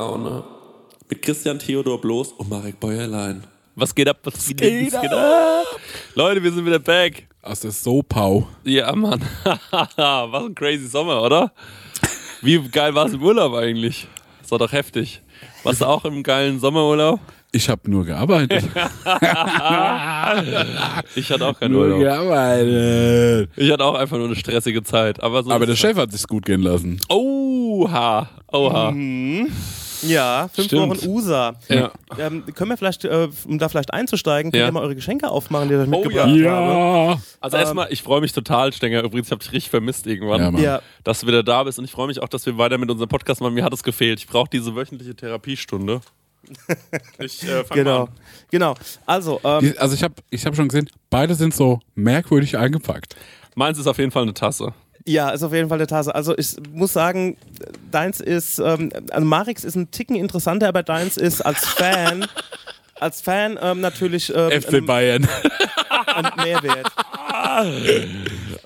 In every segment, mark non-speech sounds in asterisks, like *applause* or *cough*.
Prosecco-Laune. Mit Christian Theodor Bloß und Marek Bäuerlein. Was geht ab? Was geht, was geht ab? Leute, wir sind wieder back. Aus der Sopau. Ja, Mann. *laughs* Was ein crazy Sommer, oder? Wie geil war es im Urlaub eigentlich? Das war doch heftig. Warst du auch im geilen Sommerurlaub? Ich habe nur gearbeitet. *laughs* Ich hatte auch keinen nur Urlaub. gearbeitet. Ich hatte auch einfach nur eine stressige Zeit. Aber, so Aber der Chef hat sich's gut gehen lassen. Oha. Oha. Ja, fünf Stimmt. Wochen USA. Ja. Ähm, können wir vielleicht, äh, um da vielleicht einzusteigen, könnt Ja. ihr mal eure Geschenke aufmachen, die ihr euch Oh, mitgebracht habt? Ja. Also erstmal, ich freue mich total, Stenger. Übrigens, ich habe dich richtig vermisst irgendwann. Ja, dass du wieder da bist und ich freue mich auch, dass wir weiter mit unserem Podcast machen. Mir hat es gefehlt. Ich brauche diese wöchentliche Therapiestunde. *laughs* Ich äh, genau. an. Genau. Also, ähm, Also ich habe ich hab schon gesehen, beide sind so merkwürdig eingepackt. Meins ist auf jeden Fall eine Tasse. Ja, ist auf jeden Fall eine Tasse. Also ich muss sagen, deins ist, ähm, also Marix ist ein Ticken interessanter, aber deins ist als Fan, *laughs* als Fan ähm, natürlich ähm, FC Bayern. ein, Mehrwert. *laughs*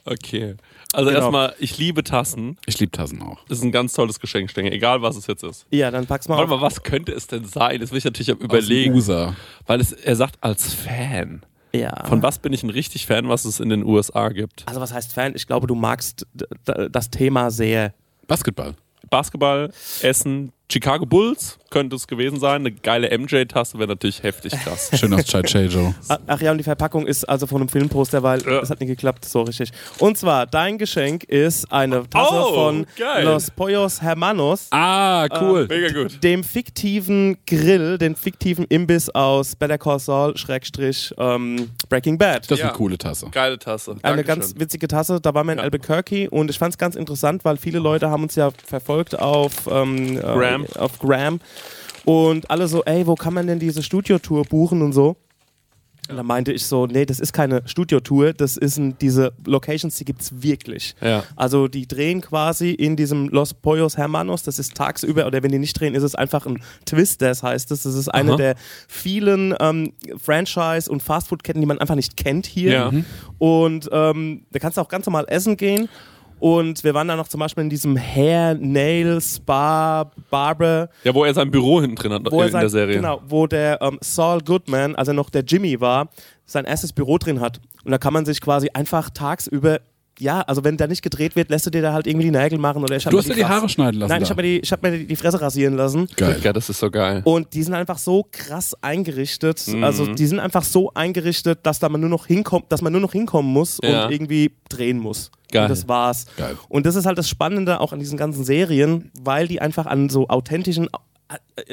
Okay. Also Genau. erstmal, ich liebe Tassen. Ich liebe Tassen auch. Das ist ein ganz tolles Geschenk, Stenger. Egal, was es jetzt ist. Ja, dann pack's mal Warte auf. mal, was könnte es denn sein? Das will ich natürlich am Aus dem überlegen. USA. Weil es, er sagt als Fan. Ja. Von was bin ich ein richtig Fan, was es in den USA gibt? Also was heißt Fan? Ich glaube, du magst das Thema sehr. Basketball. Basketball, Essen, Chicago Bulls könnte es gewesen sein. Eine geile MJ-Tasse wäre natürlich heftig krass. Schön aus Chaichejo. *laughs* Ah, Ach ja, und die Verpackung ist also von einem Filmposter, weil Ja. es hat nicht geklappt, so richtig. Und zwar, dein Geschenk ist eine Tasse Oh, von geil. Los Pollos Hermanos, Ah, cool. Mega gut. dem fiktiven Grill, dem fiktiven Imbiss aus Better Call Saul, Schrägstrich, ähm, Breaking Bad. das ist Ja. eine coole Tasse. Geile Tasse. Eine Dankeschön. ganz witzige Tasse. Da waren wir in Ja. Albuquerque und ich fand es ganz interessant, weil viele Leute haben uns ja verfolgt auf ähm, Gram. Auf Gram und alle so, ey, wo kann man denn diese Studiotour buchen und so. Und dann meinte ich so, nee, das ist keine Studiotour, das ist ein, diese Locations, die gibt's wirklich. Ja. Also die drehen quasi in diesem Los Pollos Hermanos, das ist tagsüber, oder wenn die nicht drehen, ist es einfach ein Twisters, heißt es. Das ist eine Aha. der vielen ähm, Franchise- und Fastfood-Ketten, die man einfach nicht kennt hier. Ja. Und ähm, da kannst du auch ganz normal essen gehen. Und wir waren dann noch zum Beispiel in diesem Hair, Nail, Spa, Barber, Ja, wo er sein Büro hinten drin hat wo in sein, der Serie. Genau, wo der ähm, Saul Goodman, als er noch der Jimmy war, sein erstes Büro drin hat. Und da kann man sich quasi einfach tagsüber, ja, also wenn da nicht gedreht wird, lässt du dir da halt irgendwie die Nägel machen oder ich Du mir hast dir die Haare schneiden lassen. Nein, ich habe mir, die, ich hab mir die, die Fresse rasieren lassen. Geil. Ja, das ist so geil. Und die sind einfach so krass eingerichtet. Mhm. Also die sind einfach so eingerichtet, dass da man nur noch hinkommt, dass man nur noch hinkommen muss Ja. und irgendwie drehen muss. Geil. Und das war's. Geil. Und das ist halt das Spannende auch an diesen ganzen Serien, weil die einfach an so authentischen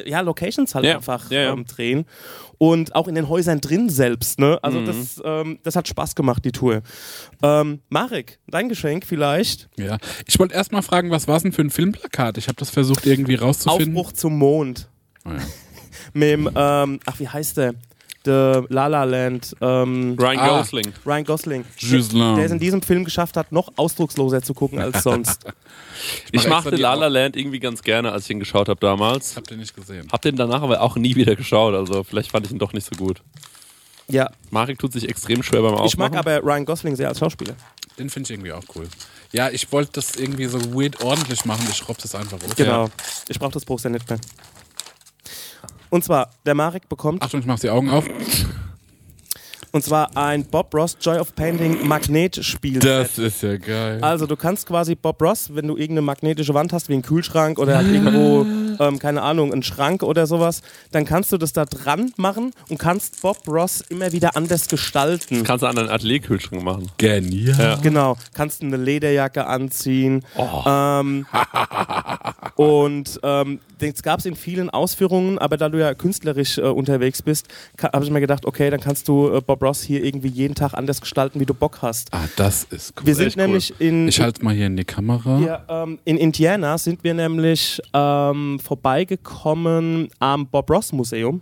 ja, Locations halt Ja. einfach Ja, ja. Ähm, drehen. Und auch in den Häusern drin selbst. Ne? Also Mhm. das, ähm, das hat Spaß gemacht, die Tour. Ähm, Marek, dein Geschenk vielleicht? Ja. Ich wollte erst mal fragen, was war es denn für ein Filmplakat? Ich habe das versucht irgendwie rauszufinden. Aufbruch zum Mond. Oh, ja. *laughs* Mit dem, ähm, ach wie heißt der? The La La Land. Ähm, Ryan Ah. Gosling. Ryan Gosling. Ghislaine. Der es in diesem Film geschafft hat, noch ausdrucksloser zu gucken als *laughs* sonst. Ich extra machte La La Land irgendwie ganz gerne, als ich ihn geschaut habe damals. Habt ihr nicht gesehen? Hab den danach aber auch nie wieder geschaut, also vielleicht fand ich ihn doch nicht so gut. ja, Marek tut sich extrem schwer beim Aufmachen. ich mag aber Ryan Gosling sehr als Schauspieler. Den finde ich irgendwie auch cool. Ja, ich wollte das irgendwie so weird ordentlich machen. Ich schraub das einfach runter. Genau. Ich brauche das Poster nicht mehr. Und zwar, der Marek bekommt, Achtung, ich mach die Augen auf. und zwar ein Bob Ross Joy of Painting Magnetspiel. Das ist ja geil. Also du kannst quasi Bob Ross, wenn du irgendeine magnetische Wand hast, wie einen Kühlschrank oder halt irgendwo, ähm, keine Ahnung, einen Schrank oder sowas, dann kannst du das da dran machen und kannst Bob Ross immer wieder anders gestalten. Kannst du an deinen Atelier-Kühlschrank machen. Genial. Ja. Genau, kannst eine Lederjacke anziehen. Oh. Ähm, *laughs* und ähm, das gab es in vielen Ausführungen, aber da du ja künstlerisch äh, unterwegs bist, habe ich mir gedacht, okay, dann kannst du äh, Bob Ross hier irgendwie jeden Tag anders gestalten, wie du Bock hast. Ah, das ist cool. Wir sind echt cool. nämlich in, Ich halte mal hier in die Kamera. ja, ähm, in Indiana sind wir nämlich ähm, vorbeigekommen am Bob Ross Museum.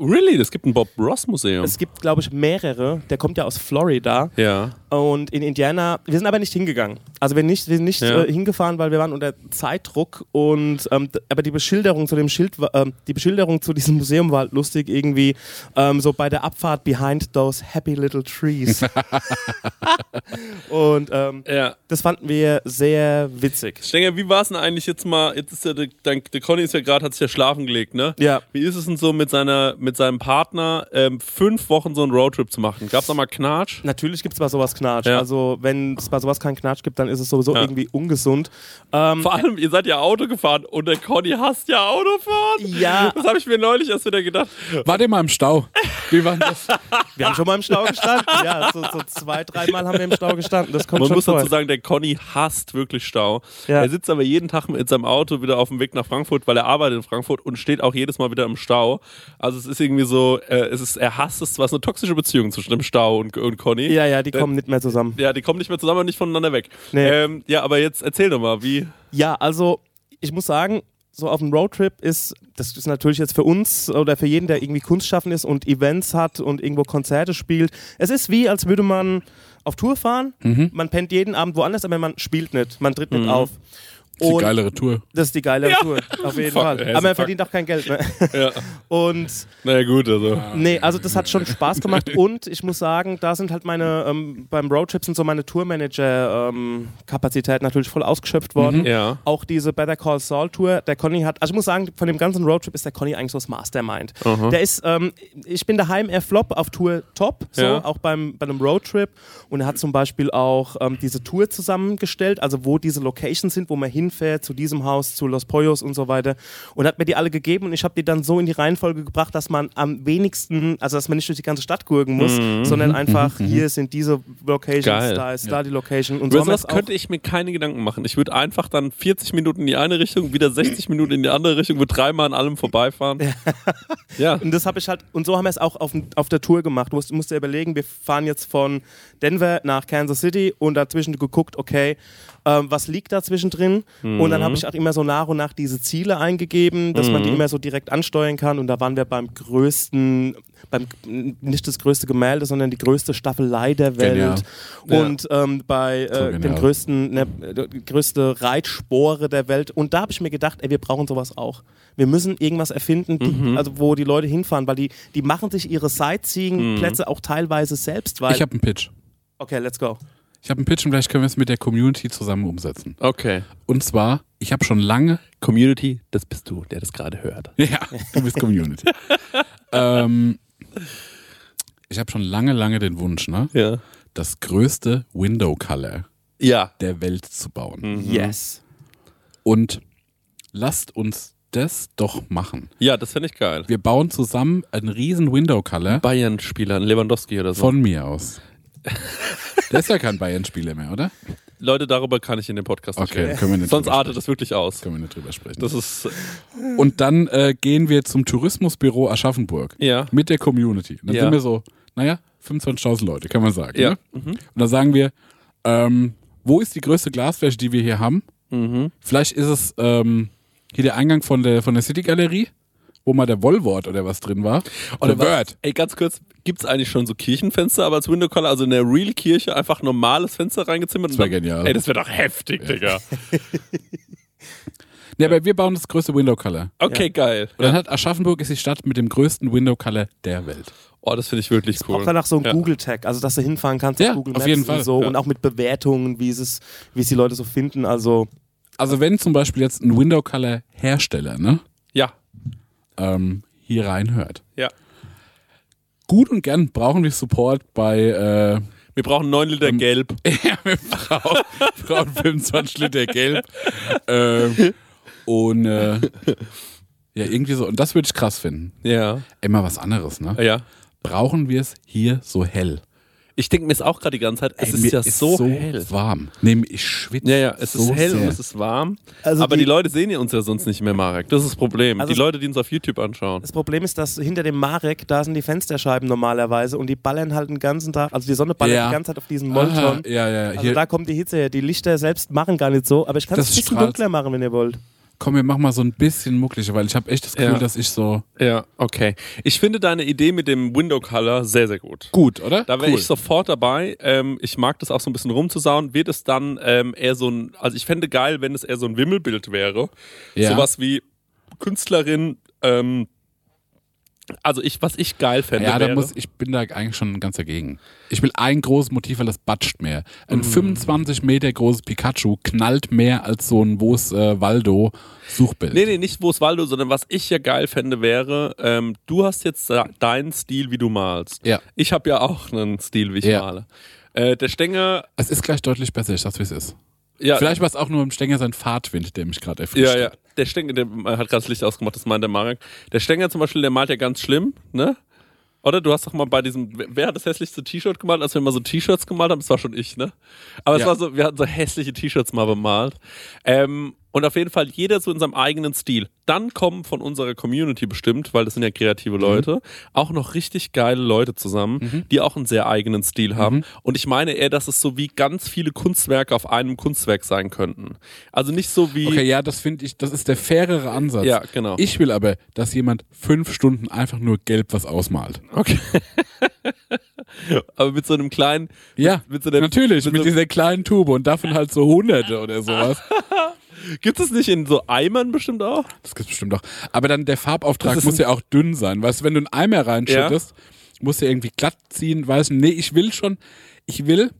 Really? Es gibt ein Bob Ross Museum. Es gibt, glaube ich, mehrere. Der kommt ja aus Florida. ja. Und in Indiana, wir sind aber nicht hingegangen. Also wir, nicht, wir sind nicht Ja. äh, hingefahren, weil wir waren unter Zeitdruck. Und ähm, aber die Beschilderung zu dem Schild, ähm, die Beschilderung zu diesem Museum war halt lustig irgendwie. Ähm, so bei der Abfahrt behind those happy little trees. *laughs* und ähm, Ja. das fanden wir sehr witzig. Stenger, wie war es denn eigentlich jetzt mal? Jetzt ist ja der, dein, der Conny ist ja gerade, hat sich ja schlafen gelegt, ne? Ja. Wie ist es denn so mit seiner, mit seinem Partner ähm, fünf Wochen so einen Roadtrip zu machen? Gab's da mal Knatsch? Natürlich gibt es bei sowas Knatsch. Ja. Also wenn es bei sowas keinen Knatsch gibt, dann ist es sowieso Ja. irgendwie ungesund. Ähm, Vor allem, ihr seid ja Auto gefahren und der Conny hasst ja Autofahren. Ja. Das habe ich mir neulich erst wieder gedacht. Wart ihr mal im Stau? Wie war das? *laughs* wir haben schon mal im Stau gestanden. Ja, so, so zwei, dreimal haben wir im Stau gestanden. Das kommt Man schon muss dazu sagen, der Conny hasst wirklich Stau. Ja. Er sitzt aber jeden Tag mit seinem Auto wieder auf dem Weg nach Frankfurt, weil er arbeitet in Frankfurt und steht auch jedes Mal wieder im Stau. Also es ist irgendwie so, äh, es ist, er hasst es zwar, es ist eine toxische Beziehung zwischen dem Stau und, und Conny. Ja, ja, die Äh, kommen nicht mehr zusammen. Ja, die kommen nicht mehr zusammen und nicht voneinander weg. Nee. Ähm, ja, aber jetzt erzähl doch mal, wie. Ja, also ich muss sagen, so auf einem Roadtrip ist, das ist natürlich jetzt für uns oder für jeden, der irgendwie Kunstschaffen ist und Events hat und irgendwo Konzerte spielt. Es ist wie, als würde man auf Tour fahren. Mhm. Man pennt jeden Abend woanders, aber man spielt nicht, man tritt nicht Mhm. auf. Das ist die geilere Tour. das ist die geile Tour, auf jeden Fuck, Fall. ey, Aber man fuck. verdient auch kein Geld. Ne? Ja. *laughs* Und Naja, gut, also. Nee, also das hat schon Spaß gemacht *laughs* und ich muss sagen, da sind halt meine, ähm, beim Roadtrip sind so meine Tourmanager-Kapazitäten natürlich voll ausgeschöpft worden. Ja. Auch diese Better Call Saul Tour, der Conny hat, also ich muss sagen, von dem ganzen Roadtrip ist der Conny eigentlich so das Mastermind. Der ist, ähm, ich bin daheim eher Flop, auf Tour top, so, Ja. auch beim, bei einem Roadtrip und er hat zum Beispiel auch ähm, diese Tour zusammengestellt, also wo diese Locations sind, wo man hinfährt, zu diesem Haus, zu Los Pollos und so weiter und hat mir die alle gegeben und ich habe die dann so in die Reihenfolge gebracht, dass man am wenigsten, also dass man nicht durch die ganze Stadt gurken muss, sondern einfach hier sind diese Locations, Geil. da ist da die Location und so Über es auch könnte ich mir keine Gedanken machen. Ich würde einfach dann 40 Minuten in die eine Richtung, wieder 60 Minuten in die andere Richtung, würde dreimal an allem vorbeifahren. Ja. *laughs* Und das habe ich halt, und so haben wir es auch auf, auf der Tour gemacht. Du musst, musst dir überlegen, wir fahren jetzt von Denver nach Kansas City und dazwischen geguckt, okay, ähm, was liegt da zwischendrin? Und dann habe ich auch immer so nach und nach diese Ziele eingegeben, dass man die immer so direkt ansteuern kann. Und da waren wir beim größten, beim nicht das größte Gemälde, sondern die größte Staffelei der Welt. Genial. Ja. Und ähm, bei So äh, dem genial. größten, ne, größte Reitspore der Welt. Und da habe ich mir gedacht, ey, wir brauchen sowas auch. Wir müssen irgendwas erfinden, die, Mhm. also wo die Leute hinfahren, weil die, die machen sich ihre Sightseeing-Plätze auch teilweise selbst. Weil, Ich habe einen Pitch. okay, let's go. Ich habe einen Pitch und vielleicht können wir es mit der Community zusammen umsetzen. Okay. Und zwar, ich habe schon lange Community, das bist du, der das gerade hört. *laughs* Ja, du bist Community. *laughs* ähm, ich habe schon lange, lange den Wunsch, ne, Ja. das größte Window Color Ja. der Welt zu bauen. Mhm. Yes. Und lasst uns das doch machen. Ja, das fände ich geil. Wir bauen zusammen einen riesen Window Color Bayern-Spieler, ein Lewandowski oder so. von mir aus. Der ist ja kein Bayern-Spieler mehr, oder? Leute, darüber kann ich in dem Podcast nicht Okay, reden. können wir nicht Sonst artet das wirklich aus. Können wir nicht drüber sprechen. Das ist, Und dann äh, gehen wir zum Tourismusbüro Aschaffenburg ja. mit der Community. Und dann Ja. sind wir so, naja, 25.000 Leute, kann man sagen. Ja. Ne? Und dann sagen wir, ähm, wo ist die größte Glasfläche, die wir hier haben? Mhm. Vielleicht ist es ähm, hier der Eingang von der, von der City Galerie, wo mal der Wollwort oder was drin war. Oder was- Word. Ey, ganz kurz, gibt es eigentlich schon so Kirchenfenster, aber als Window Color, also in der Real Kirche, einfach normales Fenster reingezimmert? Das wär und dann- genial. Ey, das wäre doch heftig, Digga. *laughs* Ja, aber wir bauen das größte Window Color. Okay, geil. Und dann hat Aschaffenburg ist die Stadt mit dem größten Window Color der Welt. Oh, das finde ich wirklich Auch cool. danach so ein Ja. Google-Tag, also dass du hinfahren kannst Ja, auf Google auf Maps jeden und Fall. so Ja. und auch mit Bewertungen, wie es, wie es die Leute so finden. Also Also wenn zum Beispiel jetzt ein Window Color Hersteller ne, Ja, ähm, hier reinhört, ja. gut und gern brauchen wir Support bei äh, Wir brauchen 9 Liter Gelb. *laughs* Ja, wir brauchen, brauchen 25 Liter Gelb. Ähm, und äh, ja, irgendwie so. Und das würde ich krass finden. Ja. Immer was anderes, ne? Ja. Brauchen wir es hier so hell? Ich denke mir es auch gerade die ganze Zeit, es Ey, ist ja so, hell. warm. Nee, ich schwitze. Ja, ja, es so ist hell sehr. und es ist warm. Also aber die- die, Leute sehen ja uns ja sonst nicht mehr, Marek. Das ist das Problem. Also die Leute, die uns auf YouTube anschauen. das Problem ist, dass hinter dem Marek, da sind die Fensterscheiben normalerweise und die ballern halt den ganzen Tag, also die Sonne ballert Ja. die ganze Zeit auf diesen Aha, Molton. ja, ja. Also Hier, da kommt die Hitze her. Die Lichter selbst machen gar nicht so, aber ich kann es ein bisschen strahlt. dunkler machen, wenn ihr wollt. Komm, wir machen mal so ein bisschen muckliger, weil ich habe echt das Gefühl, Ja. dass ich so Ja, okay. Ich finde deine Idee mit dem Window Color sehr, sehr gut. gut, oder? Da wäre cool. ich sofort dabei. Ähm, ich mag das auch so ein bisschen rumzusauen. Wird es dann ähm, eher so ein, also ich fände geil, wenn es eher so ein Wimmelbild wäre. Ja. Sowas wie Künstlerin, ähm, also ich, was ich geil fände, Ja, da wäre, muss, ich bin da eigentlich schon ganz dagegen. Ich will ein großes Motiv, weil das batscht mehr. Ein Mm. 25 Meter großes Pikachu knallt mehr als so ein Wo's äh, Waldo Suchbild. Nee, nee, nicht wo es Waldo, sondern was ich ja geil fände wäre, ähm, du hast jetzt deinen Stil, wie du malst. Ja. Ich habe ja auch einen Stil, wie ich Ja. male. Äh, der Stenger, Es ist gleich deutlich besser, ich sag's wie es ist. Ja, Vielleicht war es auch nur im Stänger sein Fahrtwind, der mich gerade erfrischt Ja, ja. Der Stenger, der äh, hat gerade das Licht ausgemacht, das meint der Marek. Der Stenger zum Beispiel, der malt ja ganz schlimm, ne? Oder du hast doch mal bei diesem, wer- hat das hässlichste T-Shirt gemalt, als wir mal so T-Shirts gemalt haben? Das war schon ich, ne? Aber es Ja. war so, wir hatten so hässliche T-Shirts mal bemalt. Ähm, und auf jeden Fall jeder so in seinem eigenen Stil. Dann kommen von unserer Community bestimmt, weil das sind ja kreative Leute, auch noch richtig geile Leute zusammen, die auch einen sehr eigenen Stil haben. Und ich meine eher, dass es so wie ganz viele Kunstwerke auf einem Kunstwerk sein könnten. Also nicht so wie. Okay, ja, das finde ich, das ist der fairere Ansatz. Ja, genau. Ich will aber, dass jemand fünf Stunden einfach nur gelb was ausmalt. Okay. *laughs* Aber mit so einem kleinen. Ja, mit so einem, natürlich, mit mit so- dieser kleinen Tube und davon halt so hunderte oder sowas. *laughs* Gibt es nicht in so Eimern bestimmt auch? Das gibt's bestimmt auch. Aber dann der Farbauftrag muss ja auch dünn sein. Weißt du, wenn du einen Eimer reinschüttest, musst du irgendwie glatt ziehen, weißt du, nee, ich will schon, ich will,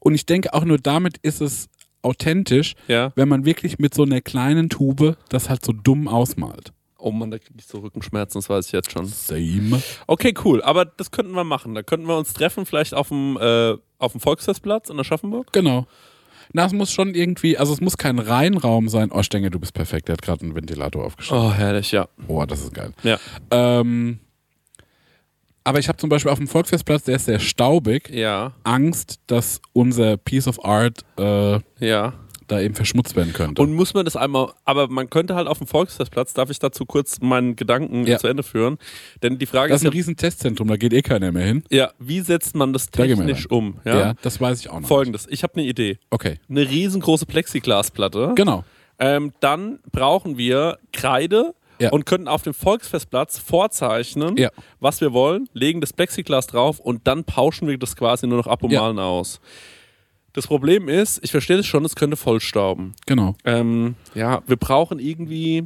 und ich denke auch nur damit ist es authentisch, Ja. wenn man wirklich mit so einer kleinen Tube das halt so dumm ausmalt. Oh Mann, da kriege ich so Rückenschmerzen, das weiß ich jetzt schon. Same. Okay, cool. Aber das könnten wir machen. Da könnten wir uns treffen, vielleicht auf dem, äh, auf dem Volksfestplatz in Aschaffenburg. Genau. Na, es muss schon irgendwie, also es muss kein Reinraum sein. Oh, ich denke, du bist perfekt. Der hat gerade einen Ventilator aufgestellt. Oh, herrlich, ja. Oh, das ist geil. Ja. Ähm, aber ich habe zum Beispiel auf dem Volksfestplatz, der ist sehr staubig, Ja, Angst, dass unser Piece of Art äh, ja. Da eben verschmutzt werden könnte. Und muss man das einmal, aber man könnte halt auf dem Volksfestplatz, darf ich dazu kurz meinen Gedanken Ja. zu Ende führen? Denn die Frage das ist ist ein riesen Testzentrum, da geht eh keiner mehr hin. ja, wie setzt man das Da technisch rein. um? Ja, Ja. das weiß ich auch noch. Folgendes, ich habe eine Idee. Okay, Eine riesengroße Plexiglasplatte. genau. Ähm, dann brauchen wir Kreide Ja. und können auf dem Volksfestplatz vorzeichnen, Ja. was wir wollen, legen das Plexiglas drauf und dann pauschen wir das quasi nur noch ab und Ja. malen aus. Das Problem ist, ich verstehe das schon, es könnte vollstauben. Genau. Ähm, ja, wir brauchen irgendwie.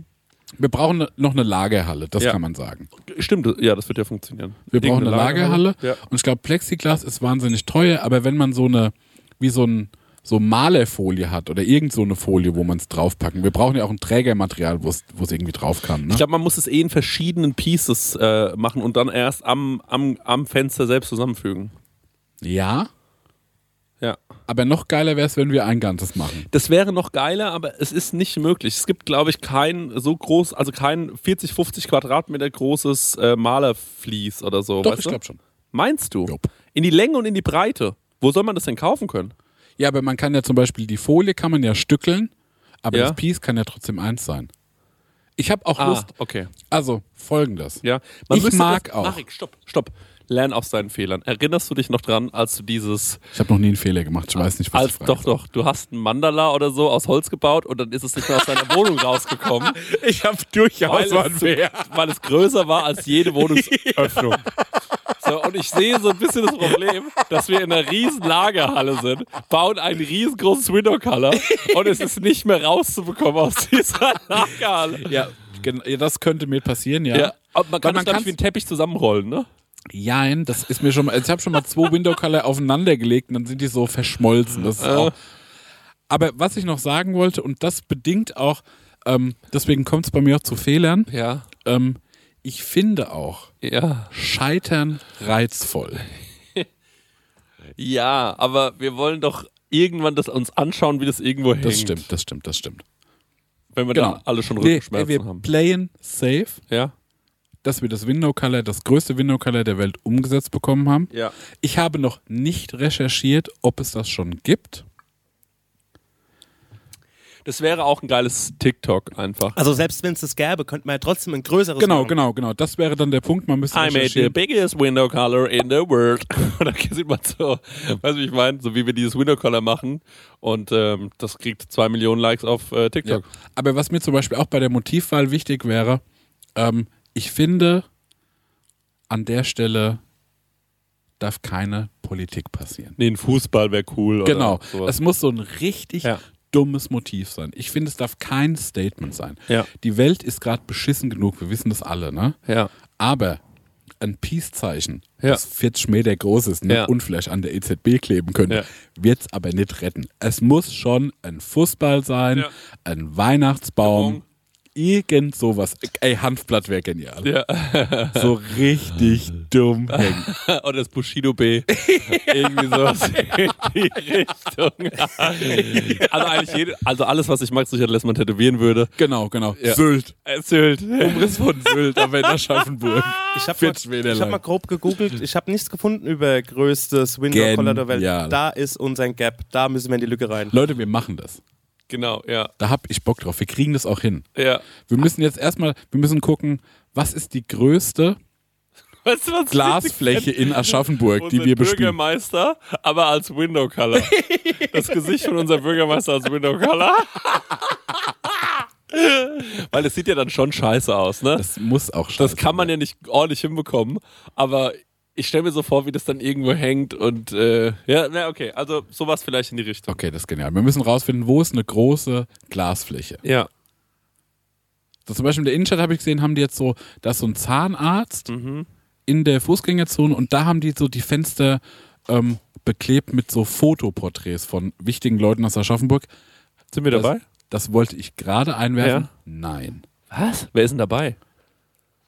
Wir brauchen ne- noch eine Lagerhalle, das Ja. kann man sagen. Stimmt, ja, das wird ja funktionieren. Wir brauchen eine Irgendeine Lagerhalle. Ja. Und ich glaube, Plexiglas ist wahnsinnig teuer, aber wenn man so eine, wie so ein so Malerfolie hat oder irgend so eine Folie, wo man es draufpacken. Wir brauchen ja auch ein Trägermaterial, wo es wo es irgendwie drauf kann. Ne? Ich glaube, man muss es eh in verschiedenen Pieces äh, machen und dann erst am, am, am Fenster selbst zusammenfügen. Ja, Ja. aber noch geiler wäre es, wenn wir ein Ganzes machen. Das wäre noch geiler, aber es ist nicht möglich. Es gibt, glaube ich, kein so groß, also kein 40, 50 Quadratmeter großes äh, Malerflies oder so. Doch, ich glaube schon. Meinst du? Jupp. In die Länge und in die Breite. Wo soll man das denn kaufen können? Ja, aber man kann ja zum Beispiel die Folie kann man ja stückeln, aber Ja. das Piece kann ja trotzdem eins sein. Ich habe auch Ah, Lust. okay. Also folgendes. Ja. Ich müsste mag das, auch. Marek, stopp, stopp. Lern aus deinen Fehlern. Erinnerst du dich noch dran, als du dieses Ich habe noch nie einen Fehler gemacht. Ich weiß nicht, was Als, ich doch, doch. Du hast ein Mandala oder so aus Holz gebaut und dann ist es nicht mehr aus deiner Wohnung *laughs* rausgekommen. Ich habe durchaus weil, es, weil es größer war als jede Wohnungsöffnung. *laughs* So, und ich sehe so ein bisschen das Problem, dass wir in einer riesen Lagerhalle sind, bauen ein riesengroßes Window Color und es ist nicht mehr rauszubekommen aus dieser Lagerhalle. Ja, das könnte mir passieren, ja. Ja, aber man kann Weil es, glaub ich, wie ein Teppich zusammenrollen, ne? Jein, das ist mir schon mal. Also ich habe schon mal zwei Window Color aufeinander gelegt und dann sind die so verschmolzen. Das ist auch, aber was ich noch sagen wollte, und das bedingt auch, ähm, deswegen kommt es bei mir auch zu Fehlern, Ja. ähm, ich finde auch Ja. Scheitern reizvoll. Ja, aber wir wollen doch irgendwann das uns anschauen, wie das irgendwo hängt. Das stimmt, das stimmt, das stimmt. Wenn wir Genau. da alle schon Nee, Rückenschmerzen wir haben. playen safe, Ja? Dass wir das Window Color, das größte Window Color der Welt umgesetzt bekommen haben. Ja. Ich habe noch nicht recherchiert, ob es das schon gibt. Das wäre auch ein geiles TikTok einfach. Also selbst wenn es das gäbe, könnte man ja trotzdem ein größeres Genau, machen. genau, genau. Das wäre dann der Punkt. Man müsste I made the biggest window color in the world. *laughs* Und dann *laughs* sieht man so, weißt du, wie ich meine? So wie wir dieses Window Color machen. Und ähm, das kriegt zwei Millionen Likes auf äh, Ja. TikTok. Aber was mir zum Beispiel auch bei der Motivwahl wichtig wäre, ähm, ich finde, an der Stelle darf keine Politik passieren. Nee, ein Fußball wäre cool. Genau. Es muss so ein richtig Ja. dummes Motiv sein. Ich finde, es darf kein Statement sein. Ja. Die Welt ist gerade beschissen genug, wir wissen das alle, ne? Ja. Aber ein Peace-Zeichen, Ja. das 40 Meter groß ist ne? Ja. und vielleicht an der EZB kleben könnte, Ja. wird es aber nicht retten. Es muss schon ein Fußball sein, ein Weihnachtsbaum, Baum. Irgend sowas. Ey, Hanfblatt wäre genial. Ja. So richtig dumm hängen. *laughs* Oder das Bushido B. Irgendwie sowas in die Richtung. also eigentlich jede, also alles, was ich Max Richard Lessmann tätowieren würde. Genau, genau. Ja. Sylt. Erzählt. Umriss von Sylt am Ende Aschaffenburg. Ich habe 40 mal, ich hab mal grob gegoogelt. Ich habe nichts gefunden über größtes Window Color der Welt. Da ist unser Gap. Da müssen wir in die Lücke rein. Leute, wir machen das. Genau, ja. Da hab ich Bock drauf. Wir kriegen das auch hin. Ja. Wir müssen jetzt erstmal, wir müssen gucken, was ist die größte *laughs* Weißt du, Glasfläche in Aschaffenburg, die wir bespielen? Bürgermeister, aber als Window Color. Das Gesicht von unserem Bürgermeister als Window Color. *laughs* Weil es sieht ja dann schon scheiße aus, ne? Das muss auch Das scheiße kann man ja nicht ordentlich hinbekommen, aber ich stelle mir so vor, wie das dann irgendwo hängt und äh, ja, na okay, also sowas vielleicht in die Richtung. Okay, das ist genial. Wir müssen rausfinden, wo ist eine große Glasfläche. Ja. So, zum Beispiel in der Innenstadt habe ich gesehen, haben die jetzt so, da ist so ein Zahnarzt Mhm. in der Fußgängerzone und da haben die so die Fenster ähm, beklebt mit so Fotoporträts von wichtigen Leuten aus Aschaffenburg. Sind wir dabei? Das, das wollte ich gerade einwerfen. Ja. Nein. Was? Wer ist denn dabei?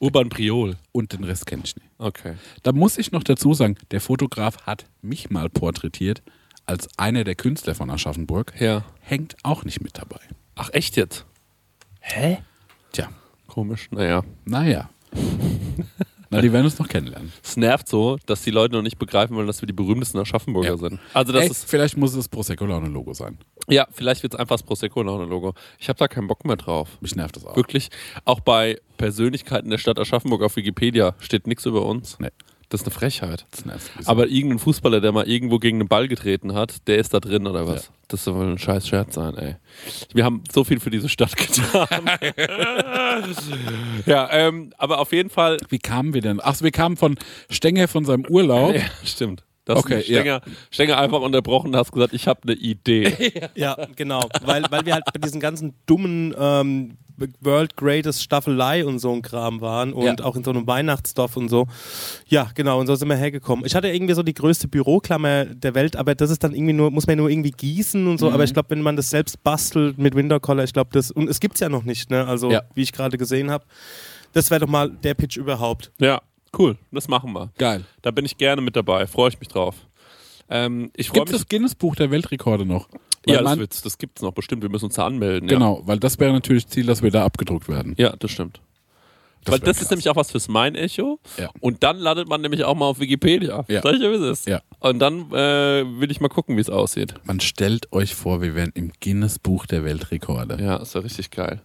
Urban Priol. Und den Rest kenne ich nicht. Okay. Da muss ich noch dazu sagen, der Fotograf hat mich mal porträtiert als einer der Künstler von Aschaffenburg. Ja. Hängt auch nicht mit dabei. Ach, echt jetzt? Hä? Tja, Komisch. Naja. naja. Na, die werden uns noch kennenlernen. Es nervt so, dass die Leute noch nicht begreifen wollen, dass wir die berühmtesten Aschaffenburger Ja. sind. Also das Ey, ist, vielleicht muss es Prosecco Laune Logo sein. ja, vielleicht wird es einfach das Prosecco-Logo. Ich habe da keinen Bock mehr drauf. Mich nervt das auch. Wirklich, auch bei Persönlichkeiten der Stadt Aschaffenburg auf Wikipedia steht nichts über uns. Nee, Das ist eine Frechheit. das nervt. ein bisschen. Aber irgendein Fußballer, der mal irgendwo gegen einen Ball getreten hat, der ist da drin oder was? Ja. Das soll wohl ein scheiß Scherz sein, ey. Wir haben so viel für diese Stadt *laughs* getan. ja, ähm, aber auf jeden Fall. Wie kamen wir denn? Ach, wir kamen von Stenger von seinem Urlaub. Ja, stimmt. Das Okay, okay, Stenger, Stenger einfach unterbrochen und hast gesagt, ich habe eine Idee. *laughs* Ja, genau. Weil, weil wir halt bei diesen ganzen dummen ähm, World Greatest Staffelei und so ein Kram waren und Ja. auch in so einem Weihnachtsdorf und so. Ja, genau, und so sind wir hergekommen. Ich hatte irgendwie so die größte Büroklammer der Welt, aber das ist dann irgendwie nur, muss man nur irgendwie gießen und so. Mhm. Aber ich glaube, wenn man das selbst bastelt mit Window Color, ich glaube, das, und es gibt es ja noch nicht, ne? Also, Ja. wie ich gerade gesehen habe. Das wäre doch mal der Pitch überhaupt. ja, cool. Das machen wir. Geil. Da bin ich gerne mit dabei. Freue ich mich drauf. Ähm, ich Gibt es das Guinness-Buch der Weltrekorde noch? Weil ja, das, wird's, das gibt's noch bestimmt. Wir müssen uns da anmelden. Ja. Genau, weil das wäre natürlich Ziel, dass wir da abgedruckt werden. Ja, das stimmt. Das Weil das krass. ist nämlich auch was fürs Mein-Echo. Ja. Und dann landet man nämlich auch mal auf Wikipedia. Ja. Sag ich ja, wie es ist. Ja. Und dann äh, will ich mal gucken, wie es aussieht. Man stellt euch vor, wir wären im Guinness-Buch der Weltrekorde. Ja, ist ja richtig geil.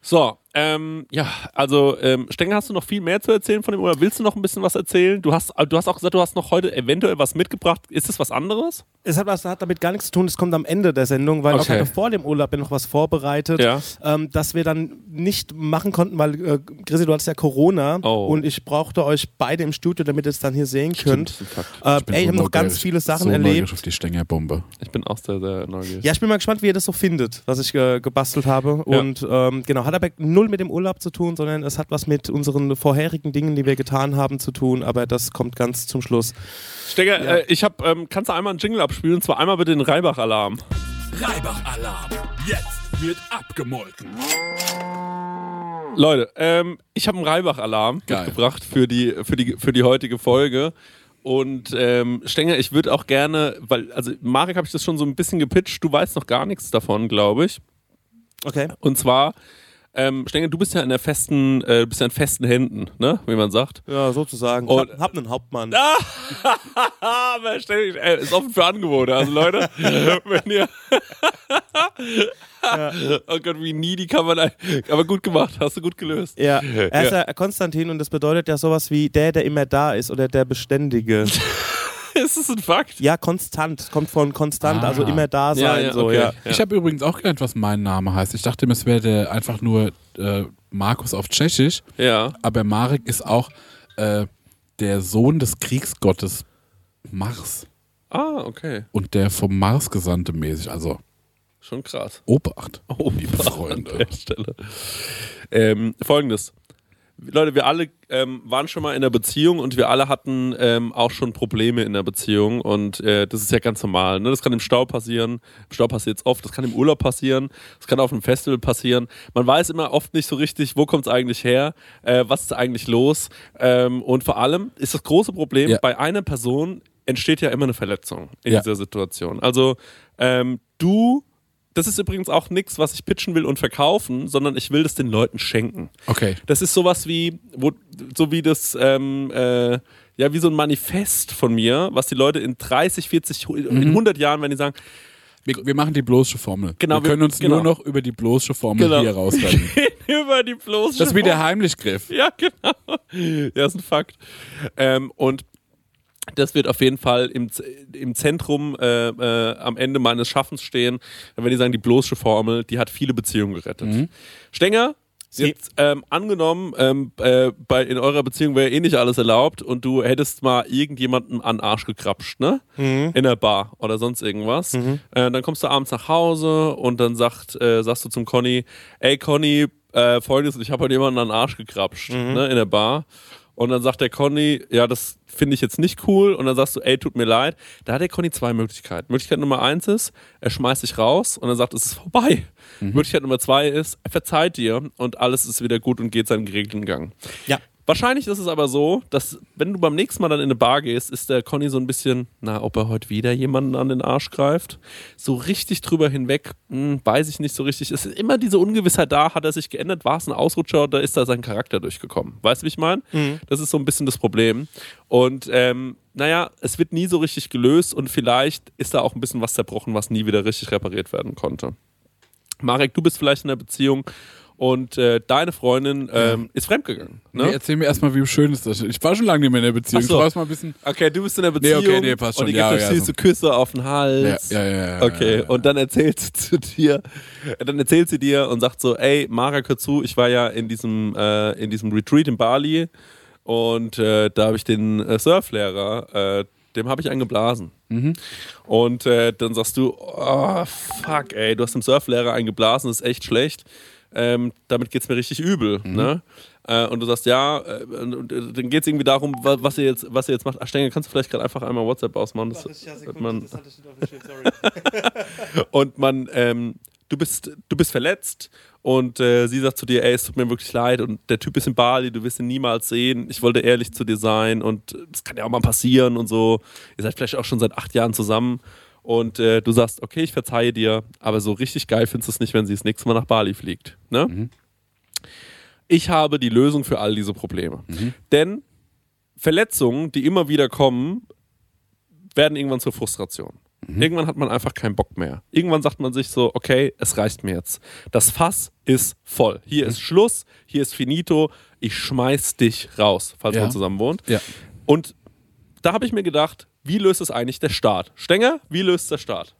So, ähm, ja, also ähm, Stenger, hast du noch viel mehr zu erzählen von dem oder willst du noch ein bisschen was erzählen? Du hast, du hast auch gesagt, du hast noch heute eventuell was mitgebracht. Ist es was anderes? Es hat, was, hat damit gar nichts zu tun, es kommt am Ende der Sendung, weil ich Okay. hatte vor dem Urlaub ja noch was vorbereitet, Ja. ähm, das wir dann nicht machen konnten, weil äh, Chrissy, du hattest ja Corona Oh. und ich brauchte euch beide im Studio, damit ihr es dann hier sehen könnt. Fakt. Äh, ey, ich so habe noch ganz neugierig- viele Sachen so neugierig erlebt. auf die Stängerbombe. Ich bin auch sehr, sehr neugierig. Ja, ich bin mal gespannt, wie ihr das so findet, was ich äh, gebastelt habe. Ja. Und ähm, genau, hat aber null mit dem Urlaub zu tun, sondern es hat was mit unseren vorherigen Dingen, die wir getan haben, zu tun. Aber das kommt ganz zum Schluss. Stenger, äh, ich hab, ähm, kannst du einmal einen Jingle abspielen? Und zwar einmal bitte den Reibach-Alarm. Reibach-Alarm. Jetzt wird abgemolken. Leute, ähm, ich habe einen Reibach-Alarm mitgebracht für die, für, die, für die heutige Folge. Und ähm, Stenger, ich würde auch gerne, weil, also Marek habe ich das schon so ein bisschen gepitcht, du weißt noch gar nichts davon, glaube ich. Okay. Und zwar, ähm, Stenger, du bist ja in der festen, äh, bist ja in festen Händen, ne? Wie man sagt. Ja, sozusagen. Ich Und- hab, hab einen Hauptmann. *laughs* Aber Stenger, äh, ist offen für Angebote. Also Leute, *laughs* wenn ihr Oh Gott, wie needy kann man. Aber gut gemacht, hast du gut gelöst. Ja, er ist ja Konstantin und das bedeutet ja sowas wie der, der immer da ist oder der Beständige. *laughs* *laughs* Ist das ein Fakt? Ja, konstant. Kommt von konstant, Ah. also immer da sein. so, okay. ja. Ich habe übrigens auch gelernt, was mein Name heißt. Ich dachte, es wäre einfach nur äh, Markus auf Tschechisch, Ja. aber Marek ist auch äh, der Sohn des Kriegsgottes Mars Ah, okay. und der vom Mars Gesandte mäßig. Also Schon krass. Obacht. Oh, liebe an Freunde. der Stelle. Ähm, Folgendes. Leute, wir alle ähm, waren schon mal in einer Beziehung und wir alle hatten ähm, auch schon Probleme in der Beziehung und äh, das ist ja ganz normal. Ne? Das kann im Stau passieren, im Stau passiert es oft, das kann im Urlaub passieren, das kann auf einem Festival passieren. Man weiß immer oft nicht so richtig, wo kommt es eigentlich her, äh, was ist eigentlich los ähm, und vor allem ist das große Problem, Ja. bei einer Person entsteht ja immer eine Verletzung in Ja. dieser Situation. Also ähm, du das ist übrigens auch nichts, was ich pitchen will und verkaufen, sondern ich will das den Leuten schenken. Okay. Das ist sowas wie, wo, so wie das, ähm, äh, ja, wie so ein Manifest von mir, was die Leute in 30, 40, hu- in 100 Jahren, wenn die sagen, Wir, wir machen die bloße Formel. Genau, wir wir- können uns genau. nur noch über die bloße Formel Genau. hier raushalten. *laughs* über die bloße Das ist wie der Heimlichgriff. Ja, genau. Ja, ist ein Fakt. Ähm, und das wird auf jeden Fall im, im Zentrum äh, äh, am Ende meines Schaffens stehen, wenn die sagen, die bloße Formel, die hat viele Beziehungen gerettet. Stenger, Sie- jetzt ähm, angenommen, ähm, äh, bei, in eurer Beziehung wäre eh nicht alles erlaubt und du hättest mal irgendjemanden an den Arsch gekrapscht, ne? In der Bar oder sonst irgendwas. Äh, dann kommst du abends nach Hause und dann sagt, äh, sagst du zum Conny, ey Conny, äh, folgendes, ich habe heute jemanden an den Arsch gekrapscht, ne, in der Bar. Und dann sagt der Conny, ja, das finde ich jetzt nicht cool. Und dann sagst du, ey, tut mir leid. Da hat der Conny zwei Möglichkeiten. Möglichkeit Nummer eins ist, er schmeißt dich raus und dann sagt, es ist vorbei. Möglichkeit Nummer zwei ist, er verzeiht dir und alles ist wieder gut und geht seinen geregelten Gang. Ja. Wahrscheinlich ist es aber so, dass wenn du beim nächsten Mal dann in eine Bar gehst, ist der Conny so ein bisschen, na, ob er heute wieder jemanden an den Arsch greift. So richtig drüber hinweg, hm, weiß ich nicht so richtig. Es ist immer diese Ungewissheit da, hat er sich geändert, war es ein Ausrutscher oder ist da sein Charakter durchgekommen? Weißt du, wie ich meine? Das ist so ein bisschen das Problem. Und ähm, naja, es wird nie so richtig gelöst und vielleicht ist da auch ein bisschen was zerbrochen, was nie wieder richtig repariert werden konnte. Marek, du bist vielleicht in einer Beziehung und äh, deine Freundin ähm, ist fremdgegangen. Ne? Nee, erzähl mir erstmal, wie schön ist das. Ich war schon lange nicht mehr in der Beziehung. Ach so. Ich mal ein bisschen. Okay, du bist in der Nee, Beziehung okay, nee, passt schon. und ihr Ja, gebt euch ja, süße so. Küsse auf den Hals. Ja, ja, ja, ja, Okay, ja, ja. und dann erzählt *laughs* sie zu dir, dann erzählt sie dir und sagt so, ey, Mara, hör zu, ich war ja in diesem, äh, in diesem Retreat in Bali und äh, da habe ich den äh, Surflehrer, äh, dem habe ich einen geblasen. Mhm. Und äh, dann sagst du, oh, fuck, ey, du hast dem Surflehrer einen geblasen, das ist echt schlecht. Ähm, damit geht's mir richtig übel. Mhm. Ne? Äh, und du sagst, ja, äh, und, äh, dann geht's irgendwie darum, wa- was ihr jetzt, was ihr jetzt macht. Ach, Stenger, kannst du vielleicht gerade einfach einmal WhatsApp ausmachen? Das, hat man, *laughs* und man, ähm, du bist, du bist verletzt und äh, sie sagt zu dir, ey, es tut mir wirklich leid und der Typ ist in Bali, du wirst ihn niemals sehen. Ich wollte ehrlich zu dir sein und das kann ja auch mal passieren und so. Ihr seid vielleicht auch schon seit acht Jahren zusammen und äh, du sagst, okay, ich verzeihe dir, aber so richtig geil findest du es nicht, wenn sie das nächste Mal nach Bali fliegt. Ne? Ich habe die Lösung für all diese Probleme. Denn Verletzungen, die immer wieder kommen, werden irgendwann zur Frustration. Irgendwann hat man einfach keinen Bock mehr. Irgendwann sagt man sich so, okay, es reicht mir jetzt. Das Fass ist voll. Hier ist Schluss, hier ist finito. Ich schmeiß dich raus, falls Ja. man zusammen wohnt. Ja. Und da habe ich mir gedacht, wie löst es eigentlich der Staat? Stenger, wie löst der Staat?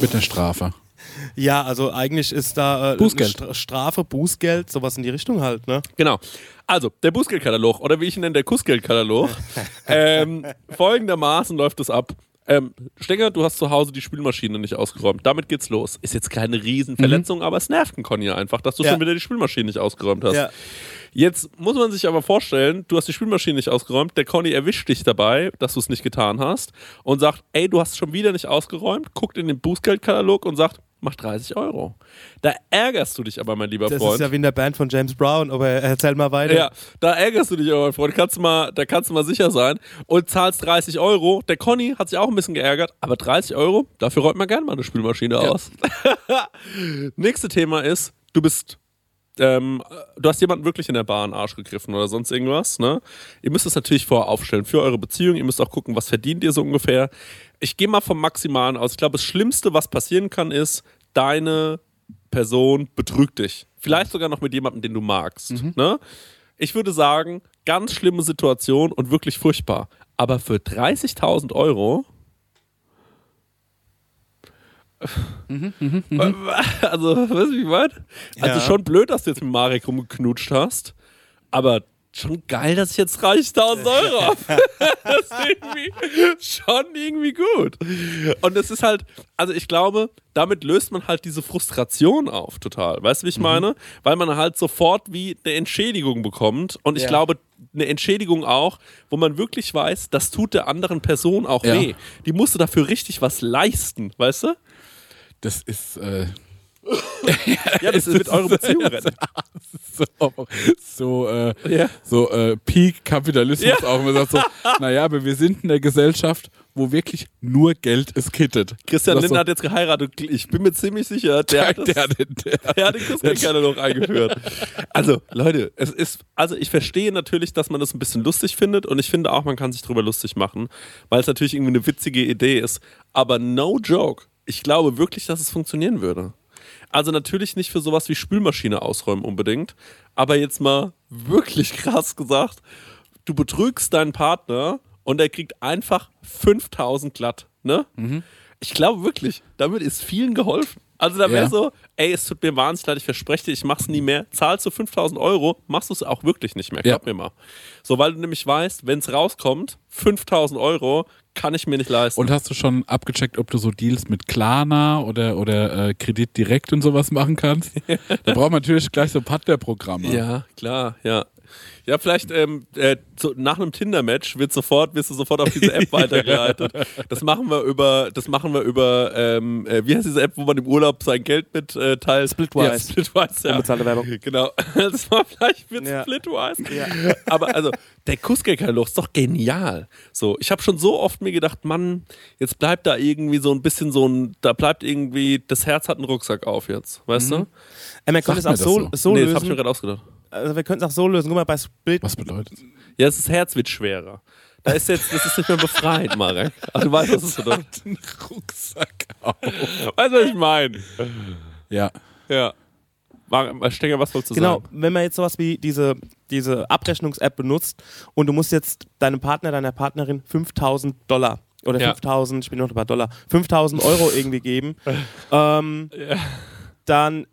Mit der Strafe. Ja, also eigentlich ist da äh, Bußgeld. Strafe, Bußgeld, sowas in die Richtung halt, ne? Genau. Also, der Bußgeldkatalog oder wie ich ihn nenne, der Kussgeldkatalog. *laughs* ähm, folgendermaßen läuft es ab. Ähm, Stenger, du hast zu Hause die Spülmaschine nicht ausgeräumt. Damit geht's los. Ist jetzt keine Riesenverletzung, aber es nervt einen Conny einfach, dass du Ja. schon wieder die Spülmaschine nicht ausgeräumt hast. Ja. Jetzt muss man sich aber vorstellen, du hast die Spülmaschine nicht ausgeräumt, der Conny erwischt dich dabei, dass du es nicht getan hast und sagt, ey, du hast schon wieder nicht ausgeräumt, guckt in den Bußgeldkatalog und sagt, mach 30 Euro. Da ärgerst du dich aber, mein lieber Das Freund. ist ja wie in der Band von James Brown, aber erzähl mal weiter. Ja, da ärgerst du dich aber, mein Freund. Kannst du mal, da kannst du mal sicher sein. Und zahlst 30 Euro. Der Conny hat sich auch ein bisschen geärgert, aber 30 Euro, dafür räumt man gerne mal eine Spülmaschine aus. *laughs* Nächste Thema ist, du bist ähm, du hast jemanden wirklich in der den Arsch gegriffen oder sonst irgendwas, ne? Ihr müsst es natürlich vorher aufstellen für eure Beziehung. Ihr müsst auch gucken, was verdient ihr so ungefähr. Ich gehe mal vom Maximalen aus. Ich glaube, das Schlimmste, was passieren kann, ist, deine Person betrügt dich. Vielleicht sogar noch mit jemandem, den du magst. Ne? Ich würde sagen, ganz schlimme Situation und wirklich furchtbar. Aber für 30.000 Euro. *laughs* Also, weißt du, wie ich meine? Also Ja. schon blöd, dass du jetzt mit Marek rumgeknutscht hast, aber schon geil, dass ich jetzt 30.000 Euro habe. *laughs* das ist irgendwie schon irgendwie gut. Und es ist halt, also ich glaube, damit löst man halt diese Frustration auf total. Weißt du, wie ich meine? Weil man halt sofort wie eine Entschädigung bekommt. Und ich Ja. glaube, eine Entschädigung auch, wo man wirklich weiß, das tut der anderen Person auch Ja. weh. Die musste dafür richtig was leisten, weißt du? Das ist, äh, *laughs* Ja, das ist mit eurer *laughs* Beziehung retten. so, so, äh, Ja. so äh, Peak-Kapitalismus auch. Man sagt so, *laughs* naja, aber wir sind in der Gesellschaft, wo wirklich nur Geld ist kittet. Christian Lindner so, hat jetzt geheiratet. Ich bin mir ziemlich sicher, der, hat das, der, der, der, der hat den noch eingeführt. Also, Leute, es ist, also ich verstehe natürlich, dass man das ein bisschen lustig findet und ich finde auch, man kann sich drüber lustig machen, weil es natürlich irgendwie eine witzige Idee ist. Aber no joke, ich glaube wirklich, dass es funktionieren würde. Also natürlich nicht für sowas wie Spülmaschine ausräumen unbedingt, aber jetzt mal wirklich *laughs* krass gesagt, du betrügst deinen Partner und er kriegt einfach 5000 glatt, ne? Ich glaube wirklich, damit ist vielen geholfen. Also da wäre Ja. so, ey, es tut mir wahnsinnig leid, ich verspreche dir, ich mach's nie mehr. Zahlst du 5000 Euro, machst du es auch wirklich nicht mehr, glaub Ja. mir mal. So, weil du nämlich weißt, wenn es rauskommt, 5000 Euro kann ich mir nicht leisten. Und hast du schon abgecheckt, ob du so Deals mit Klarna oder, oder äh, Kredit direkt und sowas machen kannst? *laughs* da braucht man natürlich gleich so Partnerprogramme. Ja, klar, ja. Ja, vielleicht ähm, äh, so, nach einem Tinder-Match wird sofort, wirst du sofort auf diese App *laughs* *laughs* weitergeleitet. Das machen wir über, das machen wir über, ähm, äh, wie heißt diese App, wo man im Urlaub sein Geld mit äh, teilt? Splitwise. Ja, Splitwise, ja. Unbezahlte Werbung. Genau. *laughs* Das war vielleicht mit Ja. Splitwise. Ja. Aber also, der Kussgeldkatalog ist doch genial. So, ich habe schon so oft mir gedacht, Mann, jetzt bleibt da irgendwie so ein bisschen so ein, da bleibt irgendwie, das Herz hat einen Rucksack auf jetzt, weißt du? Ey, man könnte es auch so, so? so nee, das habe ich mir lösen. gerade ausgedacht. Also wir könnten es auch so lösen. Guck mal, bei Split. Was bedeutet Ja, das Herz wird schwerer. Da ist jetzt, das ist nicht mehr befreit, Marek. Ach, du weißt, was es bedeutet. ein Rucksack auf? Weißt du, was ich meine? Ja. Ja. Stenger, was wolltest du Genau, sagen? wenn man jetzt sowas wie diese, diese Abrechnungs-App benutzt und du musst jetzt deinem Partner, deiner Partnerin 5000 Dollar oder Ja. 5000, ich bin noch ein paar Dollar, 5000 Euro irgendwie geben, *laughs* ähm, dann gi-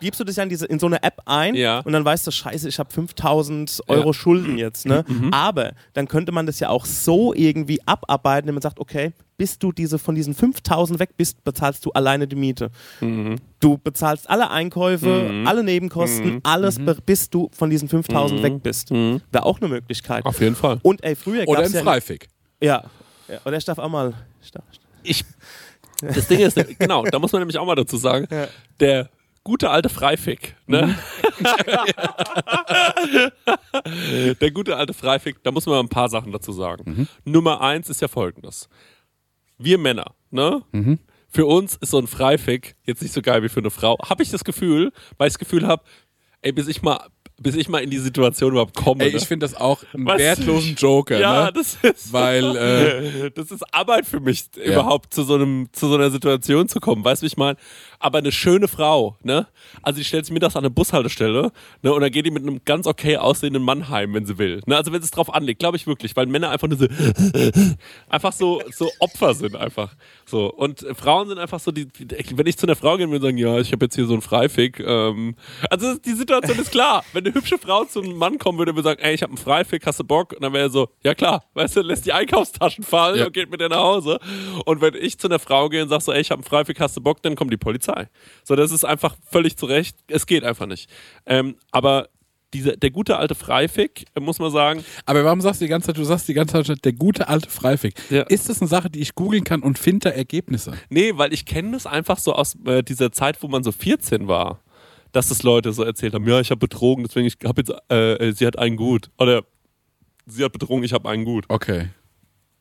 gibst du das ja in, diese, in so eine App ein Ja. und dann weißt du, scheiße, ich habe 5000 Euro Schulden jetzt. Ne? Mhm. Aber dann könnte man das ja auch so irgendwie abarbeiten, wenn man sagt, okay, bis du diese von diesen 5000 weg bist, bezahlst du alleine die Miete. Mhm. Du bezahlst alle Einkäufe, alle Nebenkosten, alles, be- bis du von diesen 5000 weg bist. Mhm. Wäre auch eine Möglichkeit. Auf jeden Fall. Und ey, früher Oder ein ja... Freifick. Ja. ja. Oder ich darf auch mal... Ich darf, Ich, das Ding ist, genau, da muss man nämlich auch mal dazu sagen, Ja. der gute alte Freifick, ne? *laughs* der gute alte Freifick, da muss man ein paar Sachen dazu sagen. Nummer eins ist ja folgendes. Wir Männer, ne? Für uns ist so ein Freifick jetzt nicht so geil wie für eine Frau. Habe ich das Gefühl, weil ich das Gefühl habe, ey, bis ich mal, bis ich mal in die Situation überhaupt komme. Ey, ne? ich finde das auch einen Was? wertlosen Joker, ja, ne? das ist Weil, äh, *laughs* das ist Arbeit für mich, überhaupt zu so, einem, zu so einer Situation zu kommen. Weißt du, wie ich meine? Aber eine schöne Frau, ne? Also die stellt sich mittags an eine Bushaltestelle, ne? Und dann geht die mit einem ganz okay aussehenden Mann heim, wenn sie will. Ne? Also wenn sie es drauf anlegt, glaube ich wirklich, weil Männer einfach nur so *laughs* einfach so, so Opfer sind einfach. So. Und Frauen sind einfach so, die, die, wenn ich zu einer Frau gehe und sagen, ja, ich habe jetzt hier so einen Freifick, ähm, also die Situation ist klar. Wenn eine hübsche Frau zu einem Mann kommen würde und würde sagen, ey, ich habe einen Freifick, hast du Bock? Und dann wäre er so, ja klar, weißt du, lässt die Einkaufstaschen fallen Ja. und geht mit der nach Hause. Und wenn ich zu einer Frau gehe und sage so, ey, ich habe einen Freifick, hast du Bock? Dann kommt die Polizei. So, das ist einfach völlig zurecht. Es geht einfach nicht. Ähm, aber diese, der gute alte Freifick, äh, muss man sagen, aber warum sagst du die ganze Zeit, du sagst die ganze Zeit, der gute alte Freifick. Ja. Ist das eine Sache, die ich googeln kann und finde da Ergebnisse? Nee, weil ich kenne das einfach so aus äh, dieser Zeit, wo man so 14 war, dass das Leute so erzählt haben, ja, ich habe betrogen, deswegen ich habe jetzt, äh, sie hat einen gut. Oder sie hat betrogen, ich habe einen gut. Okay,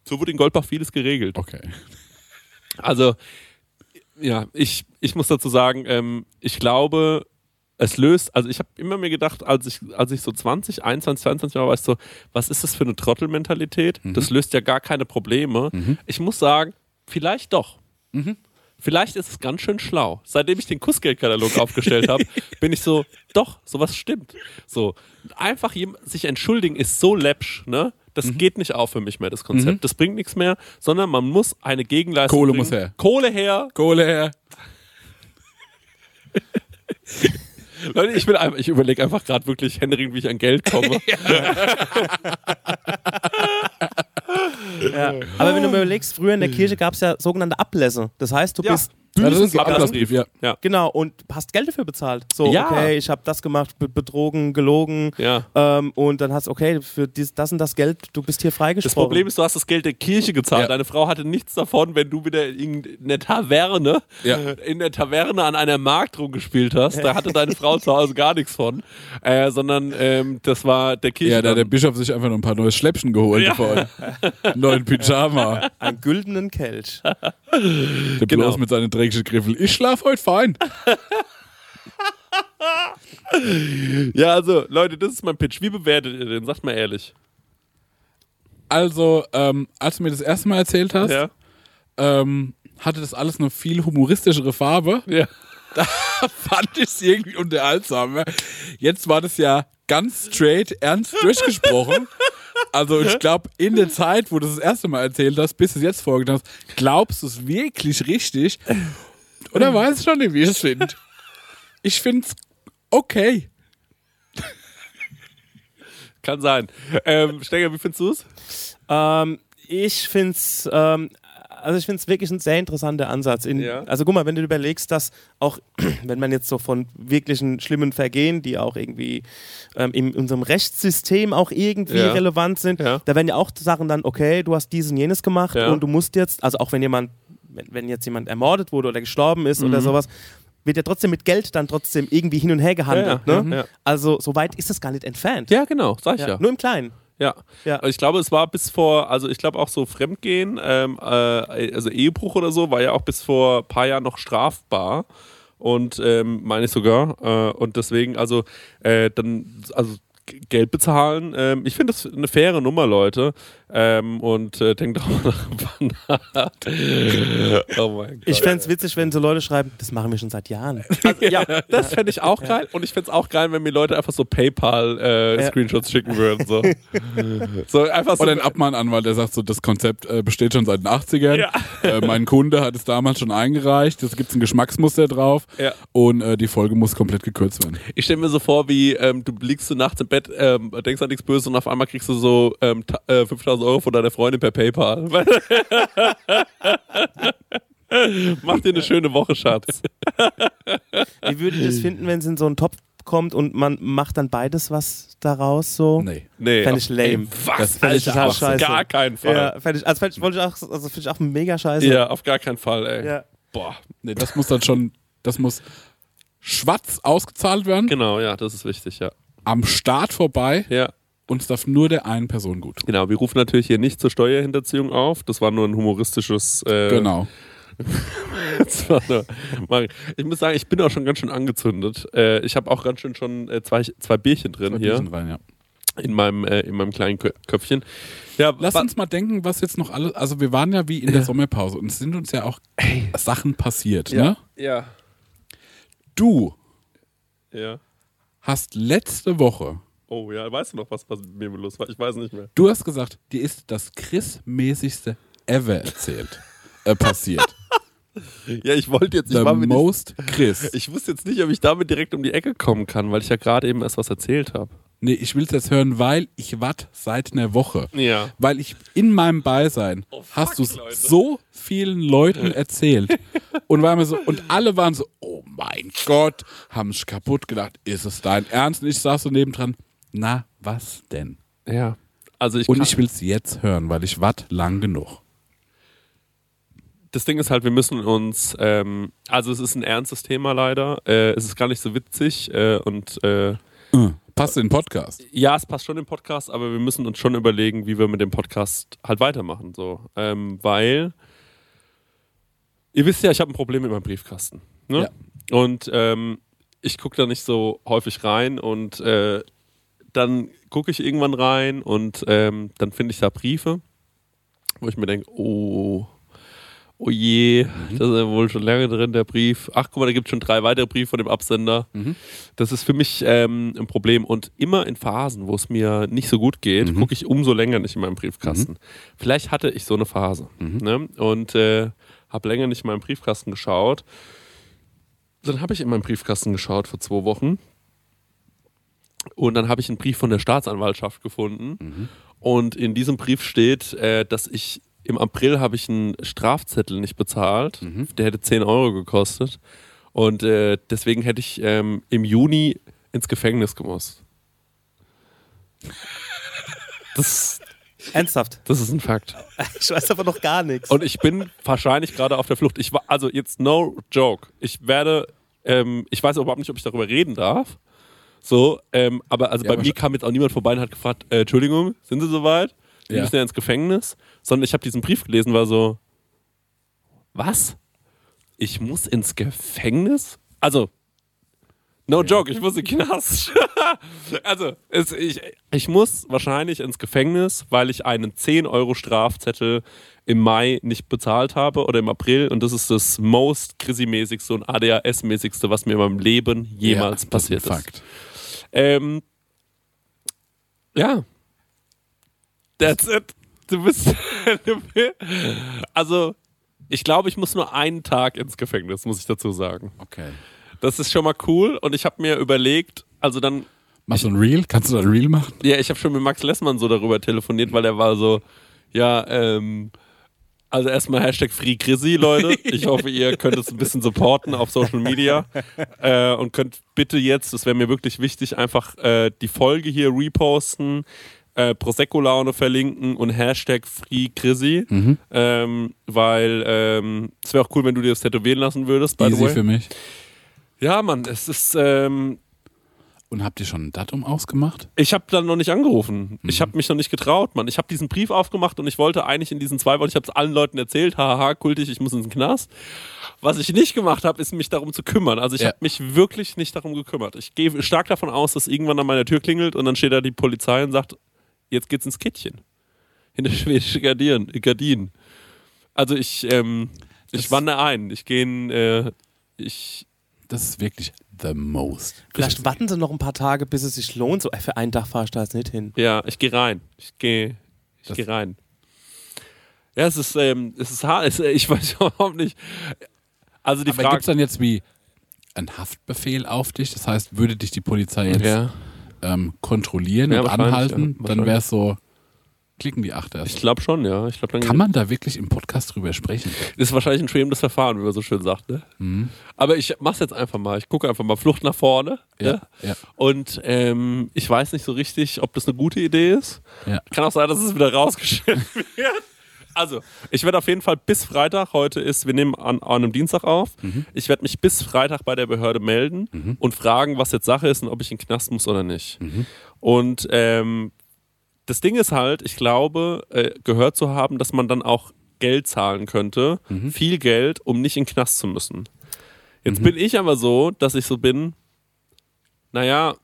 So wurde in Goldbach vieles geregelt. okay. Also, ja, ich, ich muss dazu sagen, ähm, ich glaube, es löst, also ich habe immer mir gedacht, als ich, als ich so 20, 21, 22 war, ich so, was ist das für eine Trottelmentalität? Das löst ja gar keine Probleme. Ich muss sagen, vielleicht doch. Vielleicht ist es ganz schön schlau. Seitdem ich den Kussgeldkatalog *laughs* aufgestellt habe, bin ich so, doch, sowas stimmt. So, einfach sich entschuldigen ist so läppsch, ne? Das geht nicht auf für mich mehr, das Konzept. Das bringt nichts mehr, sondern man muss eine Gegenleistung Kohle bringen. muss her. Kohle her. Kohle her. *laughs* Leute, ich will einfach, ich überlege einfach gerade wirklich händeringend, wie ich an Geld komme. *laughs* Ja. Aber wenn du mir überlegst, früher in der Kirche gab es ja sogenannte Ablässe. Das heißt, du Ja. bist Ja, das ist ein. Ablassbrief, ja. Ja. Genau, und hast Geld dafür bezahlt. So, Ja. okay, ich habe das gemacht, be betrogen, gelogen. Ja. Ähm, und dann hast okay, für dies, das und das Geld, du bist hier freigesprochen. Das Problem ist, du hast das Geld der Kirche gezahlt. Ja. Deine Frau hatte nichts davon, wenn du wieder in der Taverne, Ja. in der Taverne an einer Markt rumgespielt hast. Da hatte deine Frau zu Hause gar nichts von. Äh, sondern ähm, das war der Kirche. Ja, da hat der Bischof sich einfach noch ein paar neue Schläppchen geholt Ja. neuen Pyjama. Einen güldenen Kelch. Der Genau. bloß mit seinen dreckigen Griffel. Ich schlaf heute fein. *laughs* ja, also, Leute, das ist mein Pitch. Wie bewertet ihr den? Sagt mal ehrlich. Also, ähm, als du mir das erste Mal erzählt hast, Ja. ähm, hatte das alles eine viel humoristischere Farbe. Ja. *laughs* Fand ich es irgendwie unterhaltsam. Jetzt war das ja ganz straight, ernst durchgesprochen. *laughs* Also ich glaube, in der Zeit, wo du das, das erste Mal erzählt hast, bis du es jetzt vorgetan hast, glaubst du es wirklich richtig? Oder weiß ich noch nicht, wie ich es finde. Ich finde es okay. Kann sein. Ähm, Stenger, wie findest du es? Ähm, ich finde es ähm, also ich finde es wirklich ein sehr interessanter Ansatz. In, Ja. Also guck mal, wenn du überlegst, dass auch, *clears throat* wenn man jetzt so von wirklichen schlimmen Vergehen, die auch irgendwie ähm, in unserem Rechtssystem auch irgendwie Ja. relevant sind, Ja. da werden ja auch Sachen dann, okay, du hast dies und jenes gemacht und du musst jetzt, also auch wenn jemand, wenn, wenn jetzt jemand ermordet wurde oder gestorben ist Mhm. oder sowas, wird ja trotzdem mit Geld dann trotzdem irgendwie hin und her gehandelt. Ne? ja. Also so weit ist es gar nicht entfernt. Ja, genau, sag ich. Ja, Nur im Kleinen. Ja. Ja. Also Ich glaube, es war bis vor, also ich glaube auch so Fremdgehen, ähm, äh, also Ehebruch oder so, war ja auch bis vor ein paar Jahren noch strafbar. Und ähm, meine ich sogar. Äh, und deswegen, also äh, dann, also Geld bezahlen. Ähm, ich finde das eine faire Nummer, Leute. Ähm, und äh, denkt auch mal nach. *laughs* oh mein Gott. Ich fände es witzig, wenn so Leute schreiben, das machen wir schon seit Jahren. Also, ja, *laughs* das fände ich auch geil. Und ich fände es auch geil, wenn mir Leute einfach so PayPal-Screenshots schicken würden. So, *laughs* so einfach so. Oder ein Abmahnanwalt, der sagt so, das Konzept äh, besteht schon seit den 80ern. Ja. Äh, mein Kunde hat es damals schon eingereicht. Es gibt ein Geschmacksmuster drauf. Ja. Und äh, die Folge muss komplett gekürzt werden. Ich stelle mir so vor, wie ähm, du liegst du nachts im Bett, ähm, denkst an nichts Böses und auf einmal kriegst du so ähm, ta- äh, 5000 Euro von deiner Freundin per PayPal. *laughs* Mach dir eine schöne Woche, Schatz. Wie würdet ihr das finden, wenn es in so einen Topf kommt und man macht dann beides was daraus so? Nee. Nee, Fänd auf- ich lame. Ey, was? Das fänd ich total auf scheiße. gar keinen Fall. Ja, fänd ich, also fänd ich, wollte ich auch, also find ich auch mega scheiße. Ja, auf gar keinen Fall, ey. Ja. Boah. Nee, das muss dann schon, das muss schwarz ausgezahlt werden, Genau, ja, das ist wichtig, ja. am Start vorbei Ja, und es darf nur der einen Person gut tun. genau. Wir rufen natürlich hier nicht zur Steuerhinterziehung auf. Das war nur ein humoristisches. Äh, Genau. *laughs* Ich muss sagen, ich bin auch schon ganz schön angezündet. Äh, ich habe auch ganz schön schon äh, zwei, zwei Bierchen drin Zwei hier Bierchen Rein, ja. in meinem, äh, in meinem kleinen Kö Köpfchen. Ja, Lass uns mal denken, was jetzt noch alles. Also, wir waren ja wie in der Sommerpause und es sind uns ja auch Sachen passiert. ja, Ne? ja, Du ja. hast letzte Woche, Oh ja, weißt du noch, was, was mit mir los war? Ich weiß nicht mehr. du hast gesagt, dir ist das Chris-mäßigste ever erzählt, äh, passiert. *laughs* Ja, ich wollte jetzt, ich, The war mir nicht, most Chris. *laughs* ich wusste jetzt nicht, ob ich damit direkt um die Ecke kommen kann, weil ich ja gerade eben erst was erzählt habe. Nee, ich will es jetzt hören, weil ich warte seit einer Woche. Ja. Weil ich in meinem Beisein Oh, fuck, hast du es so vielen Leuten erzählt. *laughs* und, war mir so, und alle waren so, oh mein Gott, haben sich kaputt gedacht, ist es dein Ernst? Und ich saß so nebendran, na, was denn? Ja. Also ich Und ich will es jetzt hören, weil ich warte lang genug. das Ding ist halt, wir müssen uns, ähm, also es ist ein ernstes Thema leider. Äh, es ist gar nicht so witzig äh, und äh, Äh, Passt in den Podcast. ja, es passt schon im Podcast, aber wir müssen uns schon überlegen, wie wir mit dem Podcast halt weitermachen. So. Ähm, weil, ihr wisst ja, ich habe ein Problem mit meinem Briefkasten. Ne? Und ähm, ich gucke da nicht so häufig rein und äh, dann gucke ich irgendwann rein und ähm, dann finde ich da Briefe, wo ich mir denke, oh, oh je, das ist ja wohl schon lange drin, der Brief. Ach, guck mal, da gibt es schon drei weitere Briefe von dem Absender. Das ist für mich ähm, ein Problem. Und immer in Phasen, wo es mir nicht so gut geht, gucke ich umso länger nicht in meinen Briefkasten. Vielleicht hatte ich so eine Phase ne? und äh, habe länger nicht in meinen Briefkasten geschaut. Dann habe ich in meinen Briefkasten geschaut vor zwei Wochen. Und dann habe ich einen Brief von der Staatsanwaltschaft gefunden. Und in diesem Brief steht, äh, dass ich im April habe ich einen Strafzettel nicht bezahlt. Der hätte 10 Euro gekostet. Und äh, deswegen hätte ich ähm, im Juni ins Gefängnis gemusst. Das, Ernsthaft. das ist ein Fakt. *laughs* Ich weiß aber noch gar nichts. Und ich bin wahrscheinlich gerade auf der Flucht. Ich war, also jetzt no joke. Ich werde, ähm, ich weiß überhaupt nicht, ob ich darüber reden darf. So, ähm, aber also Ja, bei mir kam jetzt auch niemand vorbei und hat gefragt, äh, Entschuldigung, sind Sie soweit? Sie Ja. müssen ja ins Gefängnis. Sondern ich habe diesen Brief gelesen, war so, was? Ich muss ins Gefängnis? Also, no joke, ich muss in den Knast. *laughs* also, es, ich, ich muss wahrscheinlich ins Gefängnis, weil ich einen 10 Euro Strafzettel im Mai nicht bezahlt habe oder im April und das ist das most Chrissy-mäßigste und ADHS-mäßigste, was mir in meinem Leben jemals Ja, passiert ist. Fakt. Ähm, ja. That's it. *laughs* Du bist. also, ich glaube, ich muss nur einen Tag ins Gefängnis, muss ich dazu sagen. Okay. Das ist schon mal cool und ich habe mir überlegt, also dann, Machst du ein Reel? Kannst du ein Reel machen? ja, ich habe schon mit Max Lessmann so darüber telefoniert, weil er war so, ja, ähm, also erstmal Hashtag Free Chrissy, Leute. Ich *laughs* hoffe, ihr könnt es ein bisschen supporten auf Social Media äh, und könnt bitte jetzt, das wäre mir wirklich wichtig, einfach äh, die Folge hier reposten, äh, Prosecco-Laune verlinken und Hashtag Free Chrissy, ähm, weil ähm, es wäre auch cool, wenn du dir das tätowieren lassen würdest, by the Easy way. für mich. Ja, Mann, es ist, ähm, Und habt ihr schon ein Datum ausgemacht? ich habe dann noch nicht angerufen. Ich habe mich noch nicht getraut, Mann. Ich habe diesen Brief aufgemacht und ich wollte eigentlich in diesen zwei Wochen, ich habe es allen Leuten erzählt, haha, kultig, ich muss ins Knast. Was ich nicht gemacht habe, ist mich darum zu kümmern. Also ich Ja. habe mich wirklich nicht darum gekümmert. Ich gehe stark davon aus, dass irgendwann an meiner Tür klingelt und dann steht da die Polizei und sagt, jetzt geht's ins Kittchen. Hinter schwedische Gardinen. Gardinen. Also ich, ähm, ich wandere ein. Ich gehe in, äh, ich, Das ist wirklich the most. Vielleicht warten sie noch ein paar Tage, bis es sich lohnt. So, ey, für einen Tag fahre ich da jetzt nicht hin. Ja, ich gehe rein. Ich gehe ich geh rein. Ja, es ist, ähm, es ist hart. Es, ich weiß *laughs* überhaupt nicht. Also die Aber gibt Frage. es dann jetzt wie einen Haftbefehl auf dich? Das heißt, würde dich die Polizei jetzt ja, ähm, kontrollieren Ja, und anhalten, ja, dann wäre es so, klicken die Achter. ich glaube schon, ja. Ich glaube, dann Kann man da wirklich im Podcast drüber sprechen? ist wahrscheinlich ein schwebendes Verfahren, wie man so schön sagt. Ne? Mhm. Aber ich mach's jetzt einfach mal. Ich gucke einfach mal Flucht nach vorne. Ja, ne? ja. Und ähm, ich weiß nicht so richtig, ob das eine gute Idee ist. Ja. Kann auch sein, dass es wieder rausgeschnitten *laughs* wird. Also, ich werde auf jeden Fall bis Freitag, heute ist, wir nehmen an, an einem Dienstag auf, ich werde mich bis Freitag bei der Behörde melden und fragen, was jetzt Sache ist und ob ich in den Knast muss oder nicht. Und ähm, das Ding ist halt, ich glaube, äh, gehört zu haben, dass man dann auch Geld zahlen könnte, viel Geld, um nicht in den Knast zu müssen. Jetzt bin ich aber so, dass ich so bin, naja,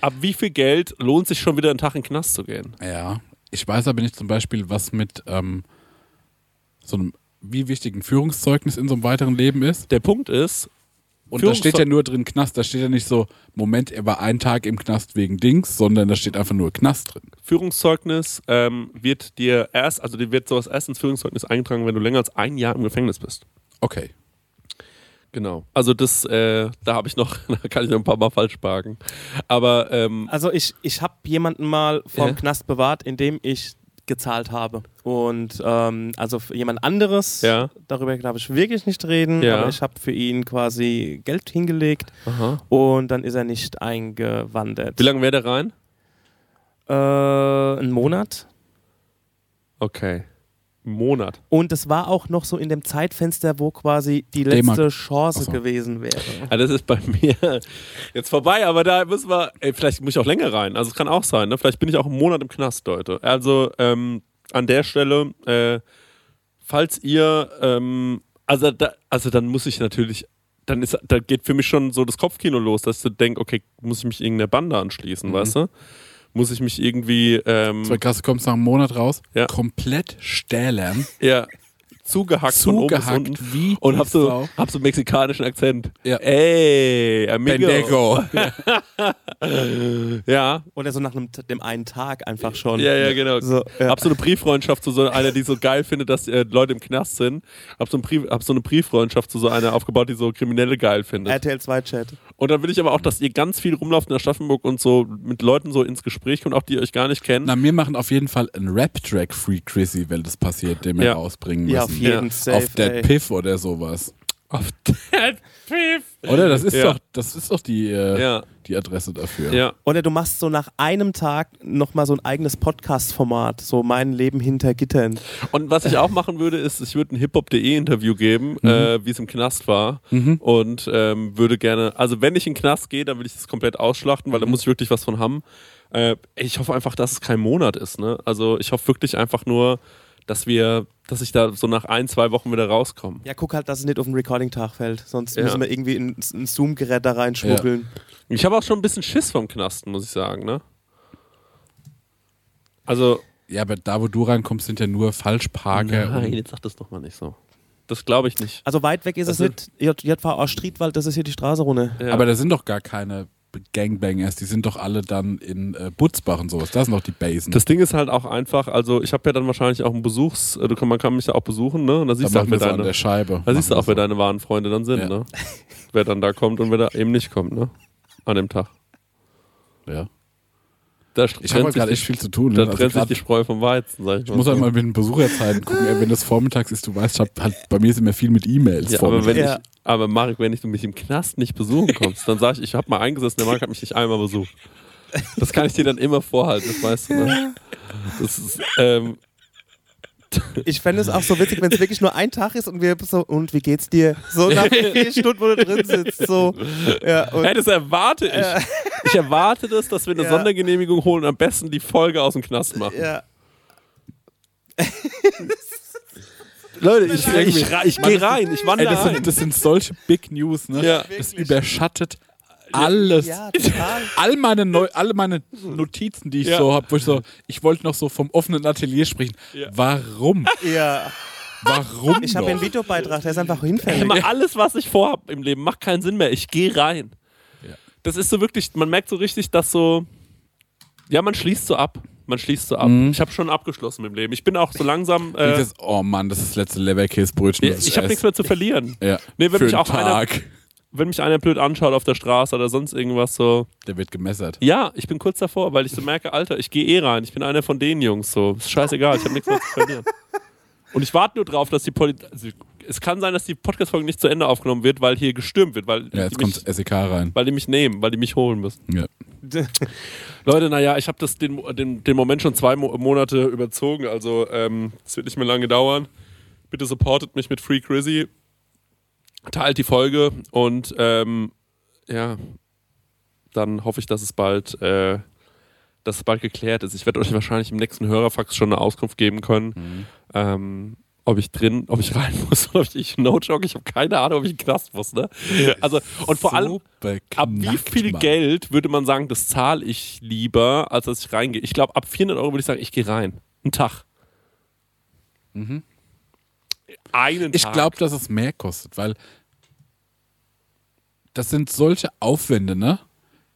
ab wie viel Geld lohnt sich schon wieder einen Tag in den Knast zu gehen? Ja. Ich weiß aber nicht zum Beispiel, was mit ähm, so einem, wie wichtig ein Führungszeugnis in so einem weiteren Leben ist. Der Punkt ist, Und da steht ja nur drin Knast, da steht ja nicht so, Moment, er war einen Tag im Knast wegen Dings, sondern da steht einfach nur Knast drin. Führungszeugnis ähm, wird dir erst, also dir wird sowas erst ins Führungszeugnis eingetragen, wenn du länger als ein Jahr im Gefängnis bist. Okay. Genau. Also das, äh, da habe ich noch, *laughs* da kann ich noch ein paar Mal falsch parken. Aber ähm, Also ich, ich habe jemanden mal vom Ja. Knast bewahrt, indem ich gezahlt habe. Und ähm, also für jemand anderes, Ja. darüber darf ich wirklich nicht reden, Ja. aber ich habe für ihn quasi Geld hingelegt aha. und dann ist er nicht eingewandert. wie lange wäre der rein? Äh, ein Monat. Okay. Monat. Und es war auch noch so in dem Zeitfenster, wo quasi die letzte Chance so. gewesen wäre. Ja, das ist bei mir jetzt vorbei, aber da müssen wir, ey, vielleicht muss ich auch länger rein. Also es kann auch sein, ne? Vielleicht bin ich auch einen Monat im Knast, Leute. Also ähm, an der Stelle, äh, falls ihr, ähm, also, da, also dann muss ich natürlich dann ist, da geht für mich schon so das Kopfkino los, dass so denke, okay, muss ich mich irgendeiner Bande anschließen, Mhm. weißt du? Muss ich mich irgendwie, ähm, krass, du kommst nach einem Monat raus, Ja. komplett stählern, ja, zugehackt, von oben bis zugehackt unten wie und hab so, hab so einen mexikanischen Akzent. Ja. Ey, amigo. *laughs* Ja, Oder so nach einem, dem einen Tag einfach schon. ja, ja, genau. So, ja. Hab so eine Brieffreundschaft zu so einer, die so geil findet, dass äh, Leute im Knast sind. Hab so, ein Brief, hab so eine Brieffreundschaft zu so einer aufgebaut, die so Kriminelle geil findet. RTL 2 Chat. Und dann will ich aber auch, dass ihr ganz viel rumlauft in Aschaffenburg und so mit Leuten so ins Gespräch kommt, auch die euch gar nicht kennen. Na, wir machen auf jeden Fall einen Rap-Track Free Chrissy, wenn das passiert, den wir Ja. rausbringen müssen. Ja, auf jeden Ja. Safe. auf Dead ey. Piff oder sowas. Auf Dead Beef. Oder? Das ist Ja. doch, das ist doch die, äh, Ja, die Adresse dafür. ja. Oder du machst so nach einem Tag nochmal so ein eigenes Podcast-Format, so mein Leben hinter Gittern. Und was ich auch machen würde, ist, ich würde ein hiphop.de Interview geben, Mhm. äh, wie es im Knast war. Und ähm, würde gerne, also wenn ich in den Knast gehe, dann will ich das komplett ausschlachten, weil Mhm. da muss ich wirklich was von haben. Äh, ich hoffe einfach, dass es kein Monat ist. Ne? Also ich hoffe wirklich einfach nur, dass wir, dass ich da so nach ein, zwei Wochen wieder rauskomme. Ja, guck halt, dass es nicht auf den Recording-Tag fällt. Sonst Ja. müssen wir irgendwie ein, ein Zoom-Gerät da reinschmuggeln. Ich habe auch schon ein bisschen Schiss vom Knasten, muss ich sagen. Ne? Also Ja, aber da, wo du reinkommst, sind ja nur Falschparker. Nein, jetzt sag das doch mal nicht so. Das glaube ich nicht. Also weit weg ist Also- es nicht. J- JVA Striedwald, das ist hier die Straße runter. Ja. Aber da sind doch gar keine Gangbangers, die sind doch alle dann in äh, Butzbach und sowas. Das sind doch die Basen. Das Ding ist halt auch einfach, also ich habe ja dann wahrscheinlich auch einen Besuchs, äh, man kann mich ja auch besuchen, ne? Und da da siehst du auch, wer deine, der Scheibe. da siehst du auch, wer deine wahren Freunde dann sind, Ja. ne? Wer dann da kommt und wer da eben nicht kommt, ne? An dem Tag. ja. Da Ich habe trennt halt sich gerade die- echt viel zu tun. Da ne? Also trennt sich die Spreu vom Weizen, sag ich, ich muss halt mal mit den Besucherzeiten gucken. Ey, wenn das vormittags ist, du weißt, ich hab halt, bei mir ist immer viel mit E-Mails. ja, aber wenn Ja. ich, aber Marek, wenn ich, du mich im Knast nicht besuchen kommst, dann sag ich, ich habe mal eingesessen, der Marek hat mich nicht einmal besucht. Das kann ich dir dann immer vorhalten, das weißt du, ne? *laughs* Das ist, ähm, Ich fände es auch so witzig, wenn es wirklich nur ein Tag ist und wir so, und wie geht's dir? So nach vier *laughs* Stunden, wo du drin sitzt. So. Ja, und Hey, das erwarte ich. Ich erwarte das, dass wir eine Ja. Sondergenehmigung holen und am besten die Folge aus dem Knast machen. ja. Leute, ich, ich, ich, ich gehe rein, ich Ey, wandere das, rein. sind, das sind solche Big News, ne? Ja. Das überschattet alles. ja, total. *laughs* All meine, Neu alle meine Notizen, die ich Ja. so habe, wo ich so, ich wollte noch so vom offenen Atelier sprechen. Ja. Warum? Ja. Warum? Ich habe einen Videobeitrag, der ist einfach hinfällig. Immer alles, was ich vorhab im Leben, macht keinen Sinn mehr. Ich gehe rein. Ja. Das ist so wirklich, man merkt so richtig, dass so, ja, man schließt so ab. Man schließt so ab. Mhm. Ich habe schon abgeschlossen im Leben. Ich bin auch so langsam. Äh, das, oh Mann, das ist das letzte Leberkäsebrötchen. ja, ich habe nichts mehr zu verlieren. Ja. Nee, wenn Für mich auch einer- Tag. Wenn mich einer blöd anschaut auf der Straße oder sonst irgendwas so. Der wird gemessert. Ja, ich bin kurz davor, weil ich so merke, Alter, ich gehe eh rein. Ich bin einer von den Jungs. So, ist scheißegal, ich habe nichts mehr zu verlieren. Und ich warte nur drauf, dass die Polizei. Also, es kann sein, dass die Podcast-Folge nicht zu Ende aufgenommen wird, weil hier gestürmt wird, weil, Ja, jetzt mich, kommt SEK rein. weil die mich nehmen, weil die mich holen müssen. Ja. *laughs* Leute, naja, ich habe das den, den, den Moment schon zwei Mo Monate überzogen, also ähm, es wird nicht mehr lange dauern. Bitte supportet mich mit Free Crizzy, teilt die Folge und ähm, ja, dann hoffe ich, dass es bald, äh, dass es bald geklärt ist. Ich werde euch wahrscheinlich im nächsten Hörerfax schon eine Auskunft geben können, ähm, ob ich drin, ob ich rein *laughs* muss oder ob ich, no joke, ich habe keine Ahnung, ob ich in den Knast muss. Ne? Also, und vor allem, Ab wie viel Mann. Geld würde man sagen, das zahle ich lieber, als dass ich reingehe? Ich glaube, ab 400 Euro würde ich sagen, ich gehe rein. Einen Tag. Einen Ich Tag. glaube, dass es mehr kostet, weil das sind solche Aufwände, ne?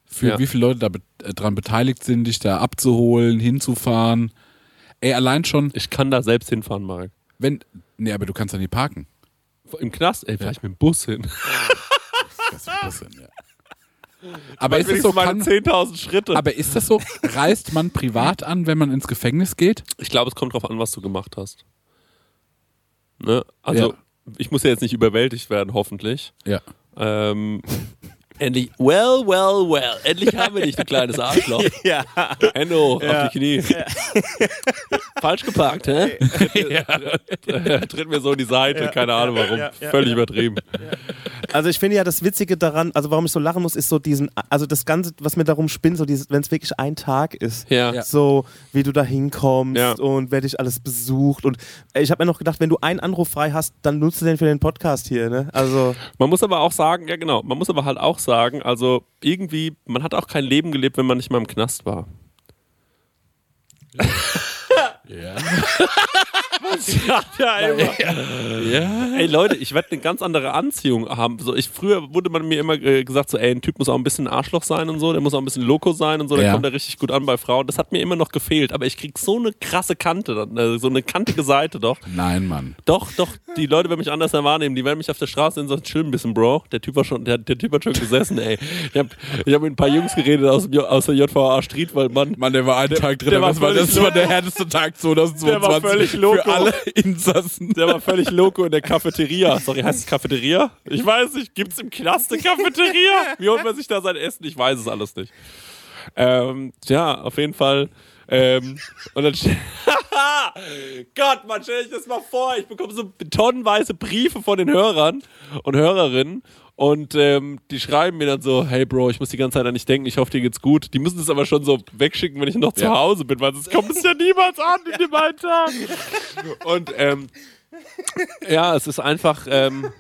Für Ja. wie viele Leute da be äh, dran beteiligt sind, dich da abzuholen, hinzufahren. Ey, allein schon, Ich kann da selbst hinfahren, Marek. wenn. Nee, aber du kannst da nie parken. Im Knast, ey, vielleicht mit dem Bus hin. Das ist ein bisschen, ja. Aber ist das so, kann, 10.000 Schritte. aber ist das so, *laughs* reist man privat an, wenn man ins Gefängnis geht? ich glaube, es kommt drauf an, was du gemacht hast. Ne? Also, Ja. ich muss ja jetzt nicht überwältigt werden, hoffentlich. Ja. Ähm, endlich, well, well, well. Endlich haben wir dich, du kleines Arschloch. *laughs* ja. Hände hoch auf die Knie. Falsch geparkt, hä? *laughs* *laughs* Tritt mir so in die Seite, Ja. keine Ahnung warum. Ja, ja, Völlig ja. übertrieben. Also ich finde ja das Witzige daran, also warum ich so lachen muss, ist so diesen, also das Ganze, was mir darum spinnt, so dieses, wenn es wirklich ein Tag ist. Ja. Ja. So, wie du da hinkommst Ja. und wer dich alles besucht. Und äh, ich habe mir noch gedacht, wenn du einen Anruf frei hast, dann nutzt du den für den Podcast hier, ne? Also, Man muss aber auch sagen, ja genau, man muss aber halt auch sagen, also irgendwie, man hat auch kein Leben gelebt, wenn man nicht mal im Knast war. Ja. *laughs* Ja, *laughs* ja, immer. ja. Ey Leute, ich werde eine ganz andere Anziehung haben. So, ich, früher wurde man mir immer äh, gesagt, so, ey, ein Typ muss auch ein bisschen Arschloch sein und so, der muss auch ein bisschen Loco sein und so, dann Ja. kommt er richtig gut an bei Frauen. Das hat mir immer noch gefehlt, aber ich krieg so eine krasse Kante, dann, äh, so eine kantige Seite doch. Nein, Mann. Doch, doch, die Leute werden mich anders wahrnehmen. Die werden mich auf der Straße sehen und sagen, chill ein bisschen, Bro. Der Typ war schon, der, der Typ hat schon gesessen, ey. Ich habe ich hab mit ein paar Jungs geredet aus, dem, aus der JVA Streetwald, Mann. Mann, der war einen Tag drin, der war das war, das war der *laughs* härteste Tag 2022 Der war völlig für loco. Alle *laughs* Insassen. Der war völlig loco in der Cafeteria. Sorry, heißt es Cafeteria? Ich weiß nicht. Gibt's im Knast eine Cafeteria? *laughs* Wie holt man sich da sein Essen? Ich weiß es alles nicht. Ähm, ja, auf jeden Fall. Ähm, und dann *laughs* Gott, man, stell dich das mal vor. Ich bekomme so tonnenweise Briefe von den Hörern und Hörerinnen. Und ähm, die schreiben mir dann so, hey Bro, ich muss die ganze Zeit an dich denken, ich hoffe, dir geht's gut. Die müssen es aber schon so wegschicken, wenn ich noch zu Ja. Hause bin, weil sonst kommt es ja niemals an in dem einen Tag. *laughs* Und ähm, ja, es ist einfach, ähm,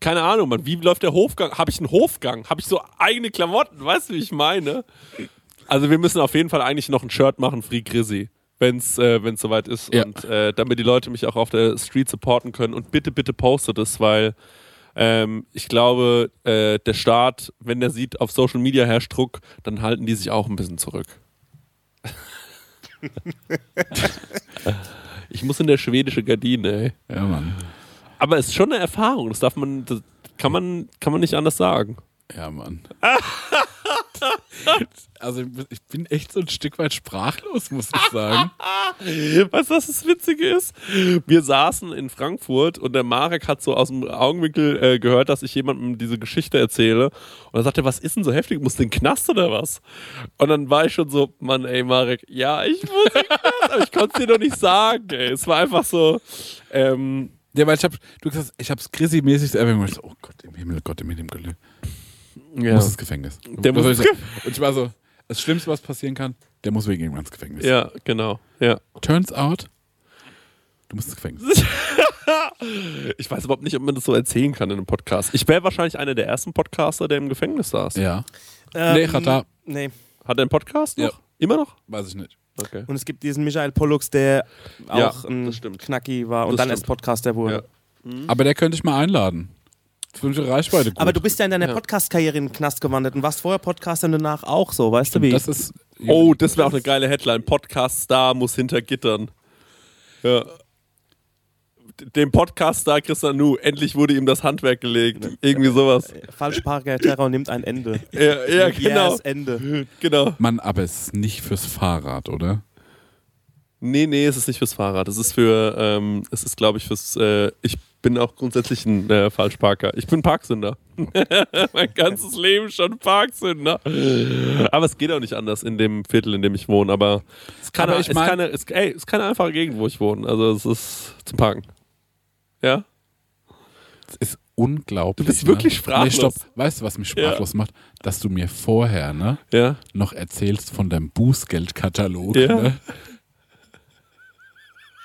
keine Ahnung, man, wie läuft der Hofgang? Habe ich einen Hofgang? Habe ich so eigene Klamotten? Weißt du, wie ich meine? Also wir müssen auf jeden Fall eigentlich noch ein Shirt machen, Free Grizzy, wenn es äh, wenn's soweit ist. Ja. Und äh, damit die Leute mich auch auf der Street supporten können. Und bitte, bitte postet es, weil ähm, ich glaube, äh, der Staat, wenn der sieht, auf Social Media herrscht Druck, dann halten die sich auch ein bisschen zurück. *laughs* ich muss in der schwedische Gardine, ey. Ja, Mann. Aber es ist schon eine Erfahrung. Das darf man, das kann man, kann man nicht anders sagen. Ja, Mann. *laughs* *laughs* also ich bin echt so ein Stück weit sprachlos, muss ich sagen. *laughs* Weißt du, was das Witzige ist? Wir saßen in Frankfurt und der Marek hat so aus dem Augenwinkel äh, gehört, dass ich jemandem diese Geschichte erzähle. Und er, was ist denn so heftig? Muss den Knast oder was? Und dann war ich schon so, Mann, ey, Marek, ja, ich muss den Knast, aber ich konnte es dir doch nicht sagen, ey. Es war einfach so, ähm, Ja, weil ich hab, du gesagt, ich hab's Chrissy-mäßig ich so, Oh Gott im Himmel, Gott im Himmel, Gott. Ja. Muss ins Gefängnis. Der muss ins sagen? Und ich war so, das Schlimmste, was passieren kann, der muss wegen irgendwann ins Gefängnis. ja, genau, ja. Turns out, du musst ins Gefängnis. *laughs* Ich weiß überhaupt nicht, ob man das so erzählen kann in einem Podcast. Ich wäre wahrscheinlich einer der ersten Podcaster, der im Gefängnis saß. ja. ähm, Nee, Chata. Nee. Hat er einen Podcast noch? Ja. Immer noch? Weiß ich nicht. Okay. Und es gibt diesen Michael Pollux, der Ja, auch ein das stimmt. Knacki war und Das dann stimmt. erst Podcaster wurde. Ja. Aber der könnte ich mal einladen. Ich Reichweite gut. Aber du bist ja in deiner Ja. Podcast-Karriere in den Knast gewandert und warst vorher Podcaster und danach auch so, weißt du wie? Das ist. Oh, das wäre auch eine geile Headline. Podcast-Star muss hinter Gittern. Ja. Dem Podcast-Star Christian Nu, endlich wurde ihm das Handwerk gelegt. Irgendwie sowas. Falschparker Terror nimmt ein Ende. Ja, ja genau. Yes, Ende. genau. Mann, aber es ist nicht fürs Fahrrad, oder? Nee, nee, es ist nicht fürs Fahrrad. Es ist für, ähm, es ist, glaube ich, fürs, äh, ich bin auch grundsätzlich ein äh, Falschparker. Ich bin Parksünder. *laughs* mein ganzes Leben schon Parksünder. Aber es geht auch nicht anders in dem Viertel, in dem ich wohne. Aber es ist keine, Aber ich es mein- keine, es, ey, es ist keine einfache Gegend, wo ich wohne. Also es ist zum Parken. Ja? Es ist unglaublich. Du bist ne? wirklich sprachlos. Nee, stopp. Weißt du, was mich sprachlos macht? Dass du mir vorher, ne, Ja. noch erzählst von deinem Bußgeldkatalog, Ja. ne?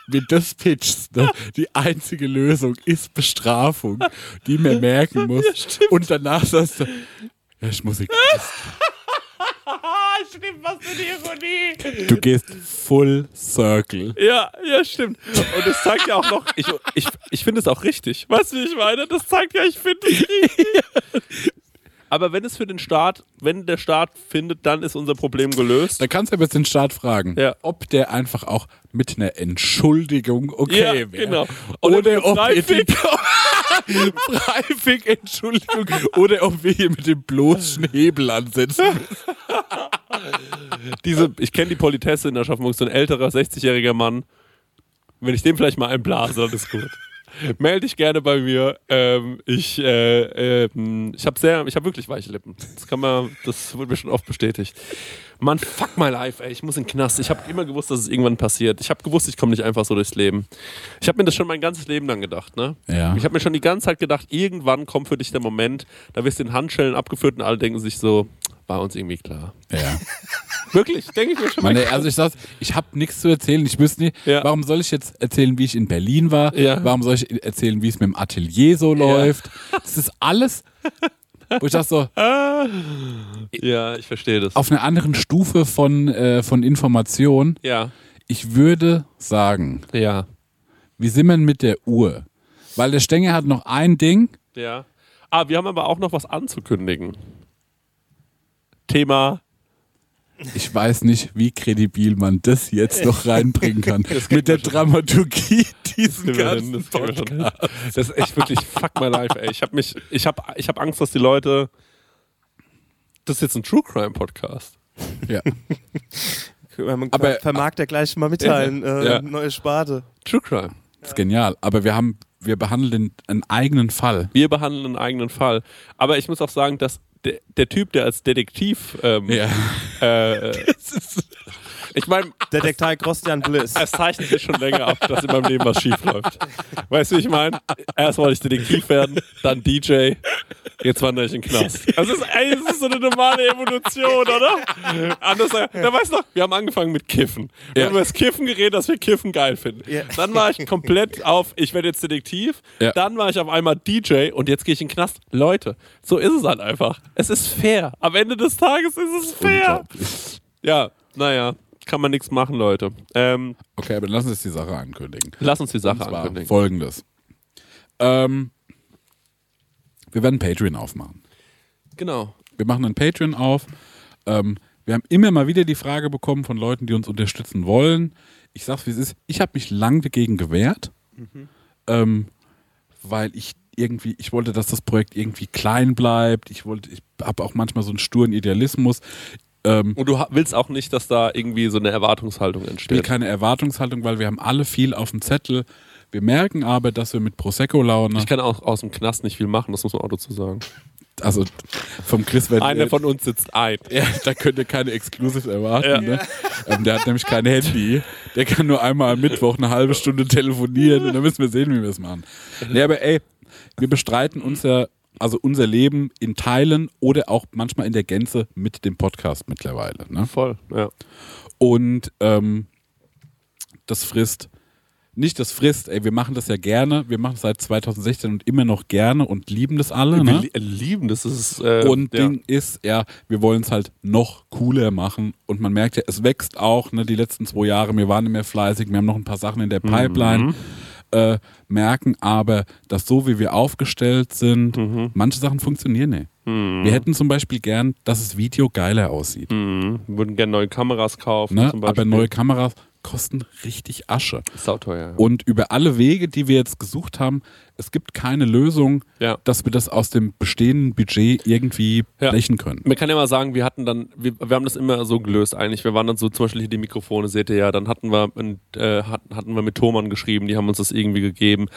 Mir das pitchst, ne? Die einzige Lösung ist Bestrafung, die mir merken muss. Und danach sagst du, ja, ich muss Stimmt, was für die Ironie. Du gehst full circle. Ja, ja, stimmt. Und das zeigt ja auch noch, ich, ich, ich finde es auch richtig. Weißt du, wie ich meine? Das zeigt ja, ich finde es richtig. *laughs* Aber wenn es für den Staat, wenn der Staat findet, dann ist unser Problem gelöst. Da kannst du aber jetzt den Staat fragen, Ja. ob der einfach auch mit einer Entschuldigung okay Ja, wäre. genau. Oder Oder, ob *laughs* Freifick, Entschuldigung. Oder ob wir hier mit dem bloßen Hebel ansetzen. Diese, ich kenne die Politesse in Aschaffenburg, so ein älterer, 60-jähriger Mann. Wenn ich dem vielleicht mal einblase, dann ist gut. Melde dich gerne bei mir. Ähm, ich äh, ähm, ich habe sehr, ich habe wirklich weiche Lippen. Das kann man, das wurde mir schon oft bestätigt. Mann, fuck my life, ey. Ich muss in den Knast. Ich habe immer gewusst, dass es irgendwann passiert. Ich habe gewusst, ich komme nicht einfach so durchs Leben. Ich habe mir das schon mein ganzes Leben lang gedacht, ne? Ja. Ich habe mir schon die ganze Zeit gedacht, irgendwann kommt für dich der Moment, da wirst du in Handschellen abgeführt und alle denken sich so, war uns irgendwie klar. Ja. *laughs* Wirklich, denke ich mir schon mal. Meine, also ich sag's, ich habe nichts zu erzählen. Ich wüsste nicht, Ja. warum soll ich jetzt erzählen, wie ich in Berlin war? Ja. Warum soll ich erzählen, wie es mit dem Atelier so läuft? Das ist alles, wo ich dachte so, *laughs* Ja, ich verstehe das. auf einer anderen Stufe von, äh, von Information. Ja, Ich würde sagen, ja, wie sind wir denn mit der Uhr? Weil der Stenger hat noch ein Ding. ja. Ah, wir haben aber auch noch was anzukündigen. Thema Ich weiß nicht, wie kredibil man das jetzt noch *laughs* reinbringen kann. Mit der Dramaturgie diesen Das ganzen hin. Podcast. Das ist echt wirklich fuck my life, ey. Ich habe mich, ich habe, ich habe Angst, dass die Leute. Das ist jetzt ein True Crime Podcast. Ja. Man Aber- vermag der gleich mal mitteilen. Äh, Ja. Neue Sparte. True Crime. Das ist genial. Aber wir haben, wir behandeln einen eigenen Fall. Wir behandeln einen eigenen Fall. Aber ich muss auch sagen, dass der, der Typ, der als Detektiv, ähm, Ja. äh, *laughs* ich meine, Detektiv Christian Bliss. es zeichnet sich schon länger ab, dass in meinem Leben was schief läuft. Weißt du, wie ich meine? Erst wollte ich Detektiv werden, dann DJ, jetzt wandere ich in den Knast. Das ist, ey, das ist so eine normale Evolution, oder? Anders, da weißt du noch, wir haben angefangen mit Kiffen. Wir Ja. haben über das Kiffen geredet, dass wir Kiffen geil finden. Ja. Dann war ich komplett auf, ich werde jetzt Detektiv. Ja. Dann war ich auf einmal DJ und jetzt gehe ich in den Knast. Leute, so ist es halt einfach. Es ist fair. Am Ende des Tages ist es fair. Ja, naja, kann man nichts machen, Leute. Ähm, Okay, aber lass uns die Sache ankündigen. lass uns die Sache ankündigen. folgendes. Ähm, wir werden Patreon aufmachen. Genau. Wir machen einen Patreon auf. Ähm, wir haben immer mal wieder die Frage bekommen von Leuten, die uns unterstützen wollen. Ich sag's, wie es ist. Ich habe mich lang dagegen gewehrt, ähm, weil ich irgendwie, ich wollte, dass das Projekt irgendwie klein bleibt. Ich wollte, ich habe auch manchmal so einen sturen Idealismus. Ähm, Und du willst auch nicht, dass da irgendwie so eine Erwartungshaltung will entsteht. keine Erwartungshaltung, weil wir haben alle viel auf dem Zettel. Wir merken aber, dass wir mit Prosecco-Laune, Ich kann auch aus dem Knast nicht viel machen, das muss man auch dazu sagen. also vom Chris werden Einer von uns sitzt ein. Ja, da könnt ihr keine Exclusives erwarten. Ja. Ne? Ähm, der hat nämlich kein Handy. Der kann nur einmal am Mittwoch eine halbe Stunde telefonieren und dann müssen wir sehen, wie wir es machen. Nee, aber ey, wir bestreiten uns ja, also unser Leben in Teilen oder auch manchmal in der Gänze mit dem Podcast mittlerweile. Ne? Voll, ja. Und ähm, das frisst. Nicht das frisst, ey, wir machen das ja gerne. Wir machen es seit 2016 und immer noch gerne und lieben das alle. Wir Ne? li- lieben das. Ist, äh, Und ja. Ding ist, ja, wir wollen es halt noch cooler machen. Und man merkt ja, es wächst auch, ne, die letzten zwei Jahre, wir waren nicht mehr fleißig, wir haben noch ein paar Sachen in der Pipeline, Mhm. Äh, merken aber, dass so wie wir aufgestellt sind, Mhm. manche Sachen funktionieren nicht. Wir hätten zum Beispiel gern, dass das Video geiler aussieht. Mhm. Wir würden gerne neue Kameras kaufen. Ne? Aber neue Kameras kosten richtig Asche. Sauteuer. Ja. Und über alle Wege, die wir jetzt gesucht haben, es gibt keine Lösung, Ja. dass wir das aus dem bestehenden Budget irgendwie Ja. blechen können. Man kann ja mal sagen, wir hatten dann, wir, wir haben das immer so gelöst eigentlich. Wir waren dann so, zum Beispiel hier die Mikrofone, seht ihr ja, dann hatten wir, äh, hatten wir mit Thomann geschrieben, die haben uns das irgendwie gegeben.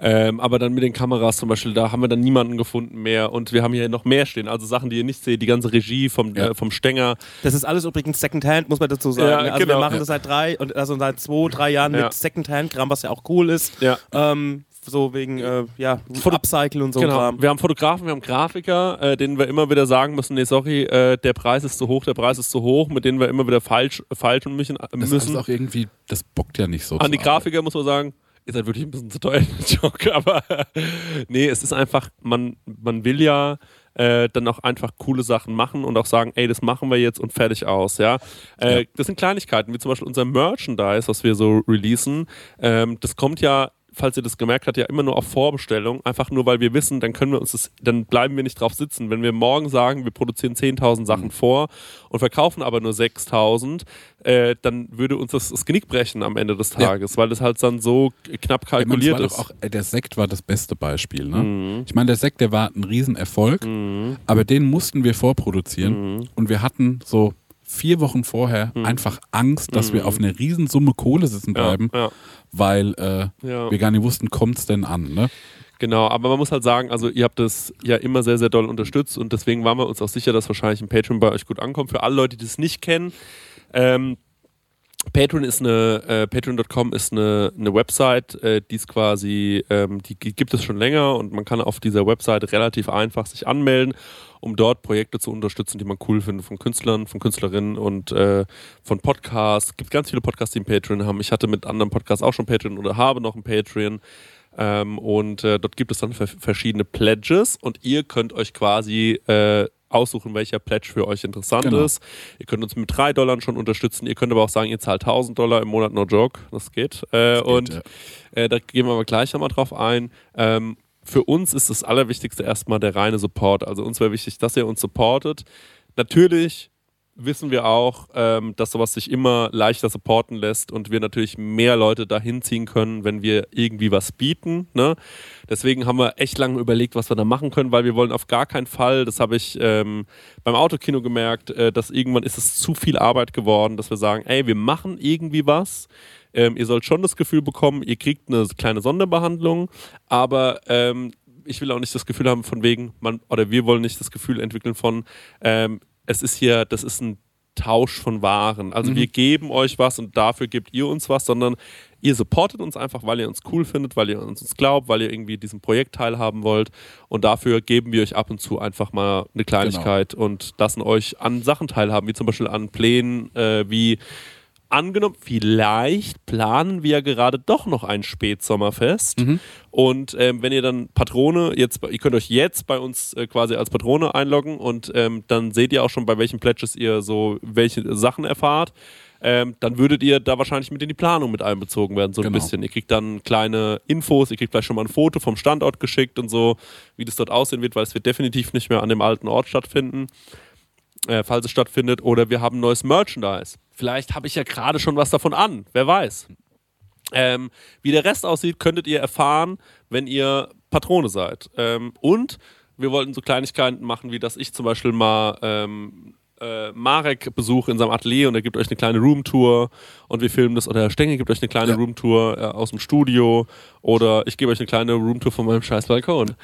Ähm, aber dann mit den Kameras zum Beispiel, da haben wir dann niemanden gefunden mehr und wir haben hier noch mehr stehen. Also Sachen, die ihr nicht seht, die ganze Regie vom, Ja. äh, vom Stenger. Das ist alles übrigens Secondhand, muss man dazu sagen. Ja, also genau. wir machen das seit drei und also seit zwei, drei Jahren Ja. mit Secondhand-Kram, was ja auch cool ist. Ja. Ähm, so wegen äh, ja, Foto- Upcycle und so genau. Kram. Wir haben Fotografen, wir haben Grafiker, äh, denen wir immer wieder sagen müssen, nee, sorry, äh, der Preis ist zu hoch, der Preis ist zu hoch, mit denen wir immer wieder falsch, falsch müssen. Das ist auch irgendwie, das bockt ja nicht so. An die Grafiker muss man sagen, ihr seid wirklich ein bisschen zu teuer, *laughs* Joke, aber nee, es ist einfach, man, man will ja äh, dann auch einfach coole Sachen machen und auch sagen, ey, das machen wir jetzt und fertig aus, ja. Äh, Ja. Das sind Kleinigkeiten, wie zum Beispiel unser Merchandise, was wir so releasen. Ähm, das kommt ja falls ihr das gemerkt habt, ja immer nur auf Vorbestellung, einfach nur, weil wir wissen, dann können wir uns das, dann bleiben wir nicht drauf sitzen. Wenn wir morgen sagen, wir produzieren 10.000 Sachen vor und verkaufen aber nur 6.000, äh, dann würde uns das, das Genick brechen am Ende des Ja. Tages, weil das halt dann so knapp Ja, kalkuliert war ist. auch, äh, der Sekt war das beste Beispiel. Ne? Mhm. Ich meine, der Sekt, der war ein Riesenerfolg, aber den mussten wir vorproduzieren Mhm. und wir hatten so vier Wochen vorher einfach Angst, dass wir auf eine Riesensumme Kohle sitzen Mhm. ja, bleiben, ja, weil äh, ja. wir gar nicht wussten, kommt es denn an. Ne? Genau, aber man muss halt sagen, also ihr habt das ja immer sehr, sehr doll unterstützt und deswegen waren wir uns auch sicher, dass wahrscheinlich ein Patreon bei euch gut ankommt. Für alle Leute, die das nicht kennen, ähm, Patreon ist eine, äh, patreon.com ist eine, eine Website, äh, die ist quasi, ähm, die gibt es schon länger und man kann auf dieser Website relativ einfach sich anmelden, um dort Projekte zu unterstützen, die man cool findet von Künstlern, von Künstlerinnen und äh, von Podcasts. Es gibt ganz viele Podcasts, die einen Patreon haben. Ich hatte mit anderen Podcasts auch schon Patreon oder habe noch einen Patreon. Ähm, und äh, dort gibt es dann verschiedene Pledges und ihr könnt euch quasi äh, aussuchen, welcher Pledge für euch interessant Genau. ist. Ihr könnt uns mit drei Dollar schon unterstützen. Ihr könnt aber auch sagen, ihr zahlt 1000 Dollar im Monat, no joke. Das geht. Äh, und ja. äh, da gehen wir aber gleich nochmal drauf ein. Ähm, für uns ist das Allerwichtigste erstmal der reine Support. Also uns wäre wichtig, dass ihr uns supportet. Natürlich wissen wir auch, ähm, dass sowas sich immer leichter supporten lässt und wir natürlich mehr Leute dahin ziehen können, wenn wir irgendwie was bieten. Ne? Deswegen haben wir echt lange überlegt, was wir da machen können, weil wir wollen auf gar keinen Fall, das habe ich ähm, beim Autokino gemerkt, äh, dass irgendwann ist es zu viel Arbeit geworden, dass wir sagen, ey, wir machen irgendwie was. Ähm, ihr sollt schon das Gefühl bekommen, ihr kriegt eine kleine Sonderbehandlung, aber ähm, ich will auch nicht das Gefühl haben von wegen, man, oder wir wollen nicht das Gefühl entwickeln von, ähm, es ist hier, das ist ein Tausch von Waren. Also wir geben euch was und dafür gebt ihr uns was, sondern ihr supportet uns einfach, weil ihr uns cool findet, weil ihr uns uns glaubt, weil ihr irgendwie diesem Projekt teilhaben wollt. Und dafür geben wir euch ab und zu einfach mal eine Kleinigkeit und lassen euch an Sachen teilhaben, wie zum Beispiel an Plänen, äh, wie angenommen, vielleicht planen wir ja gerade doch noch ein Spätsommerfest. Und ähm, wenn ihr dann Patrone, jetzt, ihr könnt euch jetzt bei uns äh, quasi als Patrone einloggen und ähm, dann seht ihr auch schon, bei welchen Pledges ihr so welche Sachen erfahrt. Ähm, dann würdet ihr da wahrscheinlich mit in die Planung mit einbezogen werden, so ein Genau. bisschen. Ihr kriegt dann kleine Infos, ihr kriegt vielleicht schon mal ein Foto vom Standort geschickt und so, wie das dort aussehen wird, weil es wird definitiv nicht mehr an dem alten Ort stattfinden äh, falls es stattfindet, oder wir haben neues Merchandise. Vielleicht habe ich ja gerade schon was davon an, wer weiß. Ähm, wie der Rest aussieht, könntet ihr erfahren, wenn ihr Patrone seid. Ähm, und wir wollten so Kleinigkeiten machen, wie dass ich zum Beispiel mal ähm, äh, Marek besuche in seinem Atelier und er gibt euch eine kleine Roomtour und wir filmen das. Oder Herr Stengel gibt euch eine kleine Ja. Roomtour äh, aus dem Studio. Oder ich gebe euch eine kleine Roomtour von meinem scheiß Balkon.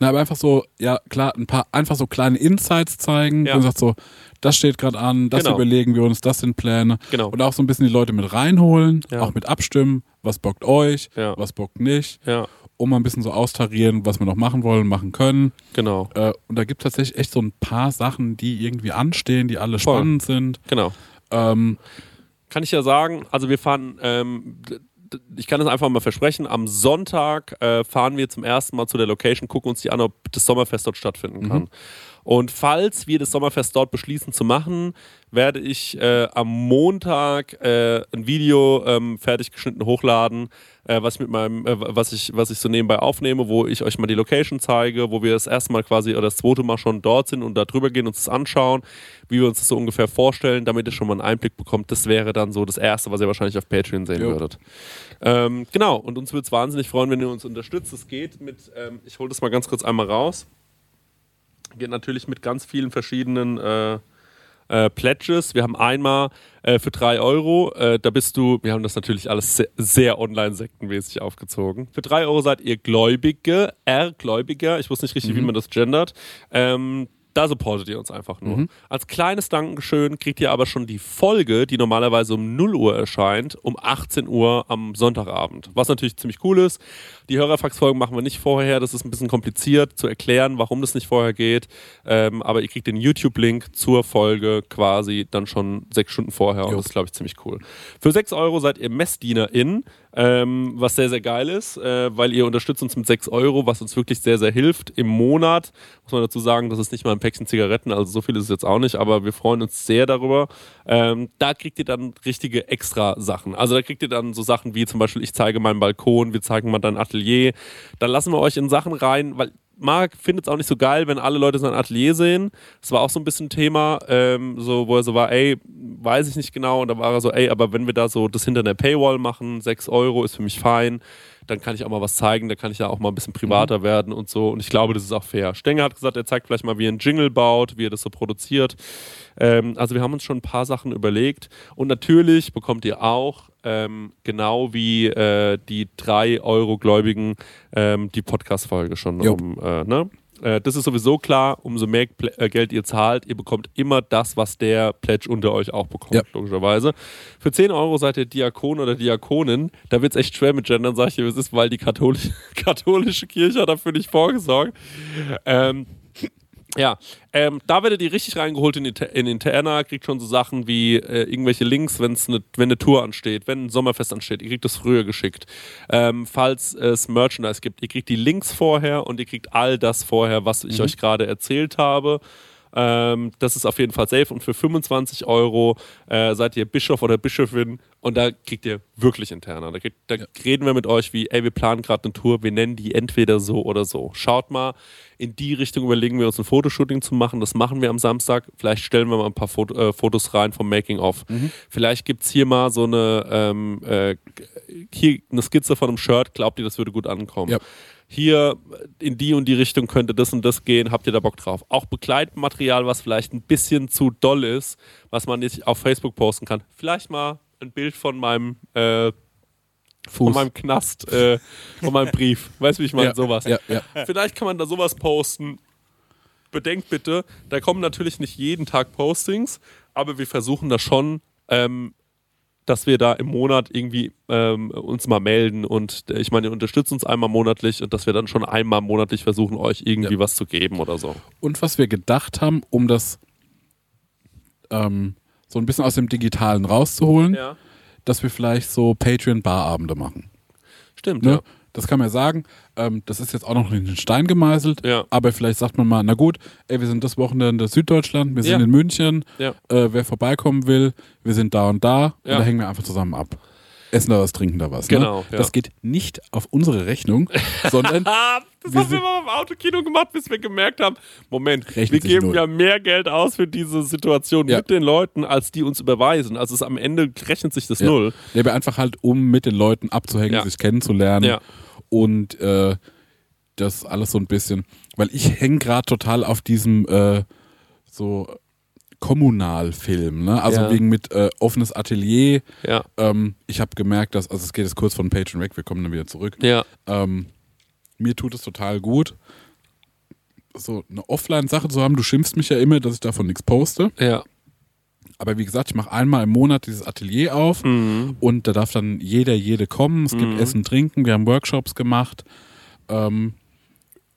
Na, aber einfach so, ja klar, ein paar, einfach so kleine Insights zeigen, Ja. wo man sagt so, das steht gerade an, das Genau. überlegen wir uns, das sind Pläne. Genau. Und auch so ein bisschen die Leute mit reinholen, Ja. auch mit abstimmen, was bockt euch, Ja. was bockt nicht, um mal ein bisschen so austarieren, was wir noch machen wollen, machen können. genau. Äh, und da gibt es tatsächlich echt so ein paar Sachen, die irgendwie anstehen, die alle Voll. spannend sind. Genau. Ähm, kann ich ja sagen, also wir fahren, ähm, ich kann das einfach mal versprechen, am Sonntag äh, fahren wir zum ersten Mal zu der Location, gucken uns die an, ob das Sommerfest dort stattfinden kann. Und falls wir das Sommerfest dort beschließen zu machen, werde ich äh, am Montag äh, ein Video ähm, fertig geschnitten hochladen, äh, was ich mit meinem, äh, was ich, was ich so nebenbei aufnehme, wo ich euch mal die Location zeige, wo wir das erste Mal quasi oder das zweite Mal schon dort sind und da drüber gehen, uns das anschauen, wie wir uns das so ungefähr vorstellen, damit ihr schon mal einen Einblick bekommt. Das wäre dann so das Erste, was ihr wahrscheinlich auf Patreon sehen Jo. würdet. Ähm, genau, und uns würde es wahnsinnig freuen, wenn ihr uns unterstützt. Es geht mit, ähm, ich hole das mal ganz kurz einmal raus. Geht natürlich mit ganz vielen verschiedenen äh, äh, Pledges. Wir haben einmal äh, für 3 Euro, äh, da bist du, wir haben das natürlich alles sehr, sehr online-sektenmäßig aufgezogen. Für 3 Euro seid ihr Gläubige, R-Gläubiger, ich wusste nicht richtig, wie man das gendert. Ähm, da supportet ihr uns einfach nur. Als kleines Dankeschön kriegt ihr aber schon die Folge, die normalerweise um 0 Uhr erscheint, um 18 Uhr am Sonntagabend. Was natürlich ziemlich cool ist. Die Hörerfax-Folgen machen wir nicht vorher. Das ist ein bisschen kompliziert zu erklären, warum das nicht vorher geht. Ähm, aber ihr kriegt den YouTube-Link zur Folge quasi dann schon sechs Stunden vorher. Und Jo. das ist, glaube ich, ziemlich cool. Für 6 Euro seid ihr MessdienerIn, ähm, was sehr, sehr geil ist, äh, weil ihr unterstützt uns mit 6 Euro, was uns wirklich sehr, sehr hilft im Monat. Muss man dazu sagen, das ist nicht mal ein Päckchen Zigaretten, also so viel ist es jetzt auch nicht, aber wir freuen uns sehr darüber. Ähm, da kriegt ihr dann richtige extra Sachen. Also da kriegt ihr dann so Sachen wie zum Beispiel, ich zeige meinen Balkon, wir zeigen mal dein Atelier. Dann lassen wir euch in Sachen rein, weil Marc findet es auch nicht so geil, wenn alle Leute sein Atelier sehen. Das war auch so ein bisschen Thema, ähm, so, wo er so war, ey, weiß ich nicht genau. Und da war er so, ey, aber wenn wir da so das hinter der Paywall machen, 6 Euro ist für mich fein, dann kann ich auch mal was zeigen, da kann ich ja auch mal ein bisschen privater werden und so. Und ich glaube, das ist auch fair. Stenger hat gesagt, er zeigt vielleicht mal, wie er einen Jingle baut, wie er das so produziert. Ähm, also wir haben uns schon ein paar Sachen überlegt. Und natürlich bekommt ihr auch ähm, genau wie äh, die 3 Euro Gläubigen ähm, die Podcast-Folge schon. Um, äh, ne? äh, das ist sowieso klar, umso mehr Pl- äh, Geld ihr zahlt, ihr bekommt immer das, was der Pledge unter euch auch bekommt, Ja. logischerweise. Für 10 Euro seid ihr Diakon oder Diakonin. Da wird es echt schwer mit Gendern, sag ich es ist, weil die katholische, *laughs* katholische Kirche hat dafür nicht vorgesorgt. Ähm, ja, ähm, da werdet ihr richtig reingeholt in, in Interna, kriegt schon so Sachen wie äh, irgendwelche Links, wenn's ne, wenn eine Tour ansteht, wenn ein Sommerfest ansteht, ihr kriegt das früher geschickt. Ähm, falls es Merchandise gibt, ihr kriegt die Links vorher und ihr kriegt all das vorher, was ich euch gerade erzählt habe. Ähm, das ist auf jeden Fall safe und für 25 Euro äh, seid ihr Bischof oder Bischofin und da kriegt ihr wirklich interner. Da, kriegt, da reden wir mit euch wie, ey, wir planen gerade eine Tour, wir nennen die entweder so oder so. Schaut mal, in die Richtung überlegen wir uns ein Fotoshooting zu machen. Das machen wir am Samstag. Vielleicht stellen wir mal ein paar Foto, äh, Fotos rein vom Making of. Vielleicht gibt es hier mal so eine, ähm, äh, hier eine Skizze von einem Shirt. Glaubt ihr, das würde gut ankommen? Ja. Hier in die und die Richtung könnte das und das gehen, habt ihr da Bock drauf? Auch Begleitmaterial, was vielleicht ein bisschen zu doll ist, was man nicht auf Facebook posten kann. Vielleicht mal ein Bild von meinem, äh, von Fuß. meinem Knast, äh, von meinem Brief. *laughs* Weißt du, wie ich meine? ja, Sowas. Ja, ja. Vielleicht kann man da sowas posten. Bedenkt bitte, da kommen natürlich nicht jeden Tag Postings, aber wir versuchen da schon, ähm, dass wir da im Monat irgendwie ähm, uns mal melden und äh, ich meine, ihr unterstützt uns einmal monatlich und dass wir dann schon einmal monatlich versuchen, euch irgendwie Ja. was zu geben oder so. Und was wir gedacht haben, um das ähm, so ein bisschen aus dem Digitalen rauszuholen, Ja. dass wir vielleicht so Patreon-Barabende machen. Stimmt, Ne? ja. Das kann man ja sagen. Ähm, das ist jetzt auch noch nicht in den Stein gemeißelt. Ja. Aber vielleicht sagt man mal, na gut, ey, wir sind das Wochenende in Süddeutschland, wir sind in München. Äh, wer vorbeikommen will, wir sind da und da. Und da hängen wir einfach zusammen ab. Essen da was, trinken da was. Genau, Ne? ja. Das geht nicht auf unsere Rechnung, *laughs* sondern das Wir haben wir mal beim Autokino gemacht, bis wir gemerkt haben, Moment, wir geben null. ja mehr Geld aus für diese Situation Ja. mit den Leuten, als die uns überweisen. Also es am Ende rechnet sich das Ja. null. Ja, aber einfach halt, um mit den Leuten abzuhängen, sich kennenzulernen Ja. Und äh, das alles so ein bisschen, weil ich hänge gerade total auf diesem äh, so Kommunalfilm, ne? Also Ja. wegen mit äh, offenes Atelier. Ja, Ähm, ich habe gemerkt, dass, also es geht jetzt kurz von Patreon weg, wir kommen dann wieder zurück. ja, Ähm, mir tut es total gut, so eine Offline-Sache zu haben. Du schimpfst mich ja immer, dass ich davon nichts poste. ja. Aber wie gesagt, ich mache einmal im Monat dieses Atelier auf Mhm. und da darf dann jeder, jede kommen. Es gibt Essen, Trinken, wir haben Workshops gemacht. Ähm,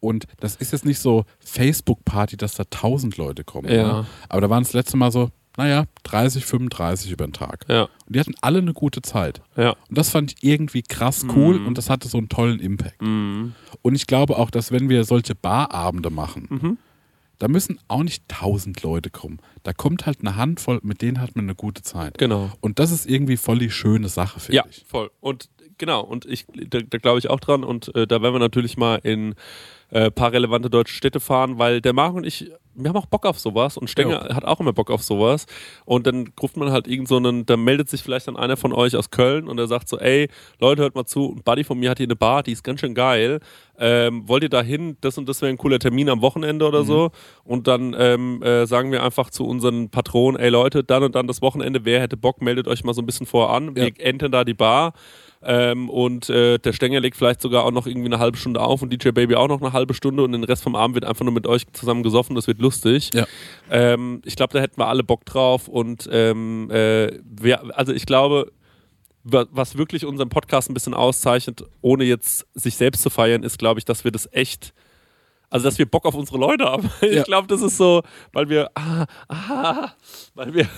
und das ist jetzt nicht so Facebook-Party, dass da tausend Leute kommen. Ja. Ne? Aber da waren das letzte Mal so, naja, 30, 35 über den Tag. Ja, Und die hatten alle eine gute Zeit. ja. Und das fand ich irgendwie krass cool und das hatte so einen tollen Impact. Mhm. Und ich glaube auch, dass wenn wir solche Barabende machen, Mhm. Da müssen auch nicht tausend Leute kommen. Da kommt halt eine Handvoll, mit denen hat man eine gute Zeit. Genau. Und das ist irgendwie voll die schöne Sache, finde Ja, ich. voll. Und genau, und ich, da, da glaube ich auch dran. Und äh, da werden wir natürlich mal in äh, paar relevante deutsche Städte fahren, weil der Marc und ich, wir haben auch Bock auf sowas und Stenger hat auch immer Bock auf sowas. Und dann ruft man halt irgend so einen, da meldet sich vielleicht dann einer von euch aus Köln und er sagt so, ey, Leute, hört mal zu, ein Buddy von mir hat hier eine Bar, die ist ganz schön geil. Ähm, wollt ihr da hin? Das und das wäre ein cooler Termin am Wochenende oder so. Und dann ähm, äh, sagen wir einfach zu unseren Patronen, ey Leute, dann und dann das Wochenende, wer hätte Bock, meldet euch mal so ein bisschen vorher an. Wir Ja. enten da die Bar. Ähm, und äh, der Stenger legt vielleicht sogar auch noch irgendwie eine halbe Stunde auf und DJ Baby auch noch eine halbe Stunde und den Rest vom Abend wird einfach nur mit euch zusammen gesoffen. Das wird lustig. Ja. Ähm, ich glaube, da hätten wir alle Bock drauf und ähm, äh, wir, also ich glaube, wa- was wirklich unseren Podcast ein bisschen auszeichnet, ohne jetzt sich selbst zu feiern, ist, glaube ich, dass wir das echt, also dass wir Bock auf unsere Leute haben. *laughs* Ich Ja. glaube, das ist so, weil wir, ah, ah, weil wir, *laughs*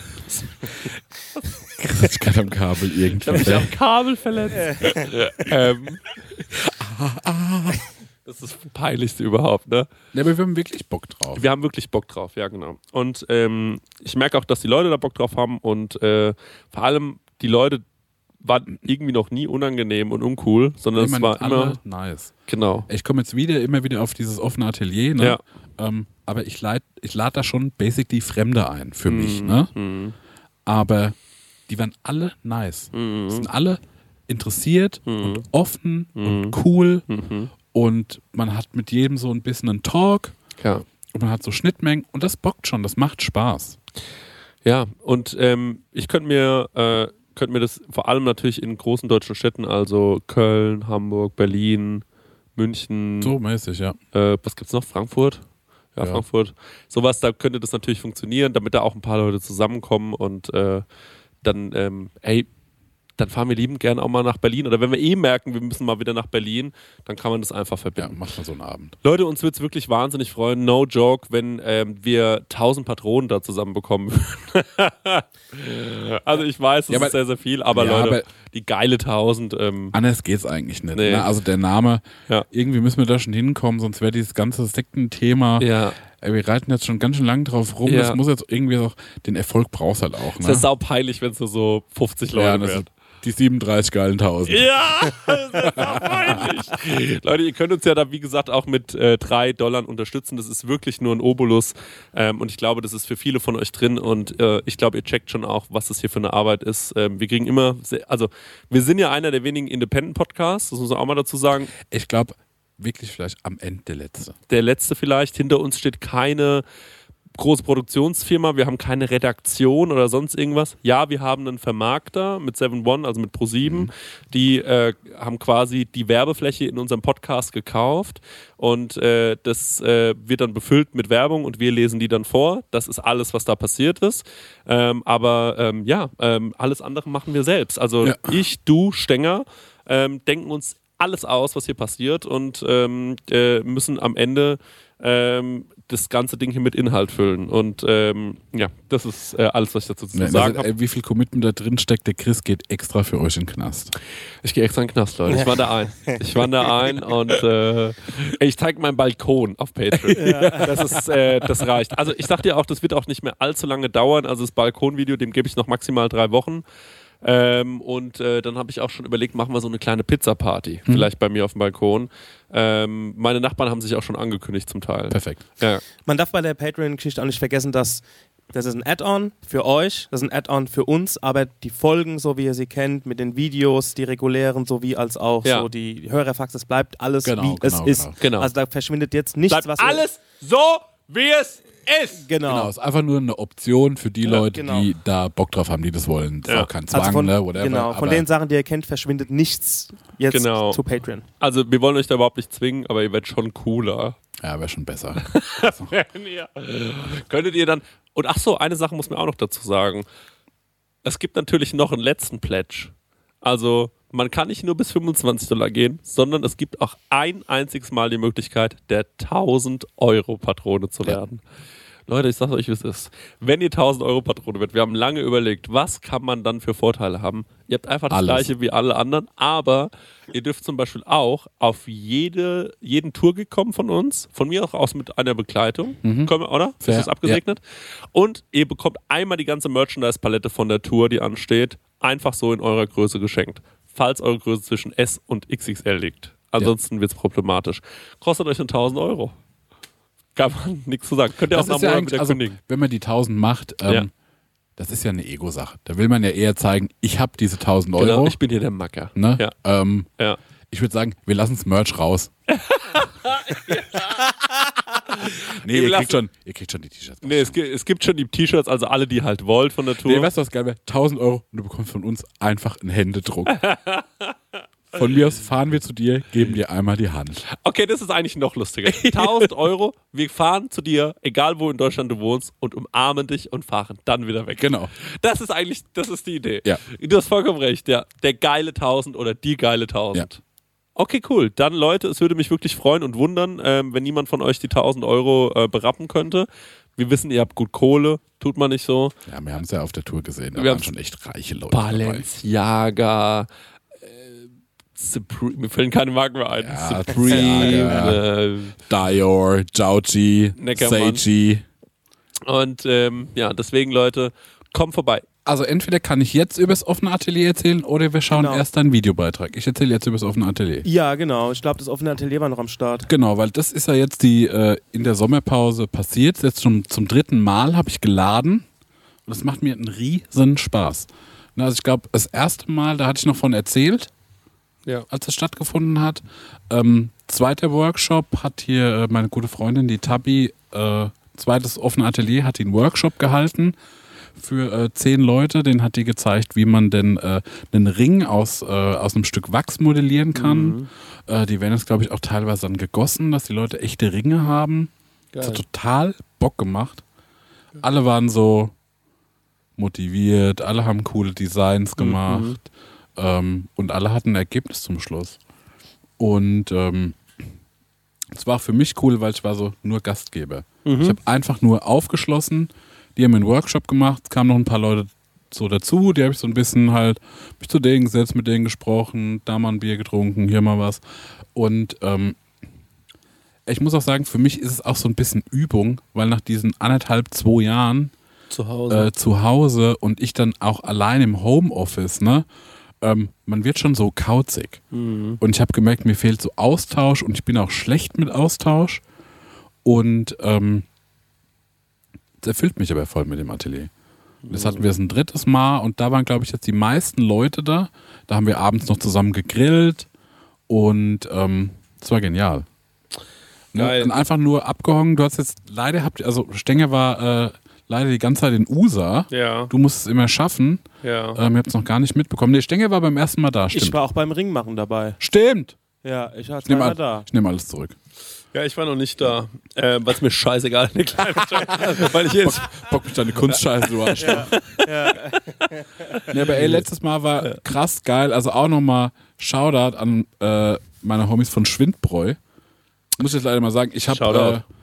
Ich gerade am Kabel ich irgendwie. habe mich am Kabel verletzt. *laughs* ähm, das ist das Peinlichste überhaupt, ne? Ja, aber wir haben wirklich Bock drauf. Wir haben wirklich Bock drauf, ja, genau. Und ähm, ich merke auch, dass die Leute da Bock drauf haben und äh, vor allem die Leute waren irgendwie noch nie unangenehm und uncool, sondern es war alle immer, nice. genau. Ich komme jetzt wieder, immer wieder auf dieses offene Atelier, ne? Ja. Ähm, aber ich lade ich lad da schon basically Fremde ein für mich, Mhm, ne? mhm, Aber die waren alle nice. mhm, Sind alle interessiert Mhm. und offen Mhm. und cool und man hat mit jedem so ein bisschen einen Talk Ja. und man hat so Schnittmengen und das bockt schon, das macht Spaß. Ja, und ähm, ich könnte mir, äh, könnten wir das vor allem natürlich in großen deutschen Städten, also Köln, Hamburg, Berlin, München, So mäßig, ja. äh, was gibt's noch? Frankfurt? Ja, Ja. Frankfurt. Sowas, da könnte das natürlich funktionieren, damit da auch ein paar Leute zusammenkommen und äh, dann, ähm, ey, dann fahren wir liebend gerne auch mal nach Berlin. Oder wenn wir eh merken, wir müssen mal wieder nach Berlin, dann kann man das einfach Ja, verbinden. macht mal so einen Abend. Leute, uns wird es wirklich wahnsinnig freuen, no joke, wenn ähm, wir 1000 Patronen da zusammenbekommen würden. *laughs* also ich weiß, das Ja, aber- ist sehr, sehr viel, aber Ja, Leute, aber- die geile 1000, ähm, Anders geht's eigentlich nicht. Nee. Ne? Also der Name, Ja. irgendwie müssen wir da schon hinkommen, sonst wäre dieses ganze Sektenthema. ja, Ey, wir reiten jetzt schon ganz schön lang drauf rum. Ja. Das muss jetzt irgendwie auch, den Erfolg brauchst halt auch. ist ja Ne? saupeilig, wenn es nur so 50 Leute Ja, das sind die 37 geilen Tausend. Ja, das ist peinlich. *laughs* Leute, ihr könnt uns ja da, wie gesagt, auch mit äh, drei Dollar unterstützen. Das ist wirklich nur ein Obolus. Ähm, und ich glaube, das ist für viele von euch drin. Und äh, ich glaube, ihr checkt schon auch, was das hier für eine Arbeit ist. Ähm, wir kriegen immer, sehr, also wir sind ja einer der wenigen Independent-Podcasts, das muss man auch mal dazu sagen. Ich glaube, wirklich vielleicht am Ende der letzte. Der letzte vielleicht. Hinter uns steht keine große Produktionsfirma, wir haben keine Redaktion oder sonst irgendwas. Ja, wir haben einen Vermarkter mit 7 One, also mit Pro7, Mhm. die äh, haben quasi die Werbefläche in unserem Podcast gekauft und äh, das äh, wird dann befüllt mit Werbung und wir lesen die dann vor. Das ist alles, was da passiert ist. Ähm, aber ähm, ja, ähm, alles andere machen wir selbst. Also Ja. ich, du, Stenger, ähm, denken uns alles aus, was hier passiert und ähm, äh, müssen am Ende ähm, das ganze Ding hier mit Inhalt füllen. Und ähm, ja, das ist äh, alles, was ich dazu zu Ne, sagen also, habe. ey, wie viel Commitment da drin steckt, der Chris geht extra für euch in den Knast. Ich gehe extra in den Knast, Leute. Ich wandere ein. Ich wandere ein und äh, ich zeige meinen Balkon auf Patreon. *laughs* Das, ist, äh, das reicht. Also ich sag dir auch, das wird auch nicht mehr allzu lange dauern. Also das Balkonvideo, dem gebe ich noch maximal drei Wochen. Ähm, und äh, dann habe ich auch schon überlegt, machen wir so eine kleine Pizza-Party. Vielleicht bei mir auf dem Balkon. Ähm, meine Nachbarn haben sich auch schon angekündigt zum Teil. Perfekt. Ja. Man darf bei der Patreon-Geschichte auch nicht vergessen, dass das ist ein Add-on für euch, das ist ein Add-on für uns, aber die Folgen, so wie ihr sie kennt, mit den Videos, die regulären, sowie als auch Ja. so die Hörerfax, das bleibt alles, Genau, wie es genau, ist. genau. Genau. Also da verschwindet jetzt nichts, Bleibt was ihr- alles so, wie es ist. Genau. Genau, ist einfach nur eine Option für die Leute, genau. die da Bock drauf haben, die das wollen. Ist Ja. auch kein Zwang, Also von, ne, whatever. genau, von aber den Sachen, die ihr kennt, verschwindet nichts jetzt Genau. zu Patreon. Also wir wollen euch da überhaupt nicht zwingen, aber ihr werdet schon cooler. Ja, wäre schon besser. *laughs* Ihr- Könntet ihr dann. Und ach so, eine Sache muss mir auch noch dazu sagen. Es gibt natürlich noch einen letzten Pledge. Also, man kann nicht nur bis 25 Dollar gehen, sondern es gibt auch ein einziges Mal die Möglichkeit, der 1000 Euro Patrone zu Ja. Leute, ich sage euch, wie es ist. Wenn ihr 1000 Euro Patrone wird, wir haben lange überlegt, was kann man dann für Vorteile haben? Ihr habt einfach das Alles. gleiche wie alle anderen, aber ihr dürft zum Beispiel auch auf jede, jeden Tourgig kommen von uns, von mir auch aus mit einer Begleitung, Können wir, oder? Ist Fair, das abgesegnet? Und ihr bekommt einmal die ganze Merchandise-Palette von der Tour, die ansteht, einfach so in eurer Größe geschenkt. Falls eure Größe zwischen S und XXL liegt. Ansonsten wird es problematisch. Kostet euch 1000 Euro. Kann man nichts zu sagen. Könnt ihr Das auch ist ja wieder also, kündigen. wenn man die 1000 macht, ähm, Ja. das ist ja eine Ego-Sache. Da will man ja eher zeigen, ich habe diese 1000 Euro. Genau, ich bin hier der Macker. ne? Ja, ähm, ja. ich würde sagen, wir lassen das Merch raus. *laughs* nee, ihr kriegt, schon, ihr kriegt schon die T-Shirts. Nee, es, es gibt schon die T-Shirts, also alle, die halt wollt von der Tour. Nee, weißt du, was geil wäre? 1000 Euro und du bekommst von uns einfach einen Händedruck. *laughs* Von mir aus fahren wir zu dir, geben dir einmal die Hand. Okay, das ist eigentlich noch lustiger. 1000 Euro, wir fahren zu dir, egal wo in Deutschland du wohnst, und umarmen dich und fahren dann wieder weg. Genau. Das ist eigentlich, das ist die Idee. Ja. Du hast vollkommen recht, ja. Der geile 1000 oder die geile 1000. Okay, cool. Dann, Leute, es würde mich wirklich freuen und wundern, ähm, wenn niemand von euch die 1000 Euro äh, berappen könnte. Wir wissen, ihr habt gut Kohle, tut man nicht so. Ja, wir haben es ja auf der Tour gesehen. Da Wir waren schon echt reiche Leute. Balenciaga, Supreme, mir fallen keine Marken mehr ein. Ja, Supreme, äh, Dior, Jauchi. Seiji. und ähm, ja, deswegen, Leute, kommt vorbei. Also entweder kann ich jetzt übers offene Atelier erzählen oder wir schauen Genau. erst einen Videobeitrag. Ich erzähle jetzt übers offene Atelier. Ja, genau. Ich glaube, das offene Atelier war noch am Start. Genau, weil das ist ja jetzt die äh, in der Sommerpause passiert. Jetzt schon zum dritten Mal habe ich geladen und das macht mir einen riesen Spaß. Also ich glaube, das erste Mal, da hatte ich noch von erzählt, Ja. als es stattgefunden hat. Ähm, zweiter Workshop hat hier äh, meine gute Freundin, die Tabi, äh, zweites offene Atelier, hat einen Workshop gehalten für äh, zehn Leute. Den hat die gezeigt, wie man denn äh, einen Ring aus, äh, aus einem Stück Wachs modellieren kann. Äh, die werden jetzt, glaube ich, auch teilweise dann gegossen, dass die Leute echte Ringe haben. Das hat total Bock gemacht. Alle waren so motiviert, alle haben coole Designs gemacht ähm, und alle hatten ein Ergebnis zum Schluss. Und ähm, es war auch für mich cool, weil ich war so nur Gastgeber. Ich habe einfach nur aufgeschlossen, die haben einen Workshop gemacht, es kamen noch ein paar Leute so dazu, die habe ich so ein bisschen halt, mich zu denen gesetzt, mit denen gesprochen, da mal ein Bier getrunken, hier mal was. Und ähm, ich muss auch sagen, für mich ist es auch so ein bisschen Übung, weil nach diesen anderthalb, zwei Jahren Zu Hause. äh, zu Hause und ich dann auch allein im Homeoffice, ne? Ähm, man wird schon so kauzig. Und ich habe gemerkt, mir fehlt so Austausch und ich bin auch schlecht mit Austausch. Und ähm, das erfüllt mich aber voll mit dem Atelier. Das hatten wir jetzt ein drittes Mal und da waren, glaube ich, jetzt die meisten Leute da. Da haben wir abends noch zusammen gegrillt und ähm, das war genial. Ne? Geil. Und einfach nur abgehangen. Du hast jetzt leider habt also Stenger war äh, leider die ganze Zeit in USA. ja, Du musst es immer schaffen. ja. Ähm, ihr habt es noch gar nicht mitbekommen. Nee, Stenger war beim ersten Mal da. Ich Stimmt. war auch beim Ringmachen dabei. Stimmt. Ja, ich war Ich nehme zweimal da. ich nehm alles zurück. Ja, ich war noch nicht da. Äh, Was mir scheißegal, eine kleine Scheiße. Weil ich jetzt. Bock mich deine Kunstscheiße, du Arschloch. *laughs* Nee, aber ey, letztes Mal war krass geil. Also auch nochmal Shoutout an äh, meine Homies von Schwindbräu. Muss ich jetzt leider mal sagen, ich habe äh,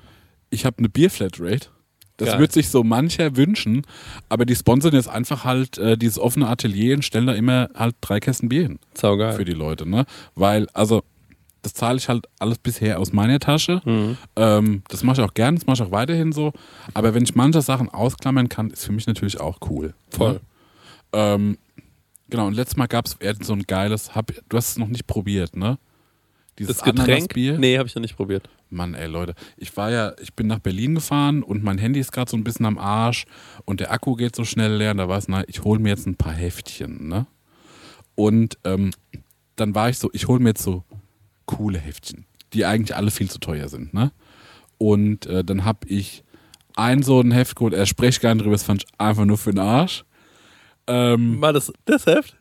ich hab eine Bierflatrate. Das Geil. wird sich so mancher wünschen, aber die sponsern jetzt einfach halt äh, dieses offene Atelier und stellen da immer halt drei Kästen Bier hin Saugeil. für die Leute, ne? Weil, also, das zahle ich halt alles bisher aus meiner Tasche. Mhm. Ähm, das mache ich auch gern, das mache ich auch weiterhin so. Aber wenn ich manche Sachen ausklammern kann, ist für mich natürlich auch cool. Voll. Ne? Ähm, genau, und letztes Mal gab es so ein geiles, hab, du hast es noch nicht probiert, ne? Dieses Das Getränk? Ananasbier. Nee, habe ich noch nicht probiert. Mann, ey, Leute, ich war ja, ich bin nach Berlin gefahren und mein Handy ist gerade so ein bisschen am Arsch und der Akku geht so schnell leer und da war es, na, ich hole mir jetzt ein paar Heftchen, ne? Und ähm, dann war ich so, ich hole mir jetzt so coole Heftchen, die eigentlich alle viel zu teuer sind, ne? Und äh, dann habe ich ein so ein Heft geholt, er spricht gar nicht drüber, das fand ich einfach nur für den Arsch. Ähm, War das das Heft?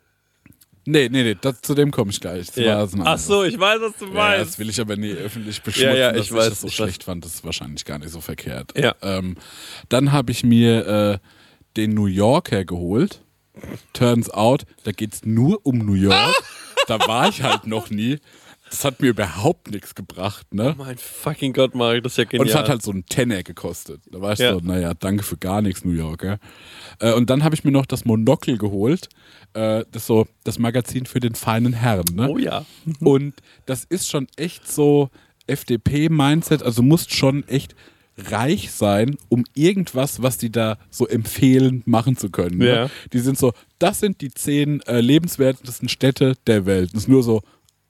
Nee, nee, nee, das, zu dem komme ich gleich. Das ein Ach so, ich weiß, was du Ja, meinst. das will ich aber nie öffentlich beschmutzen, Ja, ja, dass ich weiß, das so ich schlecht fand. Das ist wahrscheinlich gar nicht so verkehrt. Ja. Ähm, dann habe ich mir äh, den New Yorker geholt. Turns out, da geht's nur um New York. *laughs* da war ich halt noch nie. Das hat mir überhaupt nichts gebracht, ne? mein fucking Gott, Marek, das ist ja Und genial. es hat halt so einen Tenner gekostet. Da war ich Ja. so, naja, danke für gar nichts, New Yorker. Äh, und dann habe ich mir noch das Monokel geholt. Äh, das so das Magazin für den feinen Herrn, ne? oh ja. *laughs* Und das ist schon echt so FDP-Mindset. Also du musst schon echt reich sein, um irgendwas, was die da so empfehlen, machen zu können. Ne? Ja. Die sind so, das sind die zehn äh, lebenswertesten Städte der Welt. Das ist nur so,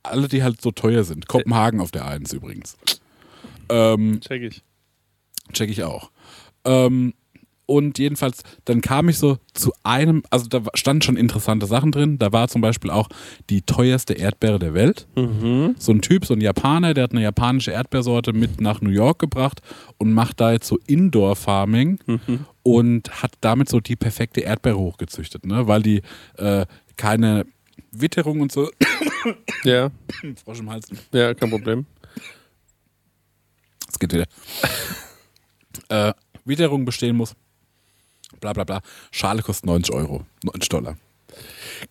alle, die halt so teuer sind. Kopenhagen auf der Eins übrigens. Ähm, Check ich. check ich auch. Ähm, und jedenfalls, dann kam ich so zu einem, also da standen schon interessante Sachen drin. Da war zum Beispiel auch die teuerste Erdbeere der Welt. So ein Typ, so ein Japaner, der hat eine japanische Erdbeersorte mit nach New York gebracht und macht da jetzt so Indoor-Farming und hat damit so die perfekte Erdbeere hochgezüchtet, ne? weil die äh, keine Witterung und so, Ja, Frosch im Hals, ja, kein Problem. Es geht wieder. äh, Witterung bestehen muss. Bla bla bla. Schale kostet 90 Euro. 90 Dollar.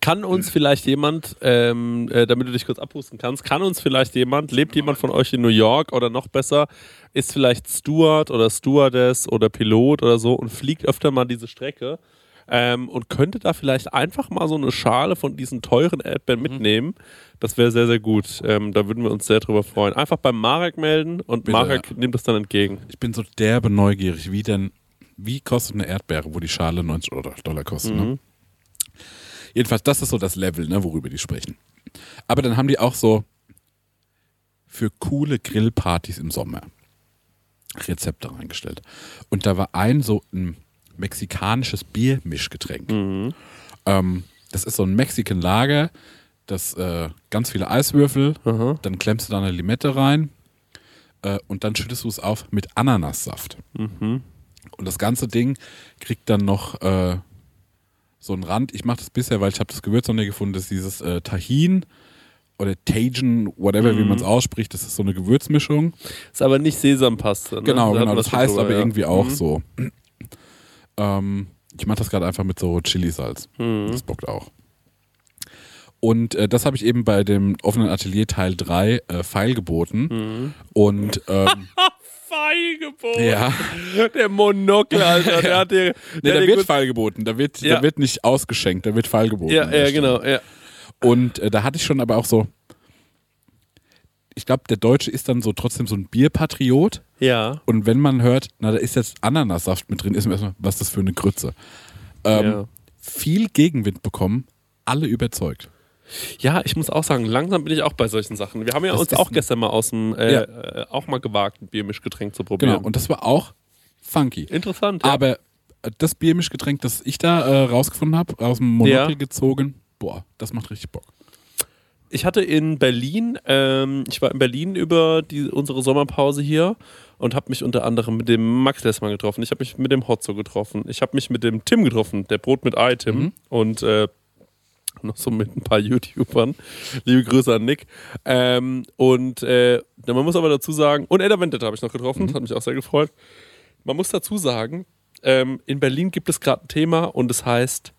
Kann uns vielleicht jemand, ähm, äh, damit du dich kurz abhusten kannst, kann uns vielleicht jemand, lebt jemand von euch in New York oder noch besser, ist vielleicht Steward oder Stewardess oder Pilot oder so und fliegt öfter mal diese Strecke ähm, und könnte da vielleicht einfach mal so eine Schale von diesen teuren Erdbeeren mitnehmen. Das wäre sehr, sehr gut. Ähm, da würden wir uns sehr drüber freuen. Einfach beim Marek melden und Bitte, Marek nimmt das dann entgegen. Ich bin so derbe neugierig, wie denn, wie kostet eine Erdbeere, wo die Schale 90 Dollar- Dollar kostet. Ne? Jedenfalls, das ist so das Level, ne, worüber die sprechen. Aber dann haben die auch so für coole Grillpartys im Sommer Rezepte reingestellt. Und da war ein so ein mexikanisches Biermischgetränk. Ähm, das ist so ein Mexican Lager, das äh, ganz viele Eiswürfel, dann klemmst du da eine Limette rein äh, und dann schüttest du es auf mit Ananassaft. Und das ganze Ding kriegt dann noch äh, so einen Rand. Ich mache das bisher, weil ich habe das Gewürz noch nicht gefunden, das ist dieses äh, Tahin oder Tajin, whatever, wie man es ausspricht. Das ist so eine Gewürzmischung. Ist aber nicht Sesampaste. Ne? Genau, Da genau. Das heißt drüber, aber ja. irgendwie auch Mhm. so. Ähm, ich mache das gerade einfach mit so Chilisalz. Mhm. Das bockt auch. Und äh, das habe ich eben bei dem offenen Atelier Teil 3 äh, feilgeboten. Mhm. Und ähm, *laughs* Feilgebot. ja, Der Monokel, Alter. Der hat dir, *laughs* nee, der dir wird feilgeboten. Da wird, Ja. da wird nicht ausgeschenkt, da wird feilgeboten. Ja, der ja, genau. Ja. Und äh, da hatte ich schon aber auch so, ich glaube, der Deutsche ist dann so trotzdem so ein Bierpatriot. ja. Und wenn man hört, na, da ist jetzt Ananassaft mit drin, ist man erstmal, was ist das für eine Grütze? Ähm, Ja. Viel Gegenwind bekommen, alle überzeugt. Ja, ich muss auch sagen, langsam bin ich auch bei solchen Sachen. Wir haben ja Das uns auch gestern mal aus dem, äh, Ja. äh, auch mal gewagt, ein Biermischgetränk zu probieren. Genau, und das war auch funky. Interessant, ja. Aber äh, das Biermischgetränk, das ich da äh, rausgefunden habe, aus dem Monokel Ja. gezogen, boah, das macht richtig Bock. Ich hatte in Berlin, ähm, ich war in Berlin über die, unsere Sommerpause hier und habe mich unter anderem mit dem Max Lessmann getroffen. Ich habe mich mit dem Hotzo getroffen. Ich habe mich mit dem Tim getroffen, der Brot mit Ei Tim. Mhm. Und äh, noch so mit ein paar YouTubern. Liebe Grüße an Nick. Ähm, und äh, man muss aber dazu sagen, und Edda Vendetta habe ich noch getroffen, Mhm. das hat mich auch sehr gefreut. Man muss dazu sagen, ähm, in Berlin gibt es gerade ein Thema und es heißt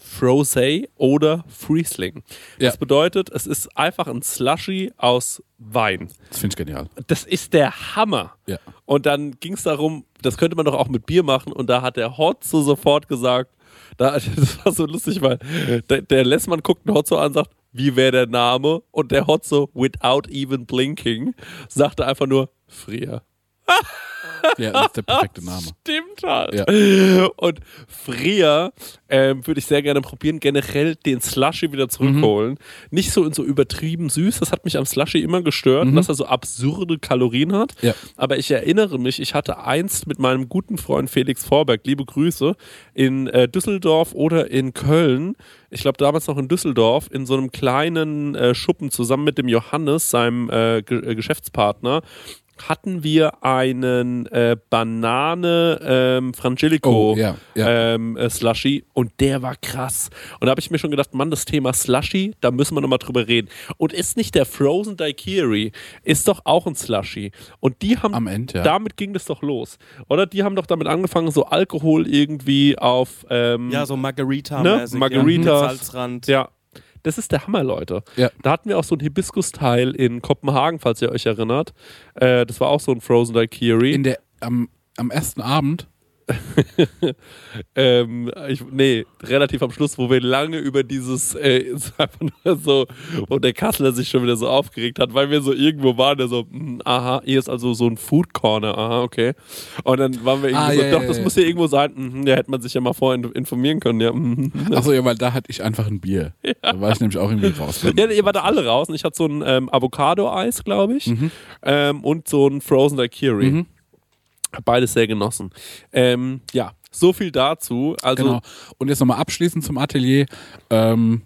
Frosé oder Friesling. Ja. Das bedeutet, es ist einfach ein Slushy aus Wein. Das finde ich genial. Das ist der Hammer. Ja. Und dann ging es darum, das könnte man doch auch mit Bier machen. Und da hat der Hotzo sofort gesagt, da, *laughs* das war so lustig, weil der, der Lessmann guckt den Hotzo an und sagt, wie wäre der Name? Und der Hotzo, without even blinking, sagte einfach nur, Frier. *laughs* Ja, das ist der perfekte Name. *laughs* Stimmt halt. Ja. Und Frier ähm, würde ich sehr gerne probieren, generell den Slushy wieder zurückholen. Nicht so in so übertrieben süß, das hat mich am Slushy immer gestört, dass er so absurde Kalorien hat. Ja. Aber ich erinnere mich, ich hatte einst mit meinem guten Freund Felix Vorberg, liebe Grüße, in äh, Düsseldorf oder in Köln, ich glaube damals noch in Düsseldorf, in so einem kleinen äh, Schuppen zusammen mit dem Johannes, seinem äh, Ge äh, Geschäftspartner, hatten wir einen äh, Banane ähm, Frangelico Oh, ja, ja. Ähm, äh, Slushy und der war krass. Und da habe ich mir schon gedacht, Mann, das Thema Slushy, da müssen wir nochmal drüber reden. Und ist nicht der Frozen Daiquiri, ist doch auch ein Slushy. Und die haben, Am Ende, ja. damit ging das doch los. Oder die haben doch damit angefangen, so Alkohol irgendwie auf, ähm, Ja, so Margarita, Ne? Mit Salzrand. ja. Das ist der Hammer, Leute. Ja. Da hatten wir auch so ein Hibiskus-Teil in Kopenhagen, falls ihr euch erinnert. Äh, das war auch so ein Frozen Daiquiri. In der, am, am ersten Abend, *laughs* Ähm, ich, nee, relativ am Schluss, wo wir lange über dieses, äh, *laughs* ist einfach nur so, wo der Kasseler sich schon wieder so aufgeregt hat, weil wir so irgendwo waren, der so, hm, aha, hier ist also so ein Food Corner, aha, okay. Und dann waren wir irgendwie Ah, so, ja, doch, ja, das ja. muss hier irgendwo sein, mhm, da hätte man sich ja mal vorher in- informieren können, ja. mhm. achso, ja, weil da hatte ich einfach ein Bier. Da war ich nämlich auch irgendwie raus. *laughs* Ja, ihr wart da alle raus und ich hatte so ein ähm, Avocado-Eis, glaube ich, ähm, und so ein Frozen Daiquiri. Mhm. Beides sehr genossen. Ähm, ja, so viel dazu. Also, Genau. Und jetzt nochmal abschließend zum Atelier. Ähm,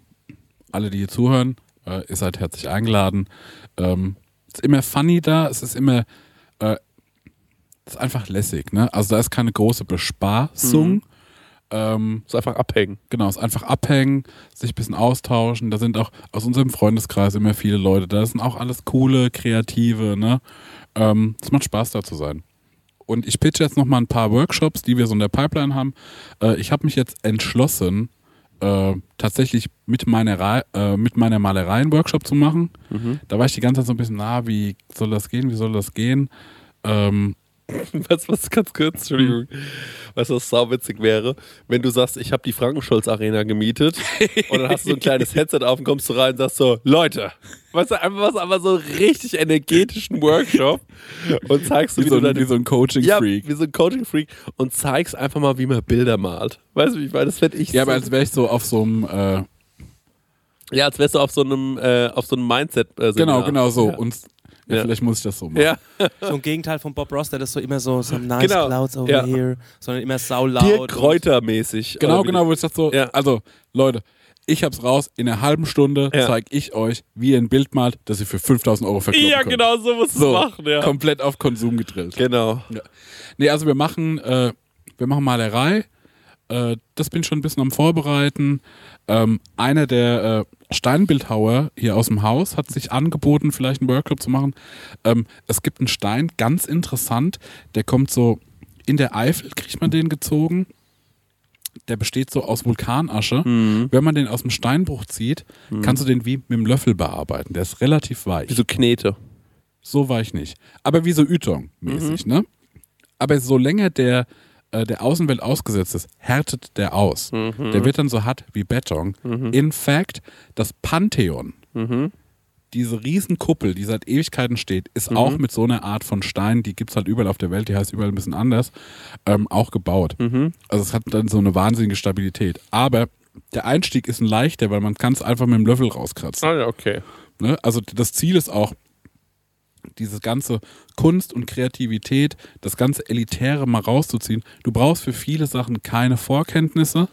alle, die hier zuhören, äh, ihr seid herzlich eingeladen. Ähm, es ist immer funny da, es ist immer äh, es ist einfach lässig, ne? Also da ist keine große Bespaßung. Ähm, ist einfach abhängen. genau, es ist einfach abhängen, sich ein bisschen austauschen. Da sind auch aus unserem Freundeskreis immer viele Leute. Da sind auch alles coole, kreative, ne? Ähm, es macht Spaß da zu sein. Und ich pitche jetzt nochmal ein paar Workshops, die wir so in der Pipeline haben. Äh, ich habe mich jetzt entschlossen, äh, tatsächlich mit meiner, äh, mit meiner Malerei einen Workshop zu machen. Da war ich die ganze Zeit so ein bisschen, na, wie soll das gehen, wie soll das gehen? Ähm, *laughs* Weißt du, was ganz kurz, Entschuldigung, weißt du, was sauwitzig wäre, wenn du sagst, ich habe die Frankenscholz Arena gemietet und dann hast du so ein kleines Headset auf und kommst du rein und sagst so, Leute, weißt du, einfach was, aber so richtig energetischen Workshop und zeigst du, wie, wie, so, ein- wie so ein Coaching-Freak. Ja, wie so ein Coaching-Freak und zeigst einfach mal, wie man Bilder malt. Weißt du, wie ich meine? Das fände ich Ja, so, aber als wäre ich so auf so einem, äh, ja, als wärst du auf so einem, äh, auf so einem Mindset äh, genau, genau so. Ja. Und ja, Ja. vielleicht muss ich das so machen. ja. So ein Gegenteil von Bob Ross, der das so immer so, so nice Genau, clouds over ja. here, sondern immer saulaut. Dirk Kräuter-mäßig. Genau, genau, wo ich sag so, Ja. also Leute, ich hab's raus, in einer halben Stunde Ja. zeige ich euch, wie ihr ein Bild malt, das ihr für 5000 Euro verkaufen Ja, könnt. genau, so musst du es So, machen, ja. komplett auf Konsum gedrillt. Genau. Nee, also wir machen äh, wir machen Malerei. Äh, das bin ich schon ein bisschen am Vorbereiten. Ähm, einer der äh, Steinbildhauer hier aus dem Haus hat sich angeboten, vielleicht einen Workshop zu machen. Ähm, es gibt einen Stein, ganz interessant, der kommt so in der Eifel, kriegt man den gezogen. Der besteht so aus Vulkanasche. Wenn man den aus dem Steinbruch zieht, kannst du den wie mit dem Löffel bearbeiten. Der ist relativ weich. Wie so Knete. So weich nicht. Aber wie so Ytong-mäßig, ne? Aber so länger der, äh, der Außenwelt ausgesetzt ist, härtet der aus. Der wird dann so hart wie Beton. In fact, das Pantheon, diese Riesenkuppel, die seit Ewigkeiten steht, ist auch mit so einer Art von Stein, die gibt es halt überall auf der Welt, die heißt überall ein bisschen anders, ähm, auch gebaut. Also es hat dann so eine wahnsinnige Stabilität. Aber der Einstieg ist ein leichter, weil man kann es einfach mit dem Löffel rauskratzen. Ah ja, okay. Ne? Also das Ziel ist auch, diese ganze Kunst und Kreativität, das ganze Elitäre mal rauszuziehen. Du brauchst für viele Sachen keine Vorkenntnisse.